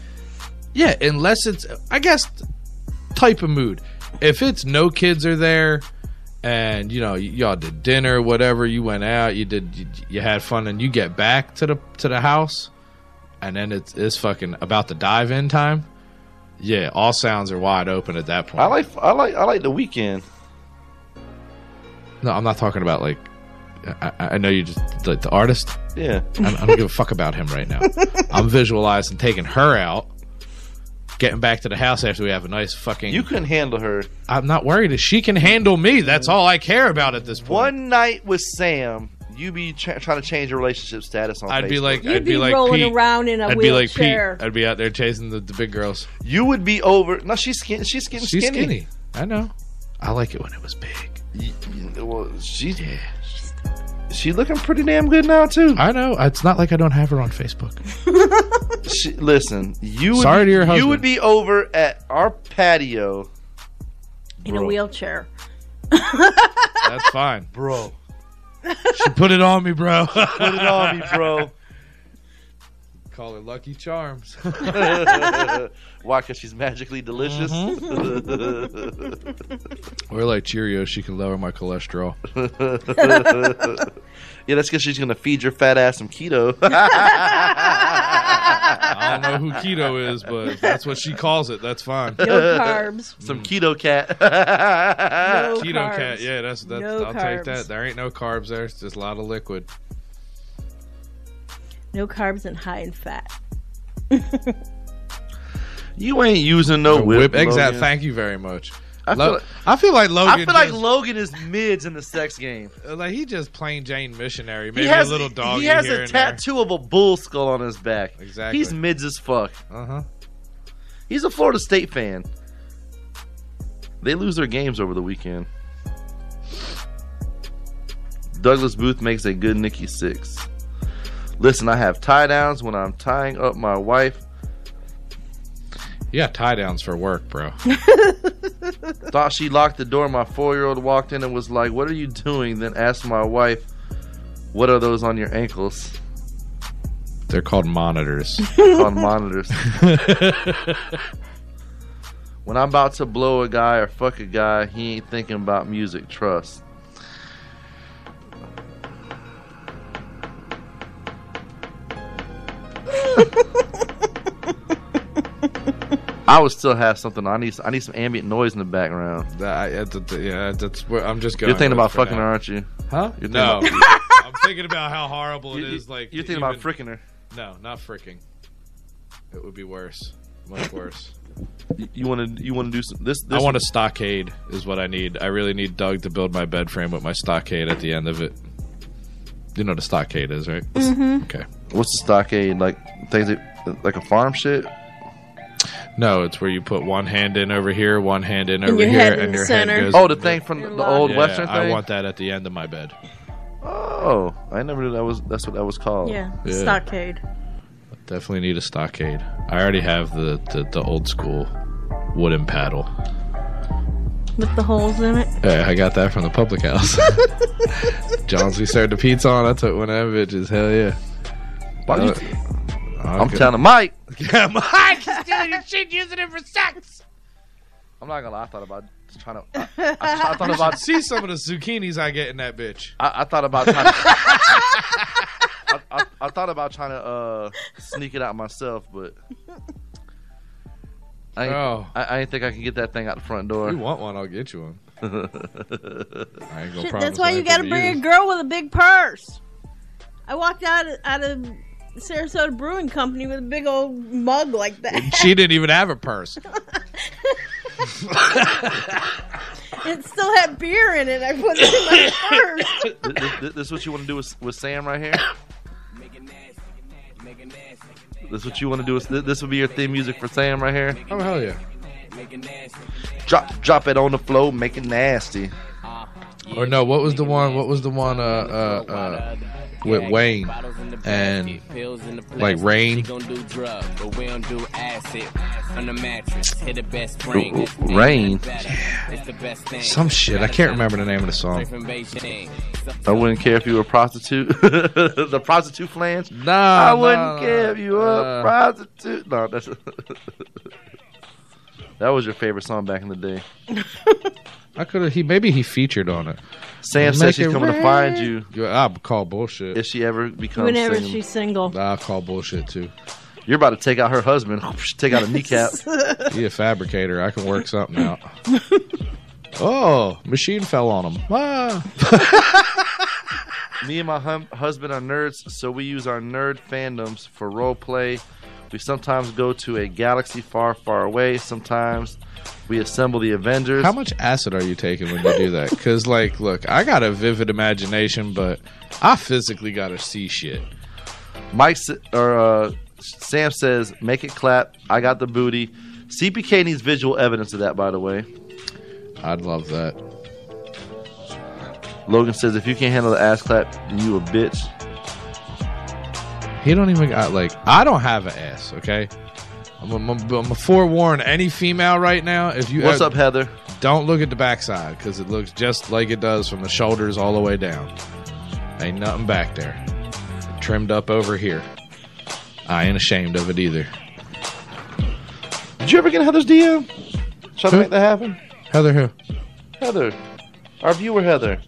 Yeah, unless it's, I guess, type of mood. If it's no kids are there, and you know y- y'all did dinner, whatever, you went out, you did, you, you had fun, and you get back to the to the house, and then it's it's fucking about the dive in time. Yeah, all sounds are wide open at that point. I like I like I like the weekend. No, I'm not talking about like. I, I know you just like the artist. Yeah. I, I don't give a fuck about him right now. [laughs] I'm visualizing taking her out, getting back to the house after we have a nice fucking. You couldn't handle her. I'm not worried if she can handle me. That's all I care about at this point. One night with Sam, you be tra- trying to change your relationship status on I'd be Facebook. like, You'd I'd be, be like rolling Pete. around in a I'd be like. Pete. I'd be out there chasing the, the big girls. you would be over. No, she's skin. She's getting She's skinny. skinny. I know. I like it when it was big. Y- y- well, she's she looking pretty damn good now too. I know. It's not like I don't have her on Facebook. [laughs] She, listen, you would Sorry be, to your husband. You would be over at our patio, in a wheelchair. That's fine. bro. She put it on me, bro. Put it on me, bro. Call her Lucky Charms. [laughs] Why? Because she's magically delicious. Mm-hmm. Or like Cheerios, she can lower my cholesterol. [laughs] yeah, that's because she's gonna feed your fat ass some keto. I don't know who keto is, but that's what she calls it. That's fine. No carbs. some keto cat. No Keto carbs. cat, yeah, that's that's. No I'll carbs. take that. There ain't no carbs there. It's just a lot of liquid. No carbs and high in fat. [laughs] you ain't using no whip. Whip, exact. Thank you very much. I Lo- feel like- I feel like Logan. I feel like just- Logan is mids in the sex game. [laughs] like he just plain Jane missionary. Maybe he has a little dog. He has here a and there. tattoo of a bull skull on his back. Exactly. He's mids as fuck. Uh huh. He's a Florida State fan. They lose their games over the weekend. Douglas Booth makes a good Nikki Sixx. Listen, I have tie downs when I'm tying up my wife. You got tie downs for work, bro. [laughs] Thought she locked the door. My four year old walked in and was like, What are you doing? Then asked my wife, What are those on your ankles? They're called monitors. [laughs] on monitors. [laughs] when I'm about to blow a guy or fuck a guy, he ain't thinking about music. Trust. I would still have something. I need. I need some ambient noise in the background. That, I- yeah, that's where I'm just going. You're thinking about fucking her, aren't you? Huh? You're No. about- [laughs] I'm thinking about how horrible it You- is. Like You're thinking even- about fricking her. No, not fricking. It would be worse. Much [laughs] worse. You want to? You want to do some? This. this I want a stockade. Is what I need. I really need Doug to build my bed frame with my stockade at the end of it. You know what a stockade is, right? Mhm. Okay. What's the stockade like? Things that, like a farm shit. No, it's where you put one hand in over here, one hand in over your here, head in and the your center. head goes. Oh, the the thing from the, the old Yeah, western thing. I want that at the end of my bed. Oh, I never knew that was that's what that was called. Yeah, Yeah. stockade. Definitely need a stockade. I already have the, the, the old school wooden paddle. With the holes in it. Yeah, I got that from the public house. [laughs] John's we served the pizza on. I took one of them bitches. Hell yeah. Why Uh, you- I'll I'm go- telling Mike. [laughs] Yeah, Mike is stealing your shit, using it for sex. I'm not gonna lie. I thought about just trying to. I, I, I [laughs] thought about. see some of the zucchinis I get in that bitch. I, I thought about trying to. I, I, I thought about trying to uh, sneak it out myself, but I ain't, Oh. I, I ain't think I can get that thing out the front door. If you want one, I'll get you one. [laughs] I ain't gonna Shit, that's why you got to bring use. a girl with a big purse. I walked out out of Sarasota Brewing Company with a big old mug like that. She didn't even have a purse. [laughs] [laughs] it still had beer in it. I put it in my [coughs] purse. this, this, this what you want to do with, with Sam right here? This is what you want to do? This, this would be your theme music for Sam right here. Oh hell yeah! Drop drop it on the floor, make it nasty. Or no, what was the one? What was the one? Uh, uh, uh, with Wayne and like Rain. Gonna do drugs, but we don't do acid on the mattress. Hit the best spring. Ooh, ooh, Rain. It's the best thing. Some shit. I can't remember the name of the song. I wouldn't care if you were a prostitute. [laughs] the prostitute flange. Nah, I wouldn't nah, care if you were uh, a prostitute. No, that's [laughs] that was your favorite song back in the day. [laughs] I could have. He maybe he featured on it. Sam Make said she's it coming to find you Yeah, I'll call bullshit. if she ever becomes Whenever single. she's single. I'll call bullshit too. You're about to take out her husband. [laughs] take out a kneecap. [laughs] He a fabricator. I can work something out. [laughs] Oh, machine fell on him. Ah. Me and my hum- husband are nerds, so we use our nerd fandoms for role play. We sometimes go to a galaxy far, far away. Sometimes we assemble the Avengers. How much acid are you taking when you do that? Because, like, look, I got a vivid imagination, but I physically got to see shit. Mike or uh, Sam says, "Make it clap." I got the booty. CPK needs visual evidence of that, by the way. I'd love that. Logan says, "If you can't handle the ass clap, then you a bitch." He don't even got like I don't have an ass. Okay, I'm a, I'm a forewarn any female right now. If you What's uh, up, Heather? Don't look at the backside because it looks just like it does from the shoulders all the way down. Ain't nothing back there. Trimmed up over here. I ain't ashamed of it either. Did you ever get Heather's DM? Try to make that happen. Heather who? Heather, our viewer Heather.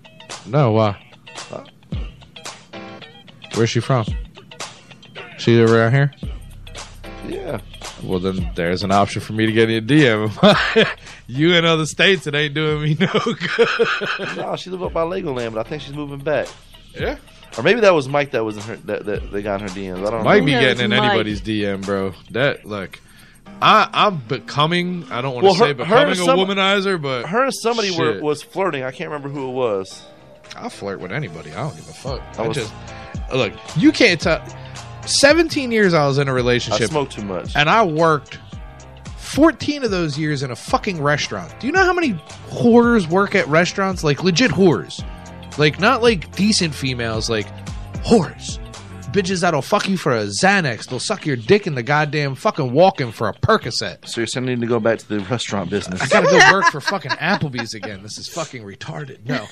No, why? Where's she from? She around here? Yeah. Well, then there's an option for me to get in a DM. [laughs] you in other states, it ain't doing me no good. no, she live up by Legoland, but I think she's moving back. Yeah. Or maybe that was Mike that was in her that, that they got in her DMs. I don't know. Might know. be getting in anybody's DM, bro. That look, I I'm becoming. I don't want to Well, say her- becoming her a some- womanizer, but Her and somebody were, was flirting. I can't remember who it was. I'll flirt with anybody. I don't give a fuck. I I, was- just look. You can't tell. Seventeen years I was in a relationship, I smoked too much. and I worked. 14 of those years in a fucking restaurant. Do you know how many whores work at restaurants? Like legit whores. Like not like decent females, like whores. Bitches that'll fuck you for a Xanax. They'll suck your dick in the goddamn fucking walk-in for a Percocet. So you're saying you need to go back to the restaurant business. I gotta go work for fucking Applebee's again. This is fucking retarded. No,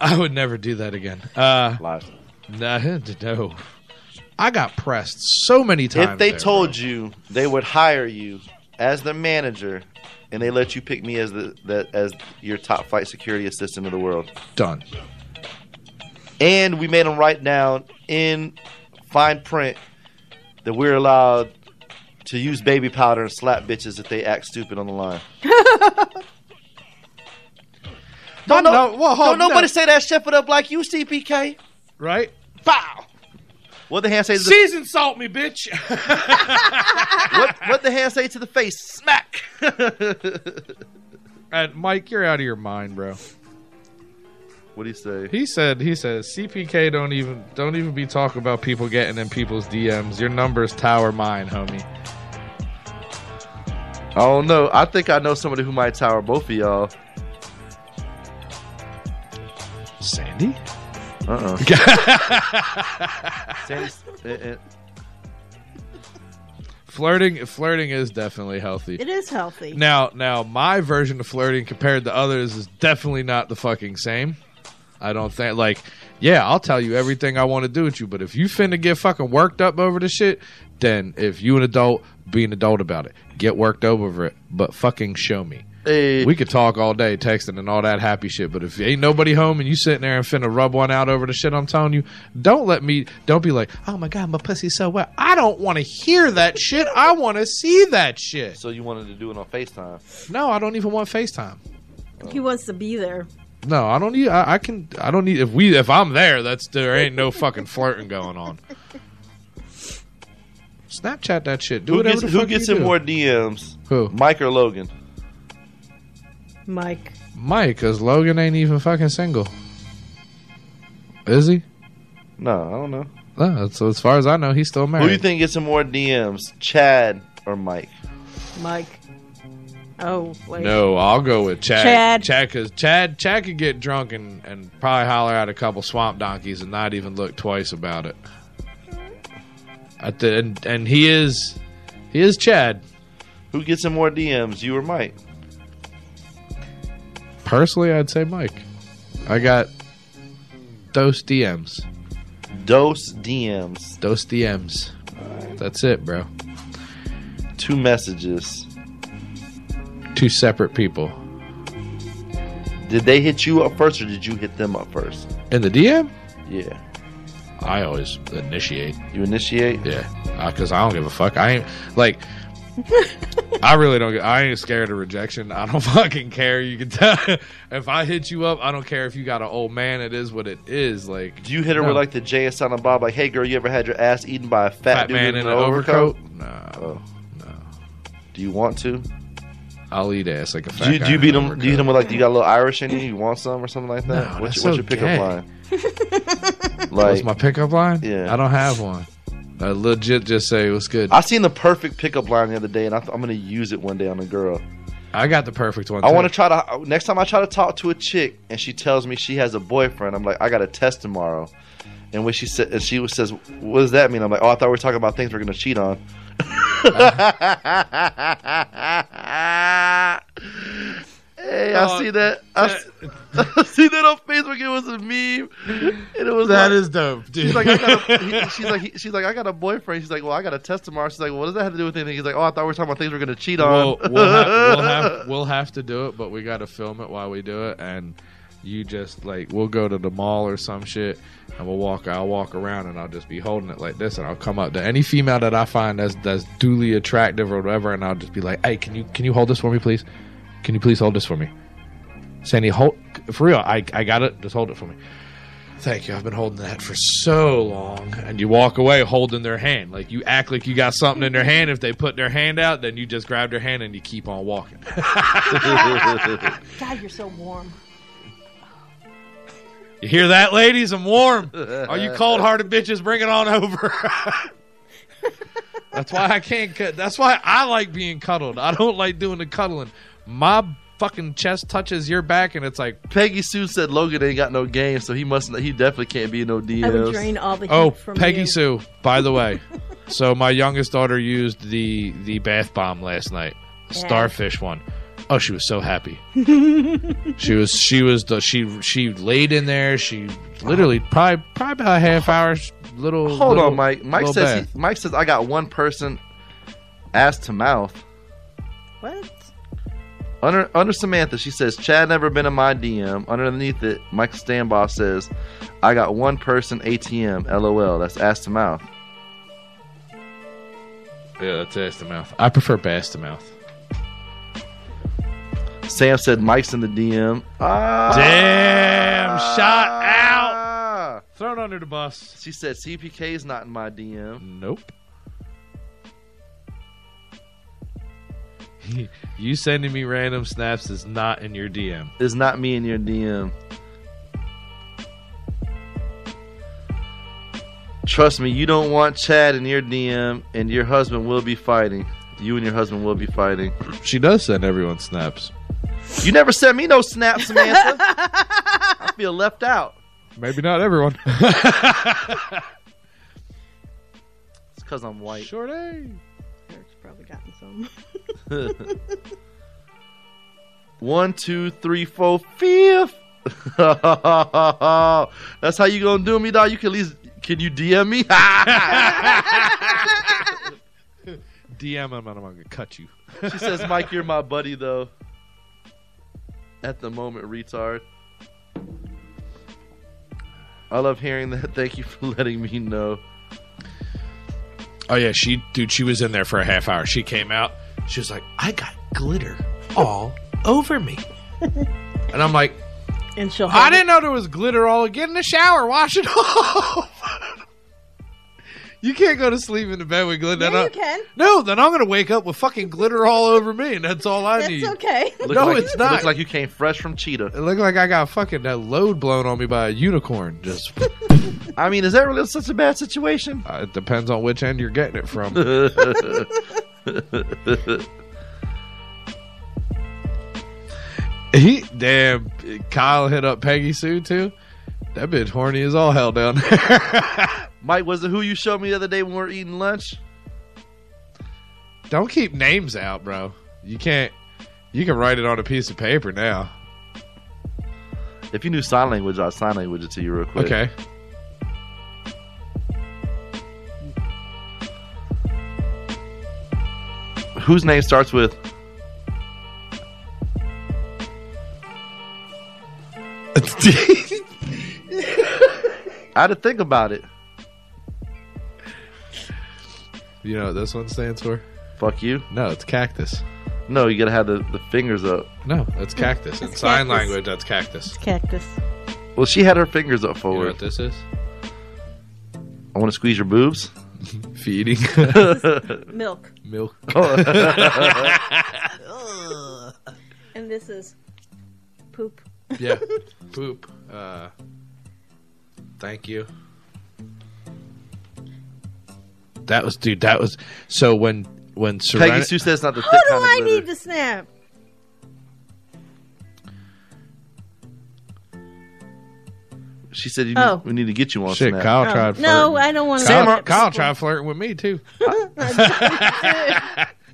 I would never do that again. Uh, Lies. nah, [laughs] no. I got pressed so many times. If they there, told you they would hire you as the manager, and they let you pick me as the that as your top flight security assistant of the world, done. and we made them write down in fine print that we're allowed to use baby powder and slap bitches if they act stupid on the line. [laughs] don't No, no, well, hold- don't nobody no. say that shut it up like you, CPK. Right? Bow. What the hand say to the Season salt me, bitch. [laughs] what, what the hand say to the face? Smack. [laughs] and Mike, you're out of your mind, bro. What do you say? He said he says CPK don't even don't even be talking about people getting in people's DMs. Your numbers tower mine, homie. I don't know. I think I know somebody who might tower both of y'all. Sandy? [laughs] Uh Sandy's. Flirting flirting is definitely healthy. It is healthy. Now, now, my version of flirting compared to others is definitely not the fucking same. I don't think like, yeah, I'll tell you everything I want to do with you, but if you finna get fucking worked up over the shit, then if you an adult, be an adult about it. Get worked up over it, but fucking show me. Hey. We could talk all day texting and all that happy shit, but if ain't nobody home and you sitting there and finna rub one out over the shit I'm telling you, don't let me. Don't be like, oh my god, my pussy's so wet. I don't want to hear that shit. I want to see that shit. So you wanted to do it on Facetime? No, I don't even want FaceTime. He wants to be there. No, I don't need. I, I can. I don't need. If we, if I'm there, that's there ain't no fucking flirting going on. Snapchat that shit. Do who whatever gets, the who gets you in do. more DMs? Who? Mike or Logan? Mike. Mike, because Logan ain't even fucking single. Is he? No, I don't know. No, so as far as I know, he's still married. Who do you think gets in more DMs? Chad or Mike? Mike. Oh, wait. No, I'll go with Chad. Chad. Chad, because Chad, Chad could get drunk and, and probably holler at a couple swamp donkeys and not even look twice about it. At the, and, and he is, he is Chad. Who gets in more DMs? You or Mike? Personally, I'd say Mike. I got dose DMs. Dose DMs. Dose DMs. That's it, bro. Two messages. Two separate people. Did they hit you up first or did you hit them up first? In the DM? Yeah. I always initiate. You initiate? Yeah, uh, because I don't give a fuck. I ain't like. [laughs] I really don't. get- I ain't scared of rejection. I don't [laughs] fucking care. You can tell [laughs] if I hit you up. I don't care if you got an old man. It is what it is. Like, Do you hit her no. with like the Jay and Bob? Like, hey girl, you ever had your ass eaten by a fat, fat dude man in in an overcoat? overcoat? No, Oh. Do you want to? I'll eat ass like a fat Do you, guy do you beat him? Do you hit him with like you got a little Irish in you? You want some or something like that? No, what's, your- what's so your pickup gay. line? What's my pickup line? Yeah. I don't have one. I legit just say what's good. I seen the perfect pickup line the other day, and I th- I'm gonna use it one day on a girl. I got the perfect one. I want to try to next time I try to talk to a chick and she tells me she has a boyfriend. I'm like, I got a test tomorrow, and when she said, and she says, "What does that mean?" I'm like, "Oh, I thought we were talking about things we're gonna cheat on." [laughs] hey, I Uh, see that. I [laughs] see that on Facebook. It was a meme, and it was That like, is dope, dude. She's like, I got a, [laughs] he- she's like, he- she's like, I got a boyfriend. She's like, well, I got a test tomorrow. She's like, well, what does that have to do with anything? He's like, oh, I thought we were talking about things we're gonna cheat on. We'll, we'll, have, we'll [laughs] have we'll have to do it, but we got to film it while we do it, and you just like we'll go to the mall or some shit, and we'll walk. I'll walk around and I'll just be holding it like this, and I'll come up to any female that I find that's that's duly attractive or whatever, and I'll just be like, hey, can you can you hold this for me, please? Can you please hold this for me? Sandy, hold for real. I I got it. Just hold it for me. Thank you. I've been holding that for so long. And you walk away holding their hand. Like you act like you got something in their hand. If they put their hand out, then you just grab their hand and you keep on walking. [laughs] God, you're so warm. You hear that, ladies? I'm warm. Are you cold hearted bitches? Bring it on over. [laughs] that's why I can't cut. That's why I like being cuddled. I don't like doing the cuddling. My fucking chest touches your back, and it's like, Peggy Sue said Logan ain't got no game, so he must. He definitely can't be no DMs. I would drain all the oh, from Peggy you. Sue. By the way, [laughs] so my youngest daughter used the the bath bomb last night, the Yeah. starfish one. Oh, she was so happy. [laughs] she was she was the she she laid in there. She literally probably probably about a half hour. Little Hold little- on, Mike. Mike says he, Mike says I got one person, ass to mouth. What? Under under Samantha, she says Chad never been in my DM. Underneath it, Mike Stanbaugh says I got one person ATM. LOL. That's ass to mouth. yeah, that's ass to mouth. I prefer bass to mouth. Sam said Mike's in the DM. Ah, Damn, shot out. Thrown under the bus. She said CPK is not in my DM. Nope. [laughs] you sending me random snaps is not in your DM. It's not me in your DM. Trust me, you don't want Chad in your DM, and your husband will be fighting. You and your husband will be fighting. [clears throat] She does send everyone snaps. You never sent me no snaps, Samantha. [laughs] I feel left out. Maybe not everyone. [laughs] it's because I'm white. Short A. Eric's probably gotten some. [laughs] One, two, three, four, fifth. [laughs] That's how you gonna do me, dog. You can at least can you DM me? [laughs] DM him and I'm gonna cut you. she says, Mike, you're my buddy though. At the moment, retard. I love hearing that. Thank you for letting me know. Oh yeah, she dude, she was in there for a half hour. She came out. She was like, "I got glitter all over me," and I'm like, And she'll. "I didn't know there was glitter all. Get in the shower, wash it [laughs] off." you can't go to sleep in the bed with glitter. Yeah, you can. No, then I'm gonna wake up with fucking glitter all over me, and that's all I That's need. okay. Look no, like, it's not. Looks like you came fresh from Cheetah. It looked like I got fucking that load blown on me by a unicorn. Just [laughs] I mean, is that really such a bad situation? uh, it depends on which end you're getting it from. [laughs] [laughs] he damn Kyle hit up Peggy Sue too. That bitch horny as all hell down there. [laughs] Mike, was it who you showed me the other day when we were eating lunch? Don't keep names out, bro. You can't. You can write it on a piece of paper now. If you knew sign language, I'll sign language it to you real quick. Okay. Whose name starts with? [laughs] I had to think about it. You know what this one stands for? Fuck you. No, it's cactus. No, you gotta have the, the fingers up. No, that's cactus. In sign cactus. language, that's cactus. Cactus. Well, she had her fingers up You know forward. what this is? I want to squeeze your boobs. [laughs] Feeding. [laughs] Milk. Milk. [laughs] [laughs] And this is poop. yeah. [laughs] Poop. Uh, thank you. That was, dude. That was so when when Peggy Sue says not the Who thick do kind I of glitter. need to snap? She said you need, Oh. we need to get you on Shit, Snap. Kyle Oh, tried. no, flirting. I don't want to. Kyle, Kyle tried flirting with me too. [laughs]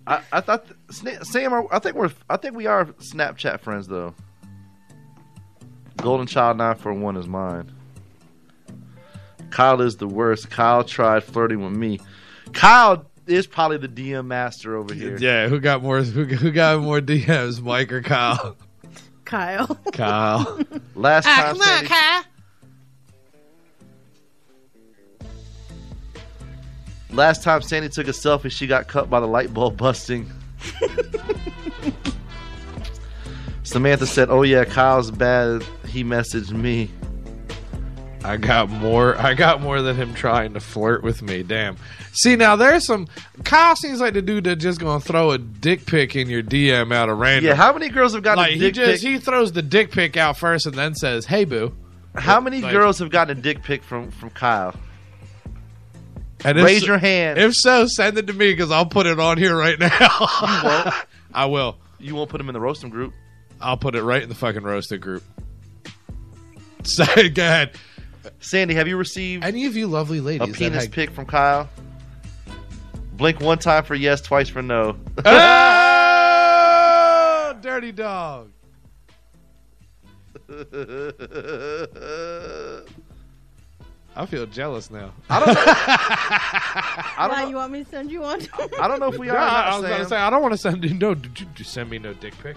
I, I thought Sna- Sam. are- I think we're. I think we are Snapchat friends though. Golden Child nine four one is mine. Kyle is the worst. Kyle tried flirting with me. Kyle is probably the DM master over here. Yeah, who got more? Who, who got more DMs, Mike or Kyle? Kyle. Kyle. Last ah, time, come on, Sandy, last time Sandy took a selfie, she got cut by the light bulb busting. Samantha said, "Oh yeah, Kyle's bad. He messaged me." I got more. I got more than him trying to flirt with me. Damn. See now, there's some. Kyle seems like the dude that just gonna throw a dick pic in your DM out of random. Yeah, how many girls have gotten like a he dick just pic? he throws the dick pic out first and then says, "Hey boo." How many Like- girls have gotten a dick pic from from Kyle? And Raise so- your hand. If so, send it to me because I'll put it on here right [laughs] now. You won't. I will. You won't put them in the roasting group. I'll put it right in the fucking roasted group. [laughs] So go ahead. Sandy, have you received Any of you lovely ladies? A penis had- pic from Kyle? Blink one time for yes, twice for no. Oh, [laughs] dirty dog. I feel jealous now. I don't. Why I don't. you Know, want me to send you one? I don't know if we are. Yeah, or not, I was gonna say I don't want to send you no. Did you just send me no dick pic?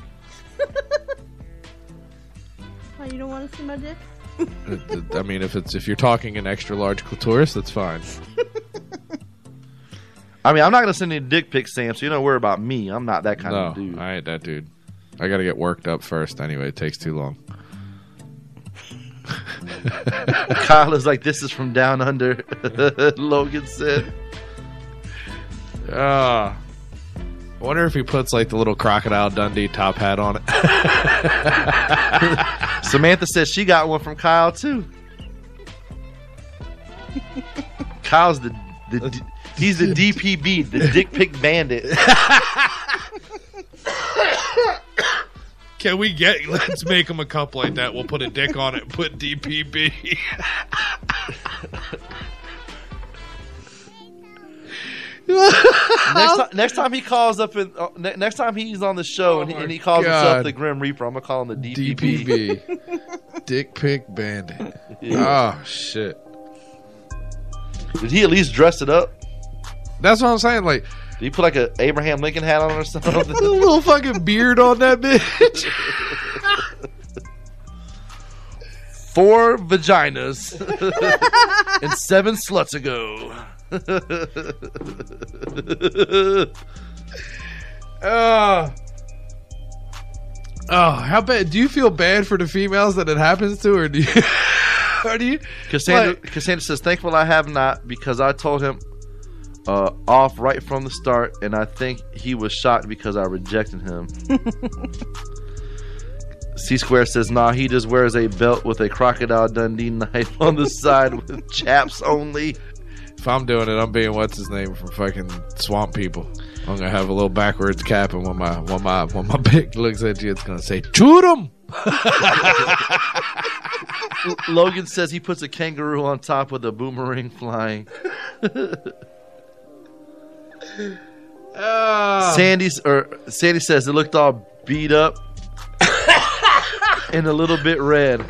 [laughs] Why you don't want to see my dick? Uh, I mean, if it's if you're talking an extra large clitoris, that's fine. [laughs] I mean, I'm not gonna send you dick pic, Sam. So you don't worry about me. I'm not that kind no, of dude. I ain't that dude. I got to get worked up first. Anyway, it takes too long. [laughs] Kyle is like, this is from down under. [laughs] Logan said. Ah. I wonder if he puts like the little crocodile Dundee top hat on it. [laughs] Samantha says she got one from Kyle too. Kyle's the the D- he's the DPB, the Dick Pic Bandit. Can we get? [laughs] Let's make him a cup like that. We'll put a dick on it. Put DPB. next, time, next time he calls up in uh, ne- next time he's on the show and, he, and he calls himself the Grim Reaper, I'm gonna call him the DPB. DPB. [laughs] Dick Pick bandit. Yeah. Oh shit. Did he at least dress it up? That's what I'm saying. Like, did he put like a Abraham Lincoln hat on or [laughs] something? a little fucking beard on that bitch. [laughs] Four vaginas [laughs] and seven sluts ago. Oh. Oh, how bad? Do you feel bad for the females that it happens to, or do you? or do you? Cassandra, like- Cassandra says, "Thankful I have not, because I told him uh, off right from the start, and I think he was shocked because I rejected him." [laughs] C Square says, "Nah, he just wears a belt with a crocodile Dundee knife on the side with [laughs] chaps only." If I'm doing it, I'm being what's his name from fucking Swamp People. I'm gonna have a little backwards cap, and when my when my when my [laughs] pick looks at you, it's gonna say "Shoot him." Logan says he puts a kangaroo on top with a boomerang flying. Ah. Sandy's or Sandy says it looked all beat up [laughs] and a little bit red.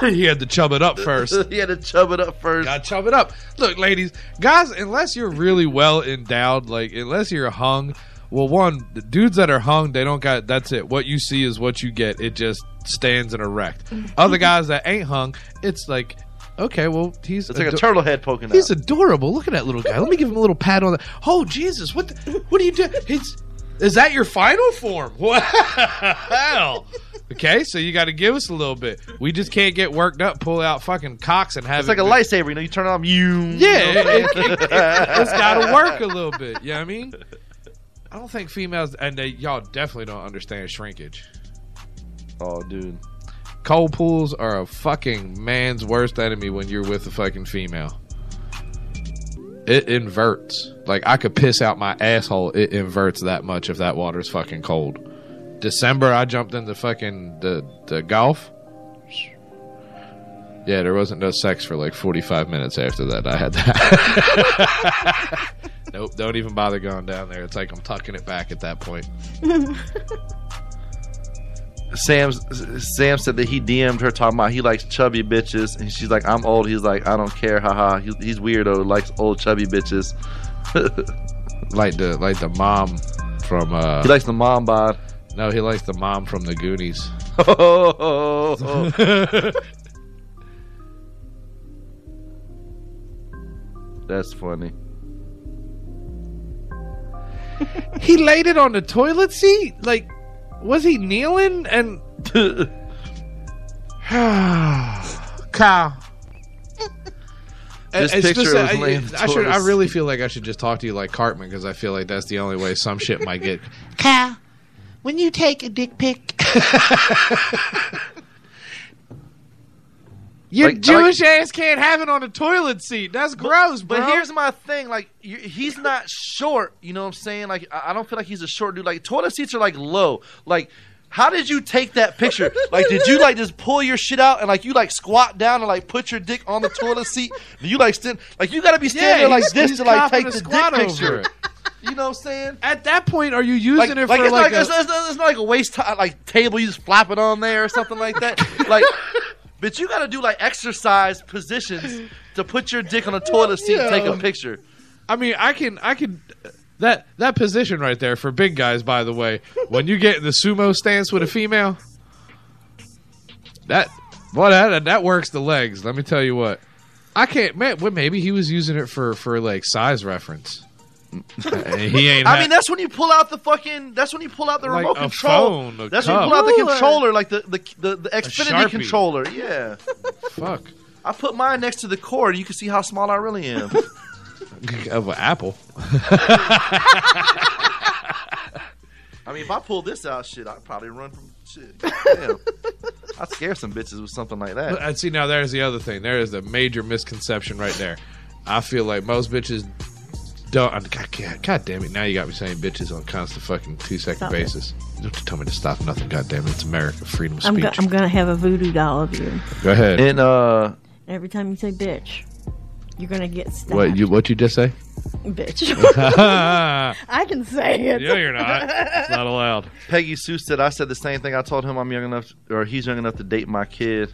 he had to chub it up first. [laughs] he had to chub it up first. Got to chub it up. Look, ladies, guys, unless you're really well endowed, like unless you're hung, well, one, the dudes that are hung, they don't got. That's it. What you see is what you get. It just stands and erect. Other guys that ain't hung, it's like, okay, well, he's It's like a turtle head poking He's out. adorable. Look at that little guy. Let me give him a little pat on the. [laughs] Oh Jesus! What? The, what are you doing? It's is that your final form? [laughs] Wow. Okay, so you got to give us a little bit. We just can't get worked up, pull out fucking cocks, and have It's it like a lightsaber, you know. You turn it on, you. yeah, it, it, it, has got to work a little bit. You know what I mean? I don't think females, and they, y'all definitely don't understand shrinkage. Oh, dude. Cold pools are a fucking man's worst enemy when you're with a fucking female. It inverts. Like I could piss out my asshole. It inverts that much if that water's fucking cold. December, I jumped into fucking the the golf. Yeah, there wasn't no sex for like 45 minutes after that. I had that. [laughs] nope, don't even bother going down there. It's like I'm tucking it back at that point. [laughs] Sam's Sam said that he DM'd her talking about he likes chubby bitches, and she's like, "I'm old." He's like, "I don't care." Haha. He, he's weirdo. Likes old chubby bitches. [laughs] Like the like the mom from uh he likes the mom bod. No, he likes the mom from the Goonies. [laughs] That's funny. he laid it on the toilet seat? Like was he kneeling and [sighs] Kyle. This It's picture just- was I, laying on the I should. I really feel like I should just talk to you like Cartman because I feel like that's the only way some shit might get. Kyle, when you take a dick pic, [laughs] Your Like- Jewish ass can't have it on a toilet seat. That's gross, bro. But here's my thing: like, he's not short. You know what I'm saying? Like, I, don't feel like he's a short dude. Like, toilet seats are like low. Like, how did you take that picture? like, did you like just pull your shit out and like you like squat down and like put your dick on the toilet seat? Do you like stand? Like, you got to be standing Yeah, like this to like take the dick over picture. You know what I'm saying? At that point, are you using Like, it like, for it's, like, not, a, it's, it's, it's not like a waist ti- like table. You just flap it on there or something like that. like, but you got to do like exercise positions to put your dick on a toilet seat and take a picture. I mean, I can, I can. That that position right there for big guys, by the way, when you get in the sumo stance with a female, that well, that that works the legs. Let me tell you what. I can't. Man, well, maybe he was using it for for like size reference. Uh, [laughs] he ain't. I ha- mean, that's when you pull out the fucking. That's when you pull out the Like remote a control. phone, a that's when you cup. pull out the controller, like the the the, the Xfinity controller. Yeah. Fuck. I put mine next to the cord. You can see how small I really am. [laughs] of an apple. [laughs] I mean, if I pull this out, shit, I'd probably run from shit. Damn. I'd scare some bitches with something like that. And see, now there's the other thing. There is a major misconception right there. I feel like most bitches don't. God, God, God damn it! Now you got me saying bitches on a constant fucking two second Stop it. basis. You don't have to tell me to stop nothing. God damn it! It's America, freedom of I'm, speech. go- I'm gonna have a voodoo doll of you. Go ahead. And uh, Every time you say bitch, you're gonna get stabbed. what you what you just say? bitch? [laughs] I can say it. Yeah, you're not. It's not allowed. Peggy Sue said I said the same thing. I told him I'm young enough, or he's young enough to date my kid.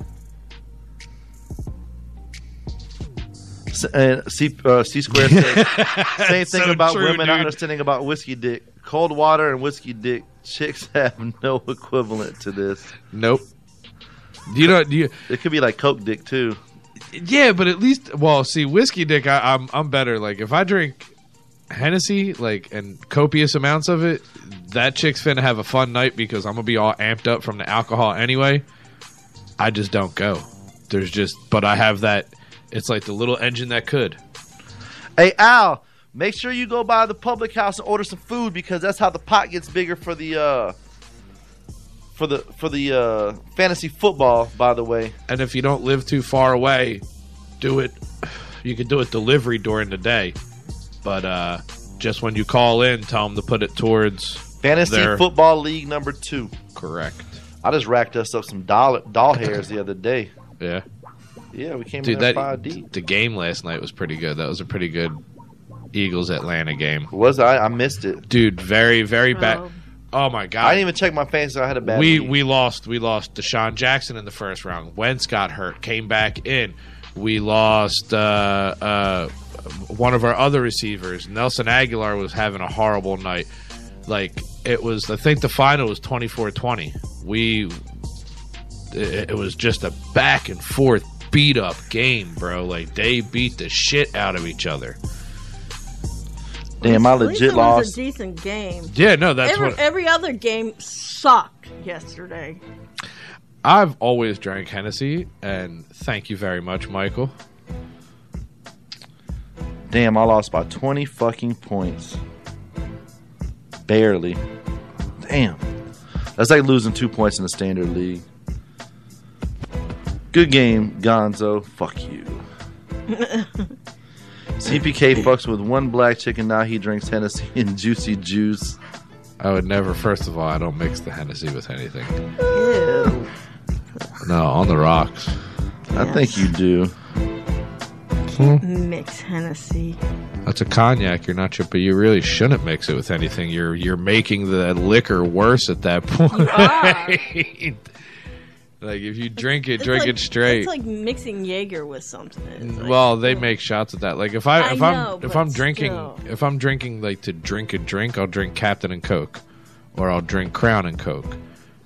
And C, uh, C Square said [laughs] same thing So about true, women not understanding about whiskey dick. Cold water and whiskey dick. Chicks [laughs] have no equivalent to this. Nope. Do you know, do you? It could be like Coke dick too. Yeah, but at least, well, see, whiskey dick, I, I'm I'm better. Like if I drink Hennessy, like and copious amounts of it, that chick's finna have a fun night because I'm gonna be all amped up from the alcohol anyway. I just don't go. There's just, but I have that. It's like the little engine that could. Hey Al, make sure you go by the public house and order some food because that's how the pot gets bigger for the uh for the for the uh fantasy football. By the way, And if you don't live too far away, do it. You can do it delivery during the day, but uh just when you call in, tell them to put it towards fantasy their- football league number two. Correct. I just racked us up some doll doll hairs the other day. Yeah. Yeah, we came Dude, in that five deep. the game last night was pretty good. That was a pretty good Eagles Atlanta game. Was I? I missed it. Dude, very very bad. Oh my god. I didn't even check my fantasy. I had a bad. we league. we lost we lost DeSean Jackson in the first round. Wentz got hurt, came back in. We lost uh, uh, one of our other receivers. Nelson Agholor was having a horrible night. Like it was, I think the final was 24-20. We it, it was just a back and forth beat up game, bro. Like they beat the shit out of each other. Damn, I legit it was lost. a decent game. Yeah, no, that's every, what every other game sucked yesterday. I've always drank Hennessy, and thank you very much, Michael. Damn, I lost by twenty fucking points. Barely. Damn. That's like losing two points in the standard league. Good game, Gonzo. Fuck you. [laughs] CPK fucks with one black chicken. Now he drinks Hennessy [laughs] and juicy juice. I would never. First of all, I don't mix the Hennessy with anything. Ew. No, on the rocks. I think you do. Hmm? Mix Hennessy. That's a cognac. You're not, sure, but you really shouldn't mix it with anything. You're you're making the liquor worse at that point. [laughs] like if you drink it, It's drink like- it straight. It's like mixing Jaeger with something. Like- well, they make shots of that. Like if I I if know, I'm if I'm drinking still. if I'm drinking like to drink a drink, I'll drink Captain and Coke, or I'll drink Crown and Coke.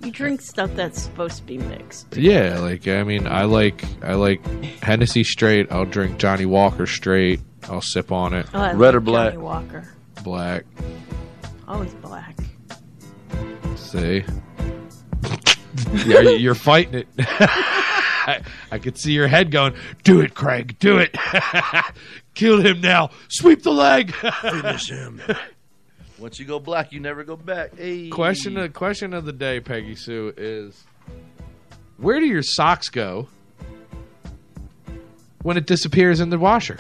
you drink stuff that's supposed to be mixed. Yeah, like I mean, I like I like Hennessy straight. I'll drink Johnnie Walker straight. I'll sip on it. Oh, Red like or black? Johnnie Walker. Black. Always black. See, yeah, you- you're fighting it. [laughs] I, I could see your head going. Do it, Craig. Do it. [laughs] Kill him now. Sweep the leg. Finish [laughs] him. Once you go black, you never go back. Hey. question of question of the day, Peggy Sue is: Where do your socks go when it disappears in the washer?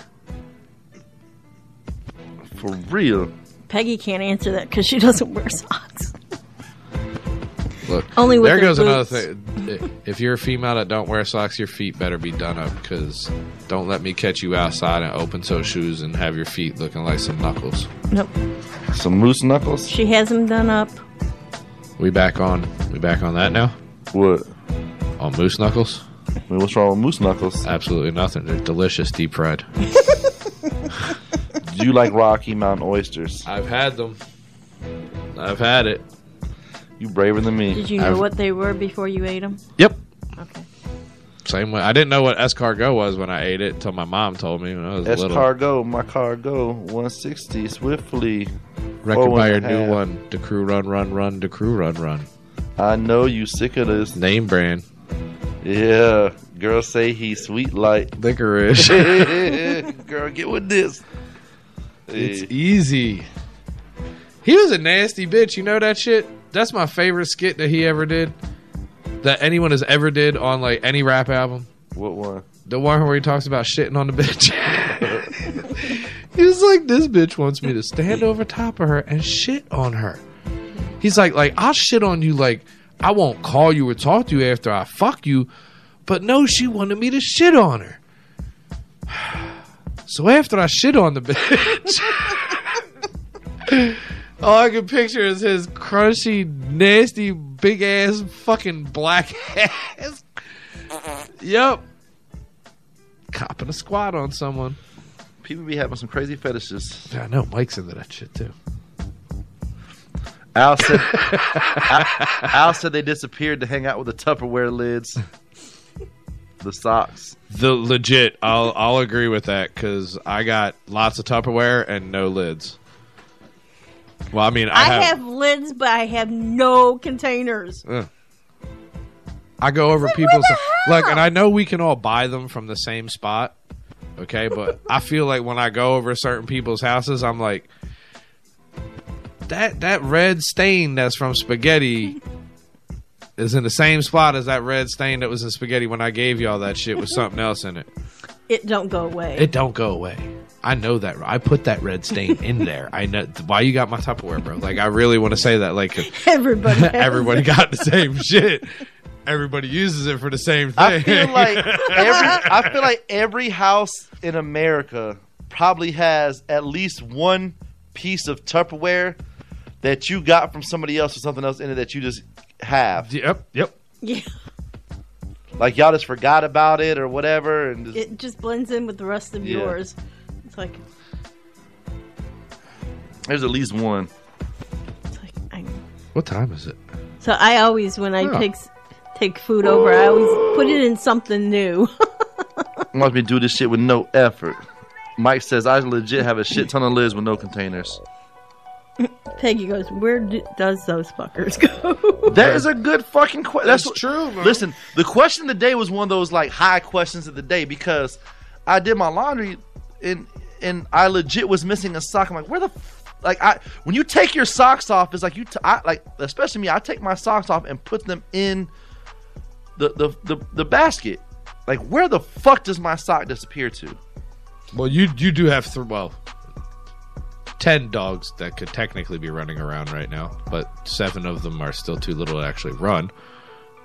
For real. Peggy can't answer that because she doesn't wear socks. Look, Only with there her goes another thing. If you're a female that don't wear socks, your feet better be done up because don't let me catch you outside in open toe shoes and have your feet looking like some knuckles. Nope. Some moose knuckles. She has them done up. We back on. We back on that now. What? On moose knuckles? what's wrong with moose knuckles? Absolutely nothing. They're delicious, deep fried. [laughs] Do you like Rocky Mountain oysters? I've had them. I've had it. You braver than me. Did you know I've- what they were before you ate them? Yep. Okay. Same way. I didn't know what escargot was when I ate it until my mom told me when I was little. Escargot, my cargo, 160 swiftly. Record by your a new half. one. The crew run, run, run. The crew run, run. I know you sick of this. Name brand. Yeah, girl say he sweet like licorice. [laughs] girl, get with this. It's Hey. easy. He was a nasty bitch. You know that shit? That's my favorite skit that he ever did. That anyone has ever did on like any rap album. What one? The one where he talks about shitting on the bitch. [laughs] [laughs] He's like, this bitch wants me to stand over top of her and shit on her. He's like, like I'll shit on you. Like I won't call you or talk to you after I fuck you, but no, she wanted me to shit on her. [sighs] So after I shit on the bitch, [laughs] all I can picture is his crunchy, nasty, big ass, fucking black [laughs] ass. Yep. Copping a squat on someone. People be having some crazy fetishes. Yeah, I know. Mike's into that shit too. Al said, [laughs] Al, Al said they disappeared to hang out with the Tupperware lids, the socks. The legit, I'll I'll agree with that because I got lots of Tupperware and no lids. Well, I mean, I, I have, have lids, but I have no containers. Ugh. I go over people's like, and I know we can all buy them from the same spot. Okay, but I feel like when I go over certain people's houses, I'm like, that that red stain that's from spaghetti is in the same spot as that red stain that was in spaghetti when I gave y'all that shit with something else in it. It don't go away. It don't go away. I know that. I put that red stain in there. I know why you got my Tupperware, bro. Like I really want to say that. Like [laughs] Everybody [laughs] has everybody got the same shit. Everybody uses it for the same thing. I feel like [laughs] every I feel like every house in America probably has at least one piece of Tupperware that you got from somebody else or something else in it that you just have. Yep, yep. Yeah, Like y'all just forgot about it or whatever, and just, it just blends in with the rest of Yeah. yours. It's like there's at least one. what time is it? so. I always when I Huh. take take food over, I always put it in something new. [laughs] Wants me to do this shit with no effort. Mike says I legit have a shit ton of lids with no containers. [laughs] Peggy goes, "Where do, does those fuckers [laughs] go?" That is a good fucking question. That's, That's true, man. Listen, the question of the day was one of those like high questions of the day because I did my laundry and and I legit was missing a sock. I'm like, where the f-? like I when you take your socks off, it's like you t- I, like especially me. I take my socks off and put them in the the the, the basket. Like where the fuck does my sock disappear to? Well, you you do have th- well ten dogs that could technically be running around right now, but seven of them are still too little to actually run.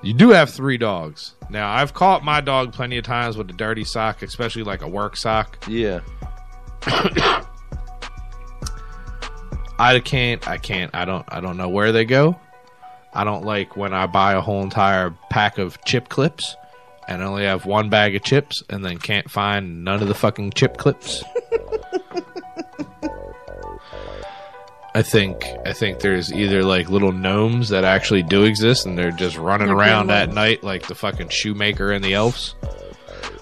You do have three dogs. Now, I've caught my dog plenty of times with a dirty sock, especially like a work sock. Yeah. I can't. I can't. I don't. I don't know where they go. I don't like when I buy a whole entire pack of chip clips and only have one bag of chips and then can't find none of the fucking chip clips. I think I think there's either like little gnomes that actually do exist and they're just running They're around at night like the fucking shoemaker and the elves.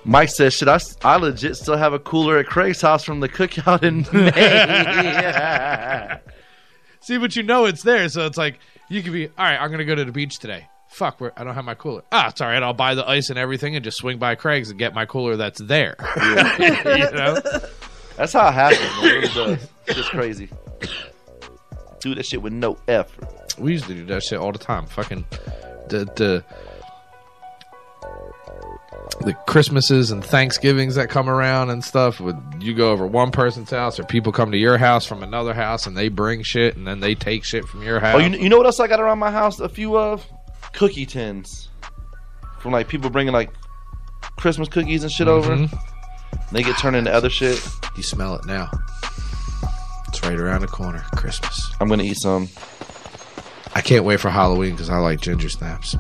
Mike says, "Should I? I legit still have a cooler at Craig's house from the cookout in May." [laughs] See, but you know it's there, so it's like you could be all right. I'm gonna go to the beach today. Fuck, where I don't have my cooler. Ah, it's all right. I'll buy the ice and everything and just swing by Craig's and get my cooler that's there. [laughs] [laughs] you know, That's how it happens. Man. It really does. It's just crazy. Do that shit with no effort. we used to do that shit all the time. Fucking the the the Christmases and Thanksgivings that come around and stuff. With you go over one person's house or people come to your house from another house and they bring shit and then they take shit from your house. Oh, you, you know what else I got around my house? A few of cookie tins from like people bringing like Christmas cookies and shit over. Mhm. They get turned into other shit. You smell it now. It's right around the corner. Christmas. I'm gonna eat some. I can't wait for Halloween because I like ginger snaps.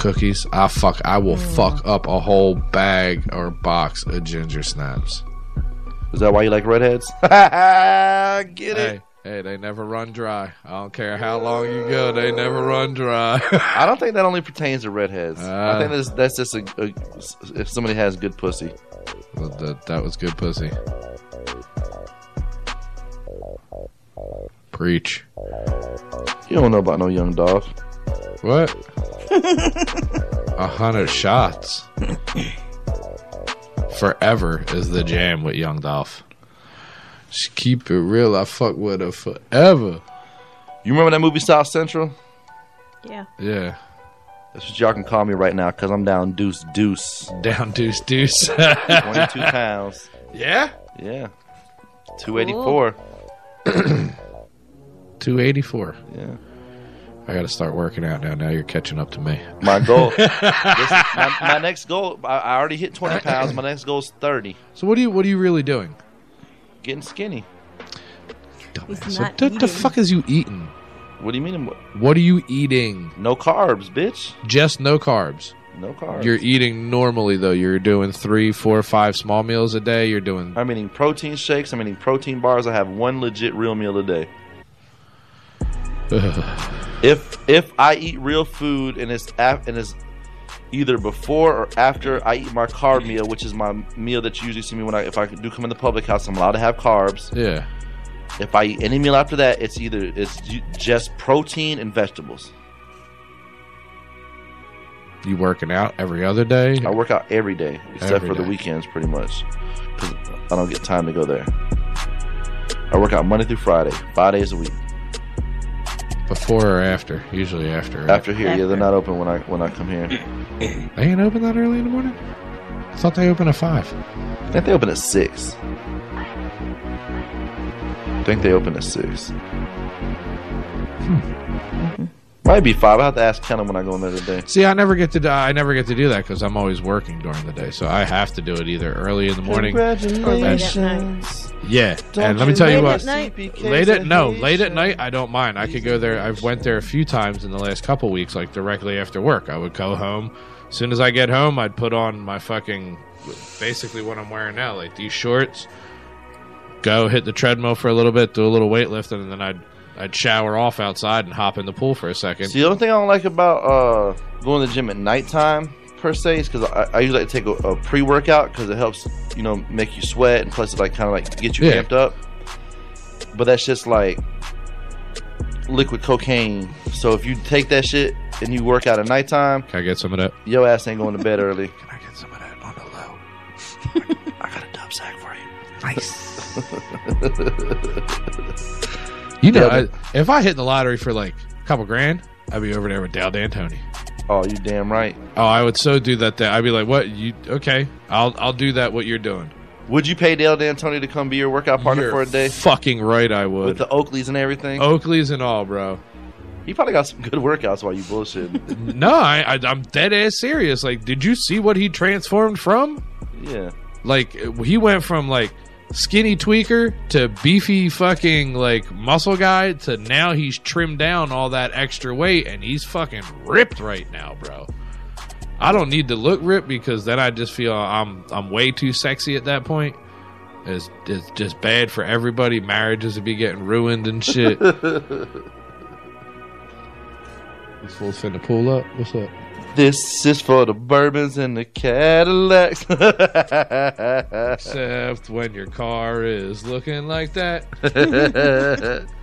Cookies. I fuck. I will fuck up a whole bag or box of ginger snaps. Is that why you like redheads? [laughs] Get it? Hey, hey, they never run dry. I don't care how long you go. They never run dry. [laughs] I don't think that only pertains to redheads. I Uh. think that's, that's just a, a if somebody has good pussy. Well, that, that was good pussy. Preach. You don't know about no young dog. What? A hundred shots. Forever is the jam with Young Dolph. Just keep it real. I fuck with her forever. You remember that movie South Central? Yeah. Yeah. That's what y'all can call me right now because I'm down deuce deuce. Down deuce deuce. 22 [laughs] pounds. Yeah? Yeah. 284. 284. Yeah. I got to start working out now. Now you're catching up to me. My goal. [laughs] this, my, my next goal. I, I already hit 20 uh, pounds. [clears throat] My next goal is 30. So what are you what are you really doing? Getting skinny. He's So not what the eating. fuck is you eating? What do you mean? What are you eating? No carbs, bitch. Just no carbs. No carbs. You're eating normally though. You're doing three, four, five small meals a day. You're doing I'm eating protein shakes. I'm eating protein bars. I have one legit real meal a day. If if I eat real food and it's af- and it's either before or after I eat my carb meal, which is my meal that you usually see me when I if I do come in the public house, I'm allowed to have carbs. yeah. If I eat any meal after that, it's either it's just protein and vegetables. You working out every other day? I work out every day except Every for the weekends, pretty much, 'cause I don't get time to go there. I work out Monday through Friday, five days a week. Before or after? Usually after. right? After here, yeah, they're not open when I when I come here. [clears throat] They ain't open that early in the morning. I thought they open at five. I think they open at six. I think they open at six. Hmm. Might be five. I have to ask Kenna when I go in there today. See, I never get to do, I never get to do that because I'm always working during the day, so I have to do it either early in the morning. Congratulations. Yeah, Don't and let me tell you what. at? Late at no, late at night I don't mind. I could go there. I've went there a few times in the last couple weeks, like directly after work. I would go home. As soon as I get home, I'd put on my fucking basically what I'm wearing now, like these shorts. Go hit the treadmill for a little bit, do a little weightlifting, and then I'd I'd shower off outside and hop in the pool for a second. See, the only thing I don't like about uh, going to the gym at nighttime per se is because I, I usually like to take a, a pre workout because it helps you know make you sweat and plus it like kind of like get you Yeah. amped up. But that's just like liquid cocaine. So if you take that shit and you work out at nighttime, Can I get some of that? your ass ain't going to bed early. [laughs] Can I get some of that on the low? [laughs] I got a dub sack for you. Nice. [laughs] You know, I, if I hit the lottery for like a couple grand, I'd be over there with Dale D'Antoni. Oh, you damn right. Oh, I would so do that. There, I'd be like, "What? You okay? I'll I'll do that. What you're doing? Would you pay Dale D'Antoni to come be your workout partner You're for a day Fucking right, I would. with the Oakleys and everything? Oakley's and all, bro. He probably got some good workouts while you bullshit. [laughs] No, I, I I'm dead ass serious. Like, did you see what he transformed from? yeah. Like, he went from like skinny tweaker to beefy fucking like muscle guy to now he's trimmed down all that extra weight and he's fucking ripped right now, bro. I don't need to look ripped because then I just feel I'm I'm way too sexy at that point. It's, it's just bad for everybody. Marriages would be getting ruined and shit. [laughs] These fools finna pull up. What's up? This is for the bourbons and the Cadillacs. Except when your car is looking like that. [laughs]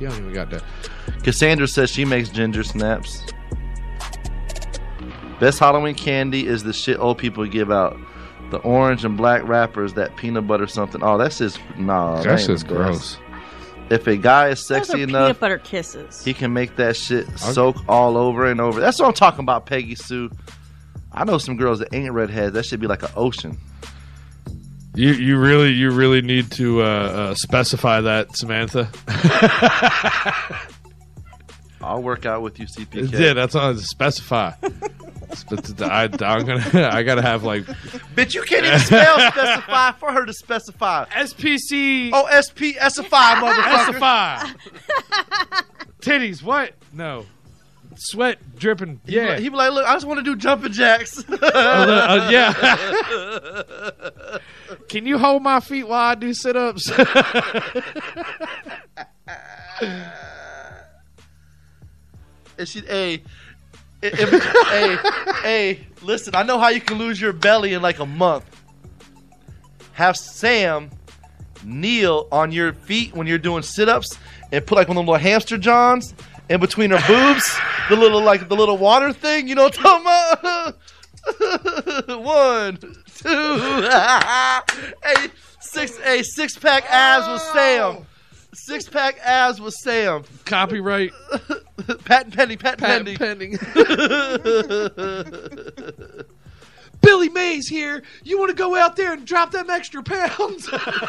You don't even got that. Cassandra says she makes ginger snaps. Best Halloween candy is the shit old people give out. The orange and black wrappers, that peanut butter something. Oh, that's just nah. That's just gross. If a guy is Those are sexy peanut enough, butter kisses. he can make that shit soak all over and over. That's what I'm talking about, Peggy Sue. I know some girls that ain't redheads. That should be like an ocean. You you really you really need to uh, uh, specify that, Samantha. [laughs] I'll work out with you, CPK. Yeah, that's all. Specify. [laughs] [laughs] Spe- I, I'm gonna. [laughs] I gotta have like Bitch, you can't even spell [laughs] specify for her to specify. SPC. Oh, SP, SFI, motherfucker. Specify. Titties. What? No. Sweat dripping. Yeah. like- He be like, look, I just want to do jumping jacks. Uh, uh, yeah. Can you hold my feet while I do sit ups? and she, hey, if, hey, hey, listen, I know how you can lose your belly in like a month. Have Sam kneel on your feet when you're doing sit-ups and put like one of them little hamster johns in between her boobs, the little like the little water thing. You know what I'm talking about? [laughs] one, two, [laughs] hey, six, hey, six pack abs with Sam. Six pack abs with Sam. Copyright. [laughs] patent pending, patent, Patent pending. pending. [laughs] Billy Mays here. You want to go out there and drop them extra pounds?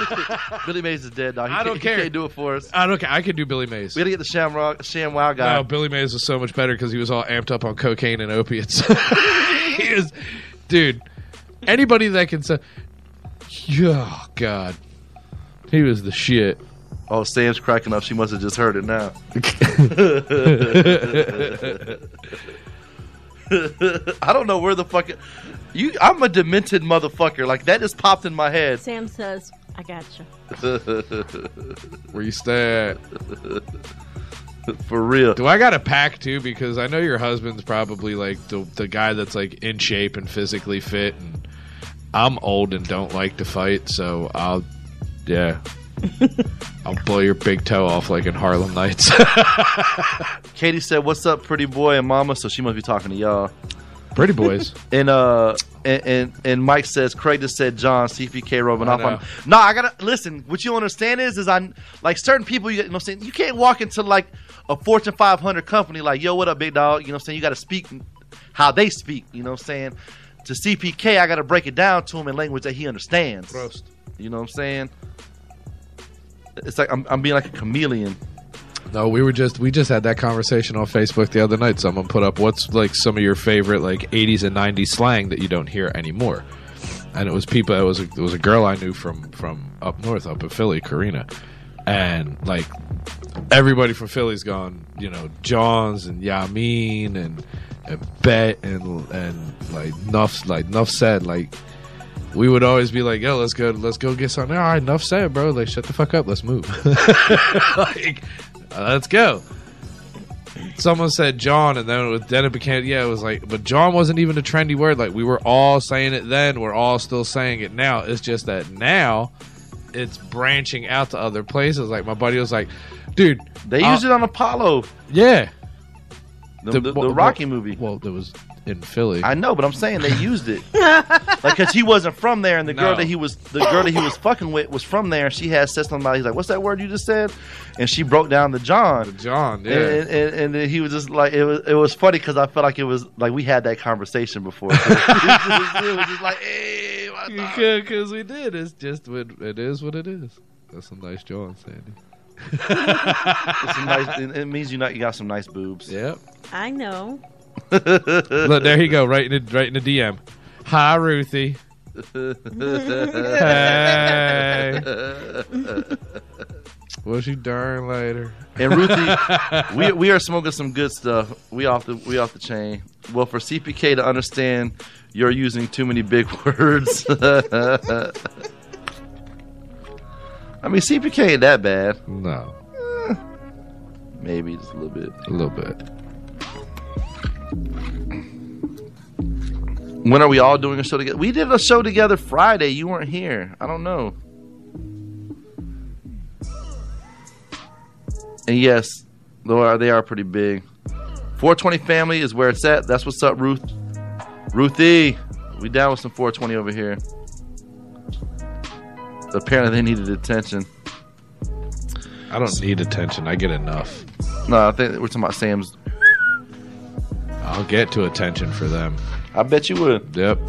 [laughs] Billy Mays is dead, dog. I don't can't, care. He can't do it for us. I don't care. I could do Billy Mays. We gotta get the Shamrock, Sham Wow guy. No, Billy Mays was so much better because he was all amped up on cocaine and opiates. he is, dude. Anybody that can say, oh god, he was the shit. Oh, Sam's cracking up. She must have just heard it now. [laughs] I don't know where the fuck. It, you, I'm a demented motherfucker. Like that just popped in my head. Sam says, I got you. [laughs] Where you stay at? For real. Do I got a pack too? Because I know your husband's probably like the the guy that's like in shape and physically fit, and I'm old and don't like to fight, so I'll, yeah, [laughs] I'll blow your big toe off like in Harlem Nights. [laughs] Katie said, "What's up, pretty boy and mama?" So she must be talking to y'all. Pretty boys. [laughs] and uh, and, and and Mike says, Craig just said, John CPK rubbing I off on. know. No, I gotta listen. What you understand is, is I like certain people. You, you know, what I'm saying you can't walk into like a Fortune 500 company like, yo, what up, big dog? You know, what I'm saying you got to speak how they speak. You know, what I'm saying to CPK, I got to break it down to him in language that he understands. Roast. You know what I'm saying? It's like I'm, I'm being like a chameleon. No, we were just we just had that conversation on Facebook the other night. Someone put up what's like some of your favorite like 80s and 90s slang that you don't hear anymore. And it was people it was a, it was a girl I knew from from up north up in Philly, Karina. And like everybody from Philly's gone, you know, Johns and Yamin and and Bet and and like Nuff like Nuff said like we would always be like, "Yo, let's go, let's go get something." All right, enough said, bro. Like, shut the fuck up. Let's move. [laughs] like, let's go. Someone said John, and then it, then it became yeah. It was like, but John wasn't even a trendy word. Like we were all saying it then. We're all still saying it now. It's just that now it's branching out to other places. Like my buddy was like, "Dude, They uh, used it on Apollo, Yeah, the, the, the Rocky movie. Well, there was in Philly. I know, but I'm saying they used it, [laughs] like because he wasn't from there, and the girl No. that he was, the girl that he was fucking with, was from there. and She had said something about. He's like, "What's that word you just said?" And she broke down the John. John, yeah. And, and, and then he was just like, it was, it was funny because I felt like it was like we had that conversation before. [laughs] it, was, it was just like, hey, my dog. because we did. It's just what it is. What it is. That's some nice John, Sandy. It's a nice, it, it means you not you got some nice boobs. Yep. I know. Look, there he go, right in the right in the DM. Hi, Ruthie. hey. What's you darn later? And Ruthie, [laughs] we we are smoking some good stuff. We off the we off the chain. Well, for CPK to understand, you're using too many big [laughs] words. I mean, CPK ain't that bad. No, eh, Maybe just a little bit. a little bit. When are we all doing a show together? We did a show together Friday. You weren't here. I don't know. And yes, they are, they are pretty big. 420 family is where it's at. That's what's up, Ruth. Ruthie, we down with some 420 over here. Apparently, they needed attention. I don't need attention. I get enough. No, I think we're talking about Sam's. I'll get to attention for them. I bet you would. Yep.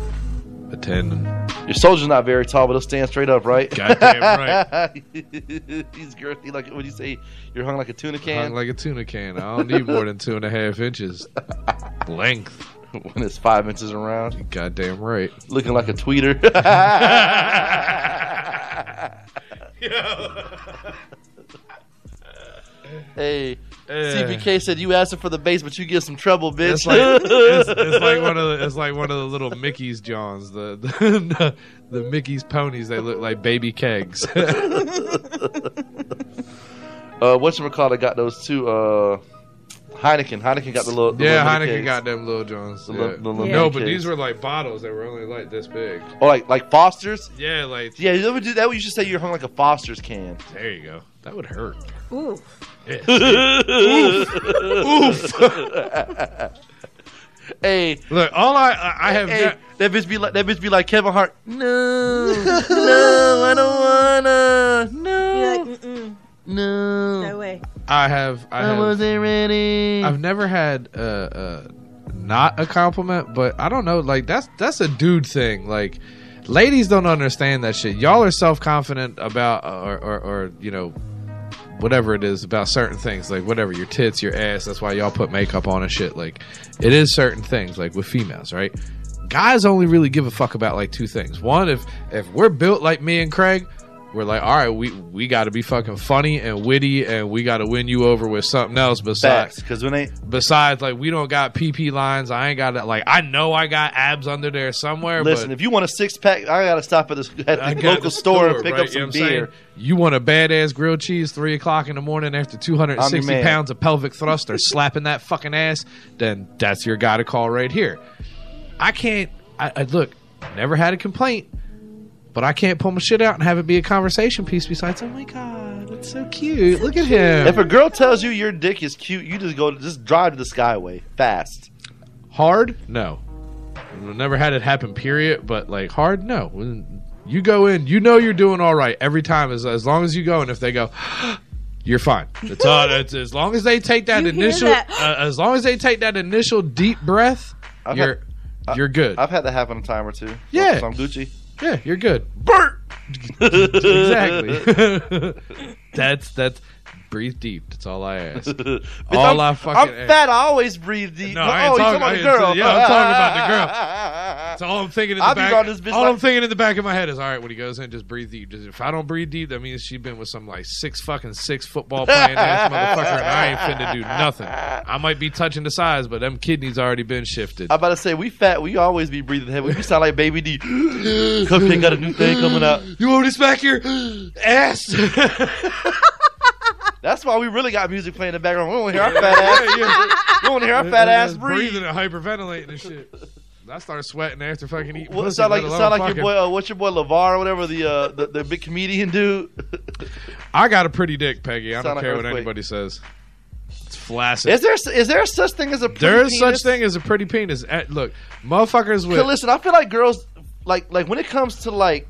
Attending. Your soldier's not very tall, but he'll stand straight up, right? Goddamn right. [laughs] He's girthy. Like what do you say? You're hung like a tuna can. Hung like a tuna can. I don't need more than two and a half inches [laughs] length. when it's five inches around. Goddamn right. Looking like a tweeter. [laughs] hey, CPK said you asked him for the base, but you get some trouble, bitch. It's like it's, it's like [laughs] one of the it's like one of the little Mickey's Johns, the the, the Mickey's ponies. They look like baby kegs. [laughs] uh, I got those two. Uh, Heineken. Heineken got the little. The yeah, little mini Heineken kegs. got them little Johns. The yeah. little- the little no, but kegs. these were like bottles. that were only like this big. Oh, like like Foster's. Yeah, like Yeah, that would do that. Would you should say you're hung like a Foster's can. there you go. That would hurt. Ooh. Yeah. Oof. [laughs] [laughs] hey, Look, all I I, I have hey, ne- that bitch be like that bitch be like Kevin Hart. [laughs] No, no, I don't wanna. No, like, no, no way. I have I, I have wasn't ready. I've never had uh, uh not a compliment, but I don't know. Like that's that's a dude thing. Like ladies don't understand that shit. Y'all are self confident about or, or or you know whatever it is about certain things like whatever your tits your ass that's why y'all put makeup on and shit like it is certain things like with females right? Guys only really give a fuck about like two things. One if if we're built like me and craig we're like all right we we got to be fucking funny and witty and we got to win you over with something else besides because when they besides like we don't got pp lines i ain't got that like i know i got abs under there somewhere listen, if you want a six pack, I gotta stop at, this, at the local store, and pick right? up some You know beer. You want a badass grilled cheese three o'clock in the morning after 260 I'm your man. pounds of pelvic thrust or [laughs] slapping that fucking ass, then that's your guy to call right here. I can't. I, I look. Never had a complaint, but I can't pull my shit out and have it be a conversation piece. Besides, oh my god, it's so cute. Look at him. If a girl tells you your dick is cute, you just go just drive to the Skyway fast. Hard? No. Never had it happen. Period. But like hard? No. When you go in, you know you're doing all right every time. As as long as you go, and if they go. [gasps] You're fine. It's all, [laughs] it's, as long as they take that You hear initial, that? Uh, as long as they take that initial deep breath, I've you're had- you're good. I've had that happen a time or two. Yeah. so I'm Gucci. Yeah, you're good. Bert. [laughs] exactly. [laughs] that's that's breathe deep. That's all I ask. [laughs] All I'm, I fucking I'm ask. fat. I always breathe deep. No, I oh, ain't oh, talking, talking about the girl? Yeah, I'm talking about the girl. [laughs] That's all I'm thinking in the I'll back. all like- I'm thinking in the back of my head is, all right, when he goes in, just breathe deep. Just, if I don't breathe deep, that means she's been with some like six fucking six football playing ass [laughs] motherfucker, and I ain't finna do nothing. I might be touching the sides, but them kidneys already been shifted. I'm about to say we fat. We always be breathing heavy. We sound like Baby D. Cupcake got a new thing coming out. You want this back here, ass? That's why we really got music playing in the background. We don't want to hear our fat ass. [laughs] We don't want to hear our fat ass breathe. breathing and hyperventilating and shit. I started sweating after fucking eating. What pussy, sound like sound like your boy? Uh, what's your boy Lavar or whatever the uh, the, the big comedian dude? [laughs] I got a pretty dick, Peggy. I Sound don't like care what anybody says. It's flaccid. is there is there such thing as a pretty There is penis? such thing as a pretty penis. Eh, Look, motherfuckers with listen, I feel like girls like like when it comes to like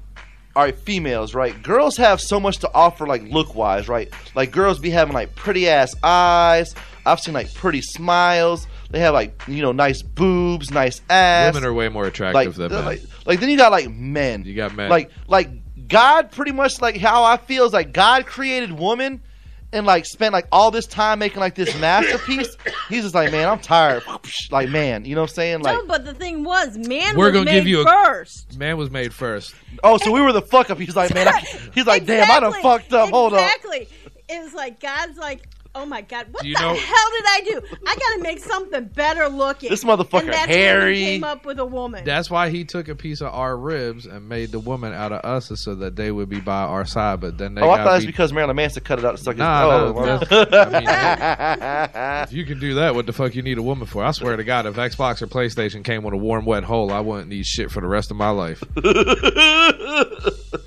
all right, females, right? Girls have so much to offer, like look wise, right? Like girls be having like pretty ass eyes. I've seen like pretty smiles. They have like you know nice boobs, nice ass. women are way more like, attractive than men. like like then you got like men. you got men. Like like God pretty much like how I feel is like God created woman and like spent like all this time making like this masterpiece. He's just like, man, I'm tired. Like man, you know what I'm saying? Like no, but the thing was, man We're was gonna made give you a- first. man was made first. Oh, so we were the fuck up. He's like, man, I, [laughs] he's like, damn, I done Exactly. fucked up. Hold on. Exactly. It was like God's like, oh my God, what Do you the know- hell did I do? I got to make something better looking. This motherfucker and that's hairy. When he came up with a woman. That's why he took a piece of our ribs and made the woman out of us so that they would be by our side. But then they Oh, I got thought it's be- because Marilyn Manson cut it out to suck his. Nah, oh, no, well. [laughs] that's- [laughs] If you can do that, what the fuck you need a woman for? I swear to God, if Xbox or PlayStation came with a warm, wet hole, I wouldn't need shit for the rest of my life. [laughs]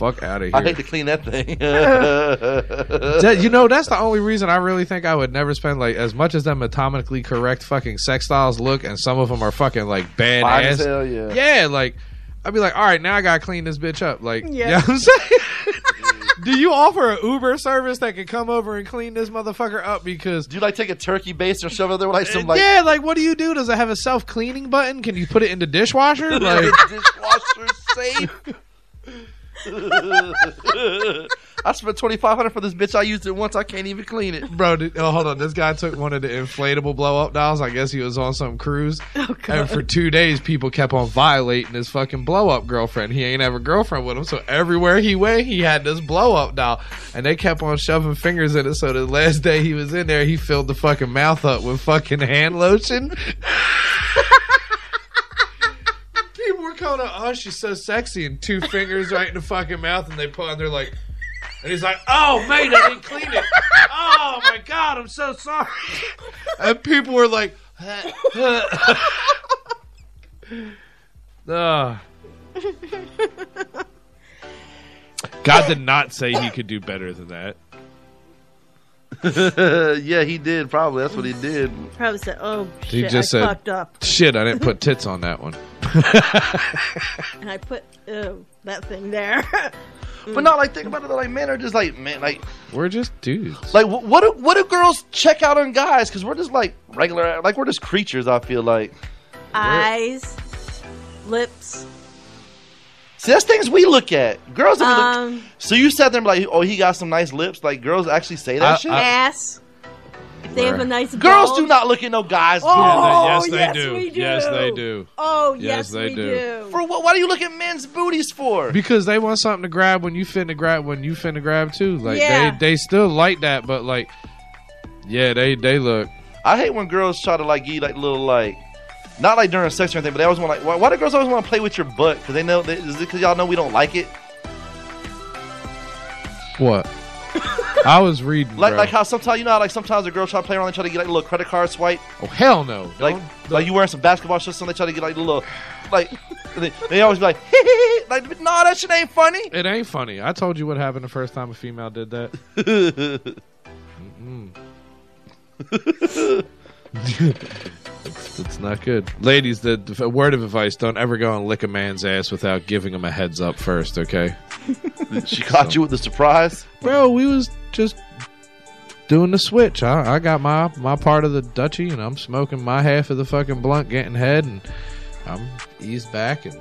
fuck out of here. I here. hate to clean that thing. [laughs] [laughs] That- you know, that's the only reason I really think I would never spend like as much as them atomically correct fucking sex styles look, and some of them are fucking like Fine badass. as hell, yeah. yeah, like I'd be like, all right, now I gotta clean this bitch up. Like, Yeah. you know what I'm saying? [laughs] Do you offer an Uber service that can come over and clean this motherfucker up? Because do you like take a turkey base or shove it there with like some like yeah, like what do you do? Does it have a self cleaning button? Can you put it in the dishwasher? Like, dishwasher safe? [laughs] I spent twenty five hundred for this bitch. I used it once. I can't even clean it. Bro, did, oh, hold on. This guy took one of the inflatable blow up dolls. I guess he was on some cruise. [laughs] Oh, and for two days, people kept on violating his fucking blow up girlfriend. He ain't have a girlfriend with him. So everywhere he went, he had this blow up doll. And they kept on shoving fingers in it. So the last day he was in there, he filled the fucking mouth up with fucking hand lotion. [laughs] Calling her, oh, she's so sexy. And two fingers right in the fucking mouth. And they put on, they're like, and he's like, "Oh, mate, I didn't clean it. Oh my god, I'm so sorry." And people were like. [laughs] God did not say he could do better than that. Yeah, he did. Probably that's what he did. Probably said, oh, He shit, just I said, fucked up. "Shit, I didn't put tits on that one." [laughs] And I put uh, that thing there. But not like think about it. though, Like men are just like man, like We're just dudes. like wh- what do, what do girls check out on guys? Because we're just like regular, like we're just creatures. I feel like. Eyes, lips. See, that's things we look at. Girls. Don't look, Um, so you said them like, oh, he got some nice lips. Like girls actually say that I- shit. I- ass. If they have a nice girls bulge. do not look at no guys. Oh, yes, they yes, do. we do. Yes, they do. Oh, Yes, yes, they we do. do. For what? Why do you look at men's booties for? Because they want something to grab when you finna grab when you finna grab too. Like Yeah. they they still like that, but like yeah, they they look. I hate when girls try to like give like little like, not like during sex or anything, but they always want like, why, why do girls always want to play with your butt? Because they know, they, is it because y'all know we don't like it? What? I was reading Like, bro. like how sometimes you know how like sometimes a girl try to play around and try to get like a little credit card swipe. Oh hell no! Like, Don't- like you wearing some basketball shorts and they try to get like a little, like they, they always be like, like no, that shit ain't funny. It ain't funny. I told you what happened the first time a female did that. [laughs] Mm-mm. [laughs] it's, it's not good. Ladies, the, the word of advice: don't ever go and lick a man's ass without giving him a heads up first. Okay, [laughs] she caught you with the surprise. bro. We was just doing the switch. I, I got my my part of the duchy, and I'm smoking my half of the fucking blunt, getting head, and I'm eased back, and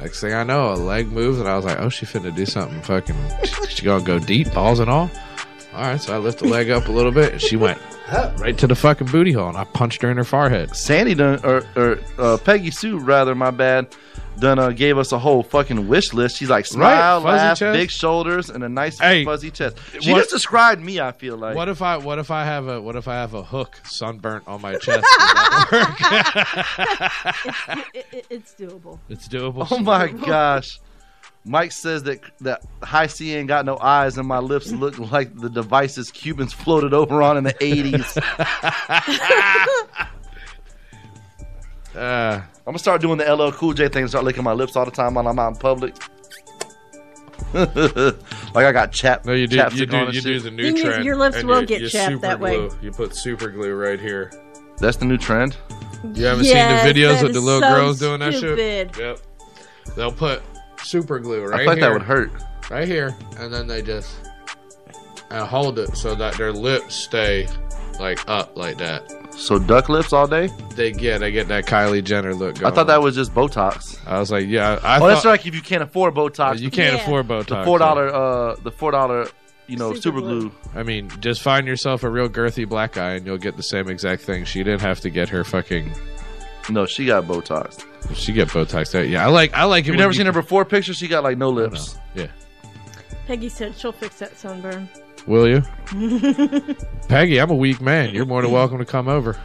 next thing I know, a leg moves, and I was like, "Oh, she finna do something fucking. She gonna go deep, balls and all." All right, so I lift the leg up a little bit, and she went [laughs] right to the fucking booty hole, and I punched her in her forehead. Sandy done, or, or uh, Peggy Sue, rather, my bad, done uh, gave us a whole fucking wish list. She's like, smile, fuzzy laugh, chest. big shoulders, and a nice Hey, fuzzy chest. She what- just described me, I feel like. What if I what if I have a what if I have a hook sunburnt on my chest? Does that [laughs] work? It- it- it's doable. it's doable. Oh my gosh. Mike says that that High Cee ain't got no eyes and my lips look [laughs] like the devices Cubans floated over on in the 80s. [laughs] Uh, I'm gonna start doing the LL Cool J thing and start licking my lips all the time while I'm out in public. [laughs] like I got chap. no, you do chapstick you do on and you shit. do the new Thing is, trend. your lips will you- get you chapped that way. glue. You put super glue right here. That's the new trend. You haven't Yes, seen the videos that with the little so girls doing that shit? Yep. They'll put super glue right I feel like here. that would hurt. Right here, and then they just and hold it so that their lips stay like up like that. So duck lips all day? They get they get that Kylie Jenner look. Going I thought that was just Botox. I was like, yeah. I oh, thought, that's like if you can't afford Botox. You can't Yeah. afford Botox. The four dollar, uh, the four dollar, you know, Super super glue. glue. I mean, just find yourself a real girthy black guy, and you'll get the same exact thing. She didn't have to get her fucking. No, she got Botox. She get Botox. There. Yeah, I like. I like it. You've never seen her before picture? She got like no lips. Yeah. Peggy said she'll fix that sunburn. Will you, [laughs] Peggy? I'm a weak man. You're more than welcome to come over.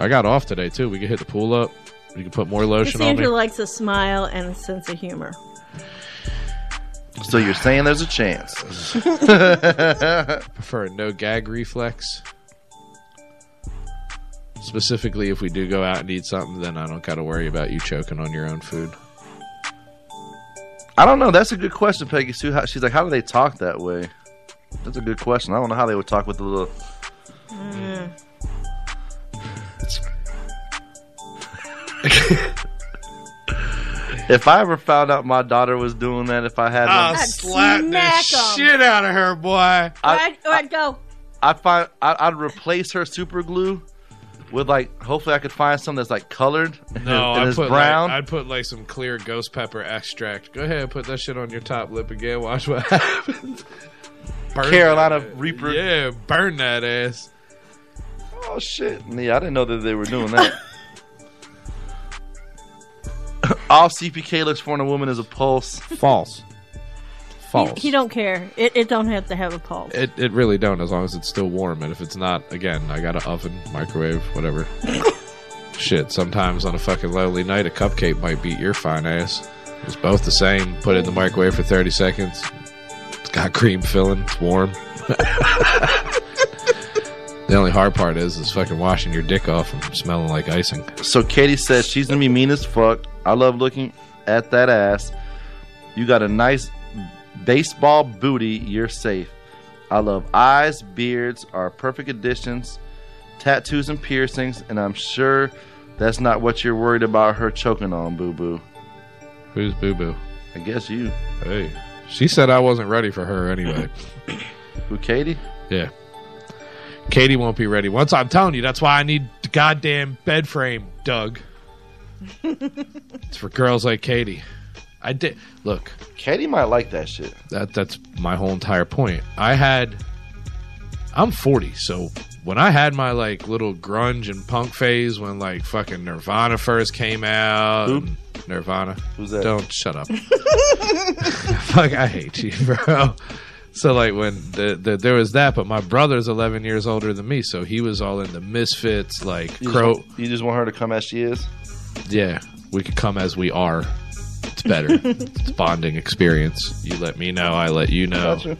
I got off today too. We can hit the pool up. You can put more lotion on me. Cassandra likes a smile and a sense of humor. So you're saying there's a chance? [laughs] [laughs] prefer a no gag reflex. Specifically, if we do go out and eat something, then I don't got to worry about you choking on your own food. I don't know. That's a good question, Peggy Sue. How, she's like, how do they talk that way? That's a good question. I don't know how they would talk with the little. Mm. if I ever found out my daughter was doing that, if I had, I'll one, I'd slap the smack 'em. shit out of her, boy. I- I'd, I'd go. I'd find I'd, I'd replace her super glue with like. Hopefully, I could find some that's like colored No, and I'd it's put brown. Like, I'd put like some clear ghost pepper extract. Go ahead, put that shit on your top lip again. Watch what [laughs] happens. Burn Carolina that- Reaper. Yeah, burn that ass. Oh shit! Yeah, I didn't know that they were doing that. [laughs] All CPK looks for in a woman is a pulse. False. He, False. he don't care. It, it don't have to have a pulse. It, it really don't as long as it's still warm and if it's not again I got an oven microwave whatever [laughs] shit sometimes on a fucking lonely night a cupcake might beat your fine ass it's both the same put it in the microwave for 30 seconds it's got cream filling it's warm [laughs] the only hard part is is fucking washing your dick off and smelling like icing So Katie says she's gonna be mean as fuck. I love looking at that ass. You got a nice baseball booty. You're safe. I love eyes, beards are perfect additions, tattoos and piercings, and I'm sure that's not what you're worried about her choking on, boo boo. who's boo boo I guess you. hey She said I wasn't ready for her anyway. Who, Katie? Yeah. Katie won't be ready. Once I'm telling you, that's why I need the goddamn bed frame, Doug. [laughs] it's for girls like Katie. I did look. Katie might like that shit. That that's my whole entire point. I had I'm 40, so when I had my like little grunge and punk phase when like fucking Nirvana first came out, Who? Nirvana. Who's that? Don't shut up. [laughs] [laughs] Fuck, I hate you, bro. So like when the, the there was that, but my brother's 11 years older than me, so he was all in the Misfits, like You Crow. just, you just want her to come as she is? Yeah, we could come as we are. It's better. it's a bonding experience. You let me know, I let you know. Gotcha.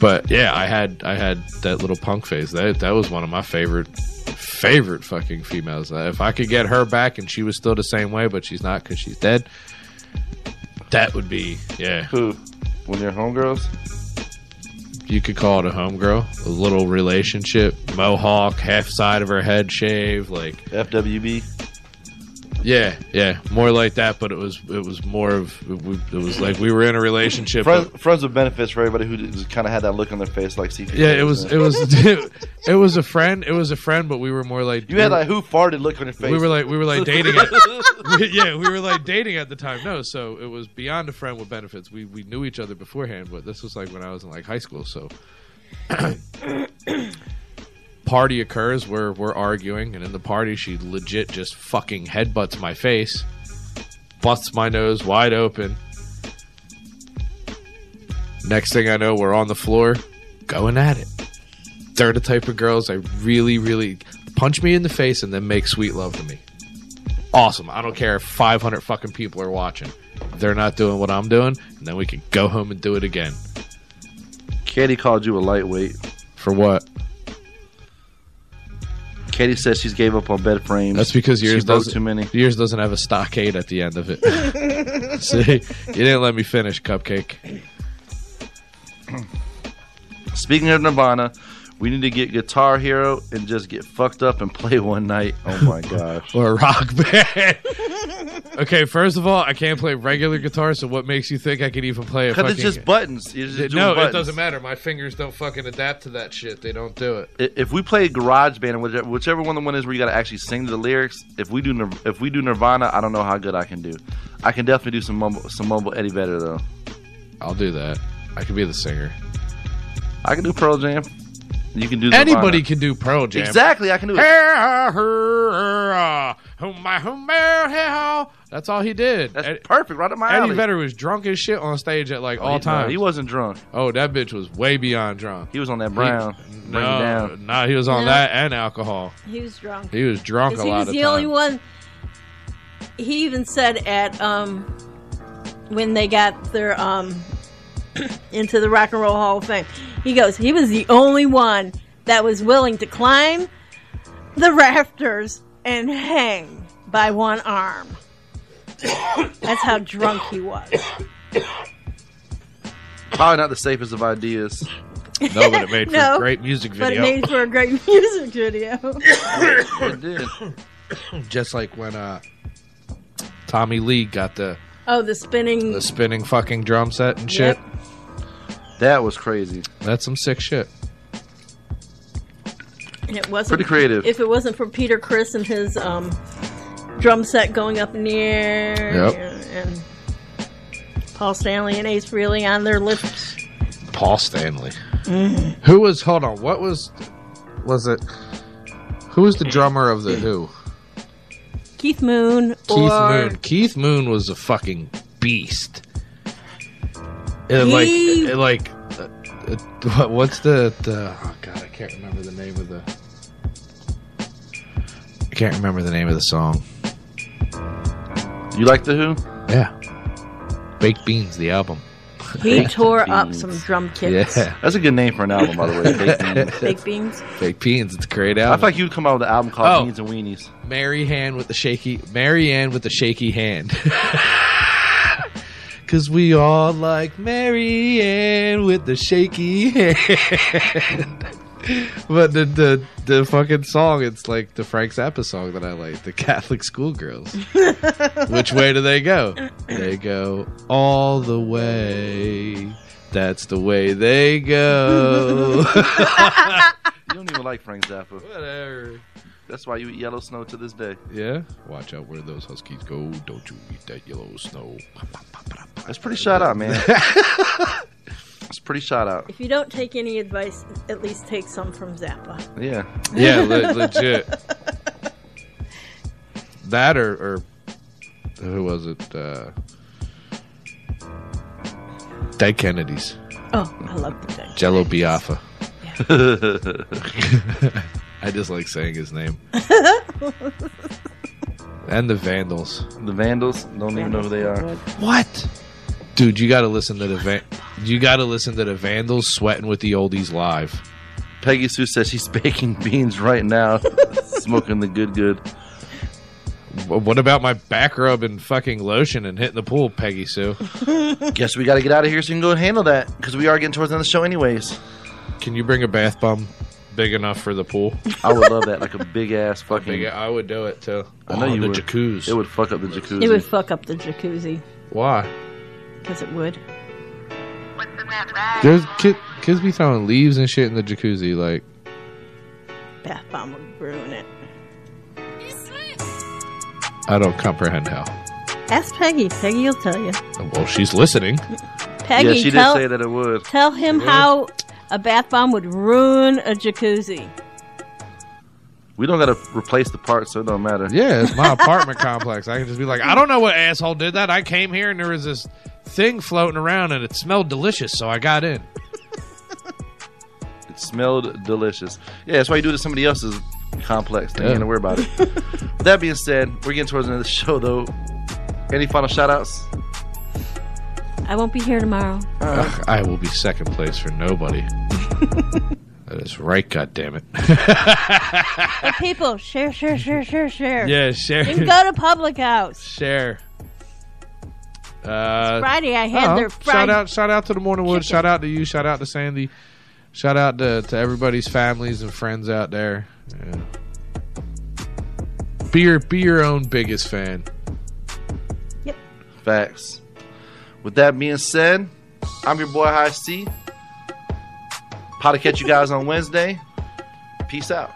But yeah, I had I had that little punk phase. That that was one of my favorite favorite fucking females. Uh, If I could get her back and she was still the same way, but she's not because she's dead, that would be yeah. Who? One of your homegirls? You could call it a homegirl, a little relationship, mohawk, half side of her head shaved, like FWB. Yeah, yeah, more like that. But it was it was more of it was, like we were in a relationship. Friends, but- friends with benefits for everybody who kind of had that look on their face, like CP. yeah, it was it was [laughs] it was a friend. It was a friend, but we were more like You had like who farted look on your face. We were like we were like dating. At, [laughs] we- yeah, we were like dating at the time. No, so it was beyond a friend with benefits. We we knew each other beforehand, but this was like when I was in like high school. So [coughs] [coughs] [coughs] party occurs where we're arguing, and in the party, she legit just fucking headbutts my face, busts my nose wide open. Next thing I know, we're on the floor, going at it. They're the type of girls I really, really punch me in the face and then make sweet love to me. Awesome. I don't care if 500 fucking people are watching. They're not doing what I'm doing, and then we can go home and do it again. Katie called you a lightweight. For what? Katie says she's gave up on bed frames. That's because yours doesn't. too many. Yours doesn't have a stockade at the end of it. [laughs] See, you didn't let me finish, Cupcake. Speaking of Nirvana, we need to get Guitar Hero and just get fucked up and play one night. Oh my [laughs] gosh. Or a rock band. [laughs] okay, first of all, I can't play regular guitar, so what makes you think I can even play a Because fucking... it's just buttons. You're just no, buttons. it doesn't matter. My fingers don't fucking adapt to that shit. They don't do it. If we play Garage Band, and whichever, whichever one the one is where you got to actually sing the lyrics, if we do if we do Nirvana, I don't know how good I can do. I can definitely do some mumble, some mumble Eddie Vedder though. I'll do that. I can be the singer. I can do Pearl Jam. You can do Anybody can do Pearl Jam. Exactly, I can do it. Ah, That's all he did. That's Ed- perfect, right up my alley. Eddie alley. Vedder was drunk as shit on stage at like Oh, all he- no, times. he wasn't drunk. Oh, that bitch was way beyond drunk. He was on that brown. He, no, down. nah, he was on No. that and alcohol. He was drunk. He was drunk a 'Cause he lot was of the time. only one. He even said at um when they got their um [clears throat] into the Rock and Roll Hall of Fame, he goes, he was the only one that was willing to climb the rafters and hang by one arm. That's how drunk he was. Probably not the safest of ideas. No, but it made for [laughs] No, a great music But video. it made for a great [laughs] music video. it did. [coughs] Just like when uh, Tommy Lee got the Oh, the spinning. the spinning fucking drum set and shit. Yep. That was crazy. That's some sick shit. And it wasn't Pretty creative. If it wasn't for Peter Criss and his um, drum set going up in the air, Yep. and, and Paul Stanley and Ace Frehley on their lips. Paul Stanley. Mhm. Who was? Hold on. What was? Was it? Who was the drummer of the Who? Keith Moon. Keith or, Moon. Keith Moon was a fucking beast. And like, He- like, uh, uh, what's the the? Oh god, I can't remember the name of the. I can't remember the name of the song. You like the Who? Yeah, Baked Beans, the album. He Baked tore up some drum kits. Yeah, That's a good name for an album, by the way. Baked [laughs] Beans. Baked beans. Baked Beans. It's a great I album. feel like you'd come out with an album called Oh. Beans and Weenies. Mary Hand with the shaky Mary Ann with the shaky hand. [laughs] Cause we all like Mary Ann with the shaky [laughs] hand. But the, the the fucking song, it's like the Frank Zappa song that I like, the Catholic schoolgirls. [laughs] Which way do they go? They go all the way. That's the way they go. [laughs] You don't even like Frank Zappa. Whatever. That's why you eat yellow snow to this day. Yeah. Watch out where those huskies go. Don't you eat that yellow snow. That's pretty shot out, man. [laughs] It's pretty shot out. If you don't take any advice, at least take some from Zappa. Yeah. [laughs] Yeah, le- legit. That or, or who was it? Uh, Dead Kennedys. Oh, I love the Dead Jello Biafra. [laughs] I just like saying his name. [laughs] and the Vandals. The Vandals don't even know who they are. What? Dude, you got to listen to the Van- you got to listen to the Vandals sweating with the oldies live. Peggy Sue says she's baking beans right now, [laughs] smoking the good good. What about my back rub and fucking lotion and hitting the pool, Peggy Sue? [laughs] Guess we got to get out of here so you can go and handle that because we are getting towards the end of the show, anyways. Can you bring a bath bomb big enough for the pool? I would love that, like a big ass [laughs] fucking. Big, I would do it too. I know Oh, you the would. jacuzzi. It would fuck up the jacuzzi. It would fuck up the jacuzzi Why? Because it would. There's kid, kids be throwing leaves and shit in the jacuzzi. Like, Bath bomb would ruin it. I don't comprehend how. Ask Peggy. Peggy will tell you. Well, she's listening. Peggy, yeah, she tell, did say that it would. tell him would? how a bath bomb would ruin a jacuzzi. We don't got to replace the parts, so it don't matter. Yeah, it's my apartment complex. I can just be like, I don't know what asshole did that. I came here and there was this thing floating around and it smelled delicious, so I got in. It smelled delicious. Yeah, that's why you do it to somebody else's complex. Then Yeah. you ain't worry about it. [laughs] With that being said, we're getting towards the end of the show, though. Any final shout outs? I won't be here tomorrow. Ugh, I will be second place for nobody. [laughs] that is right, God damn it. But people, share, share, share, share, share. Yeah, share. You go to Public House. Share. Uh, Friday, I had oh, their shout out, shout out to the Morning Wood. Shout out to you. Shout out to Sandy. Shout out to, to everybody's families and friends out there. Yeah. Be your be your own biggest fan. Yep. Facts. With that being said, I'm your boy High Cee. How to catch you guys on Wednesday. Peace out.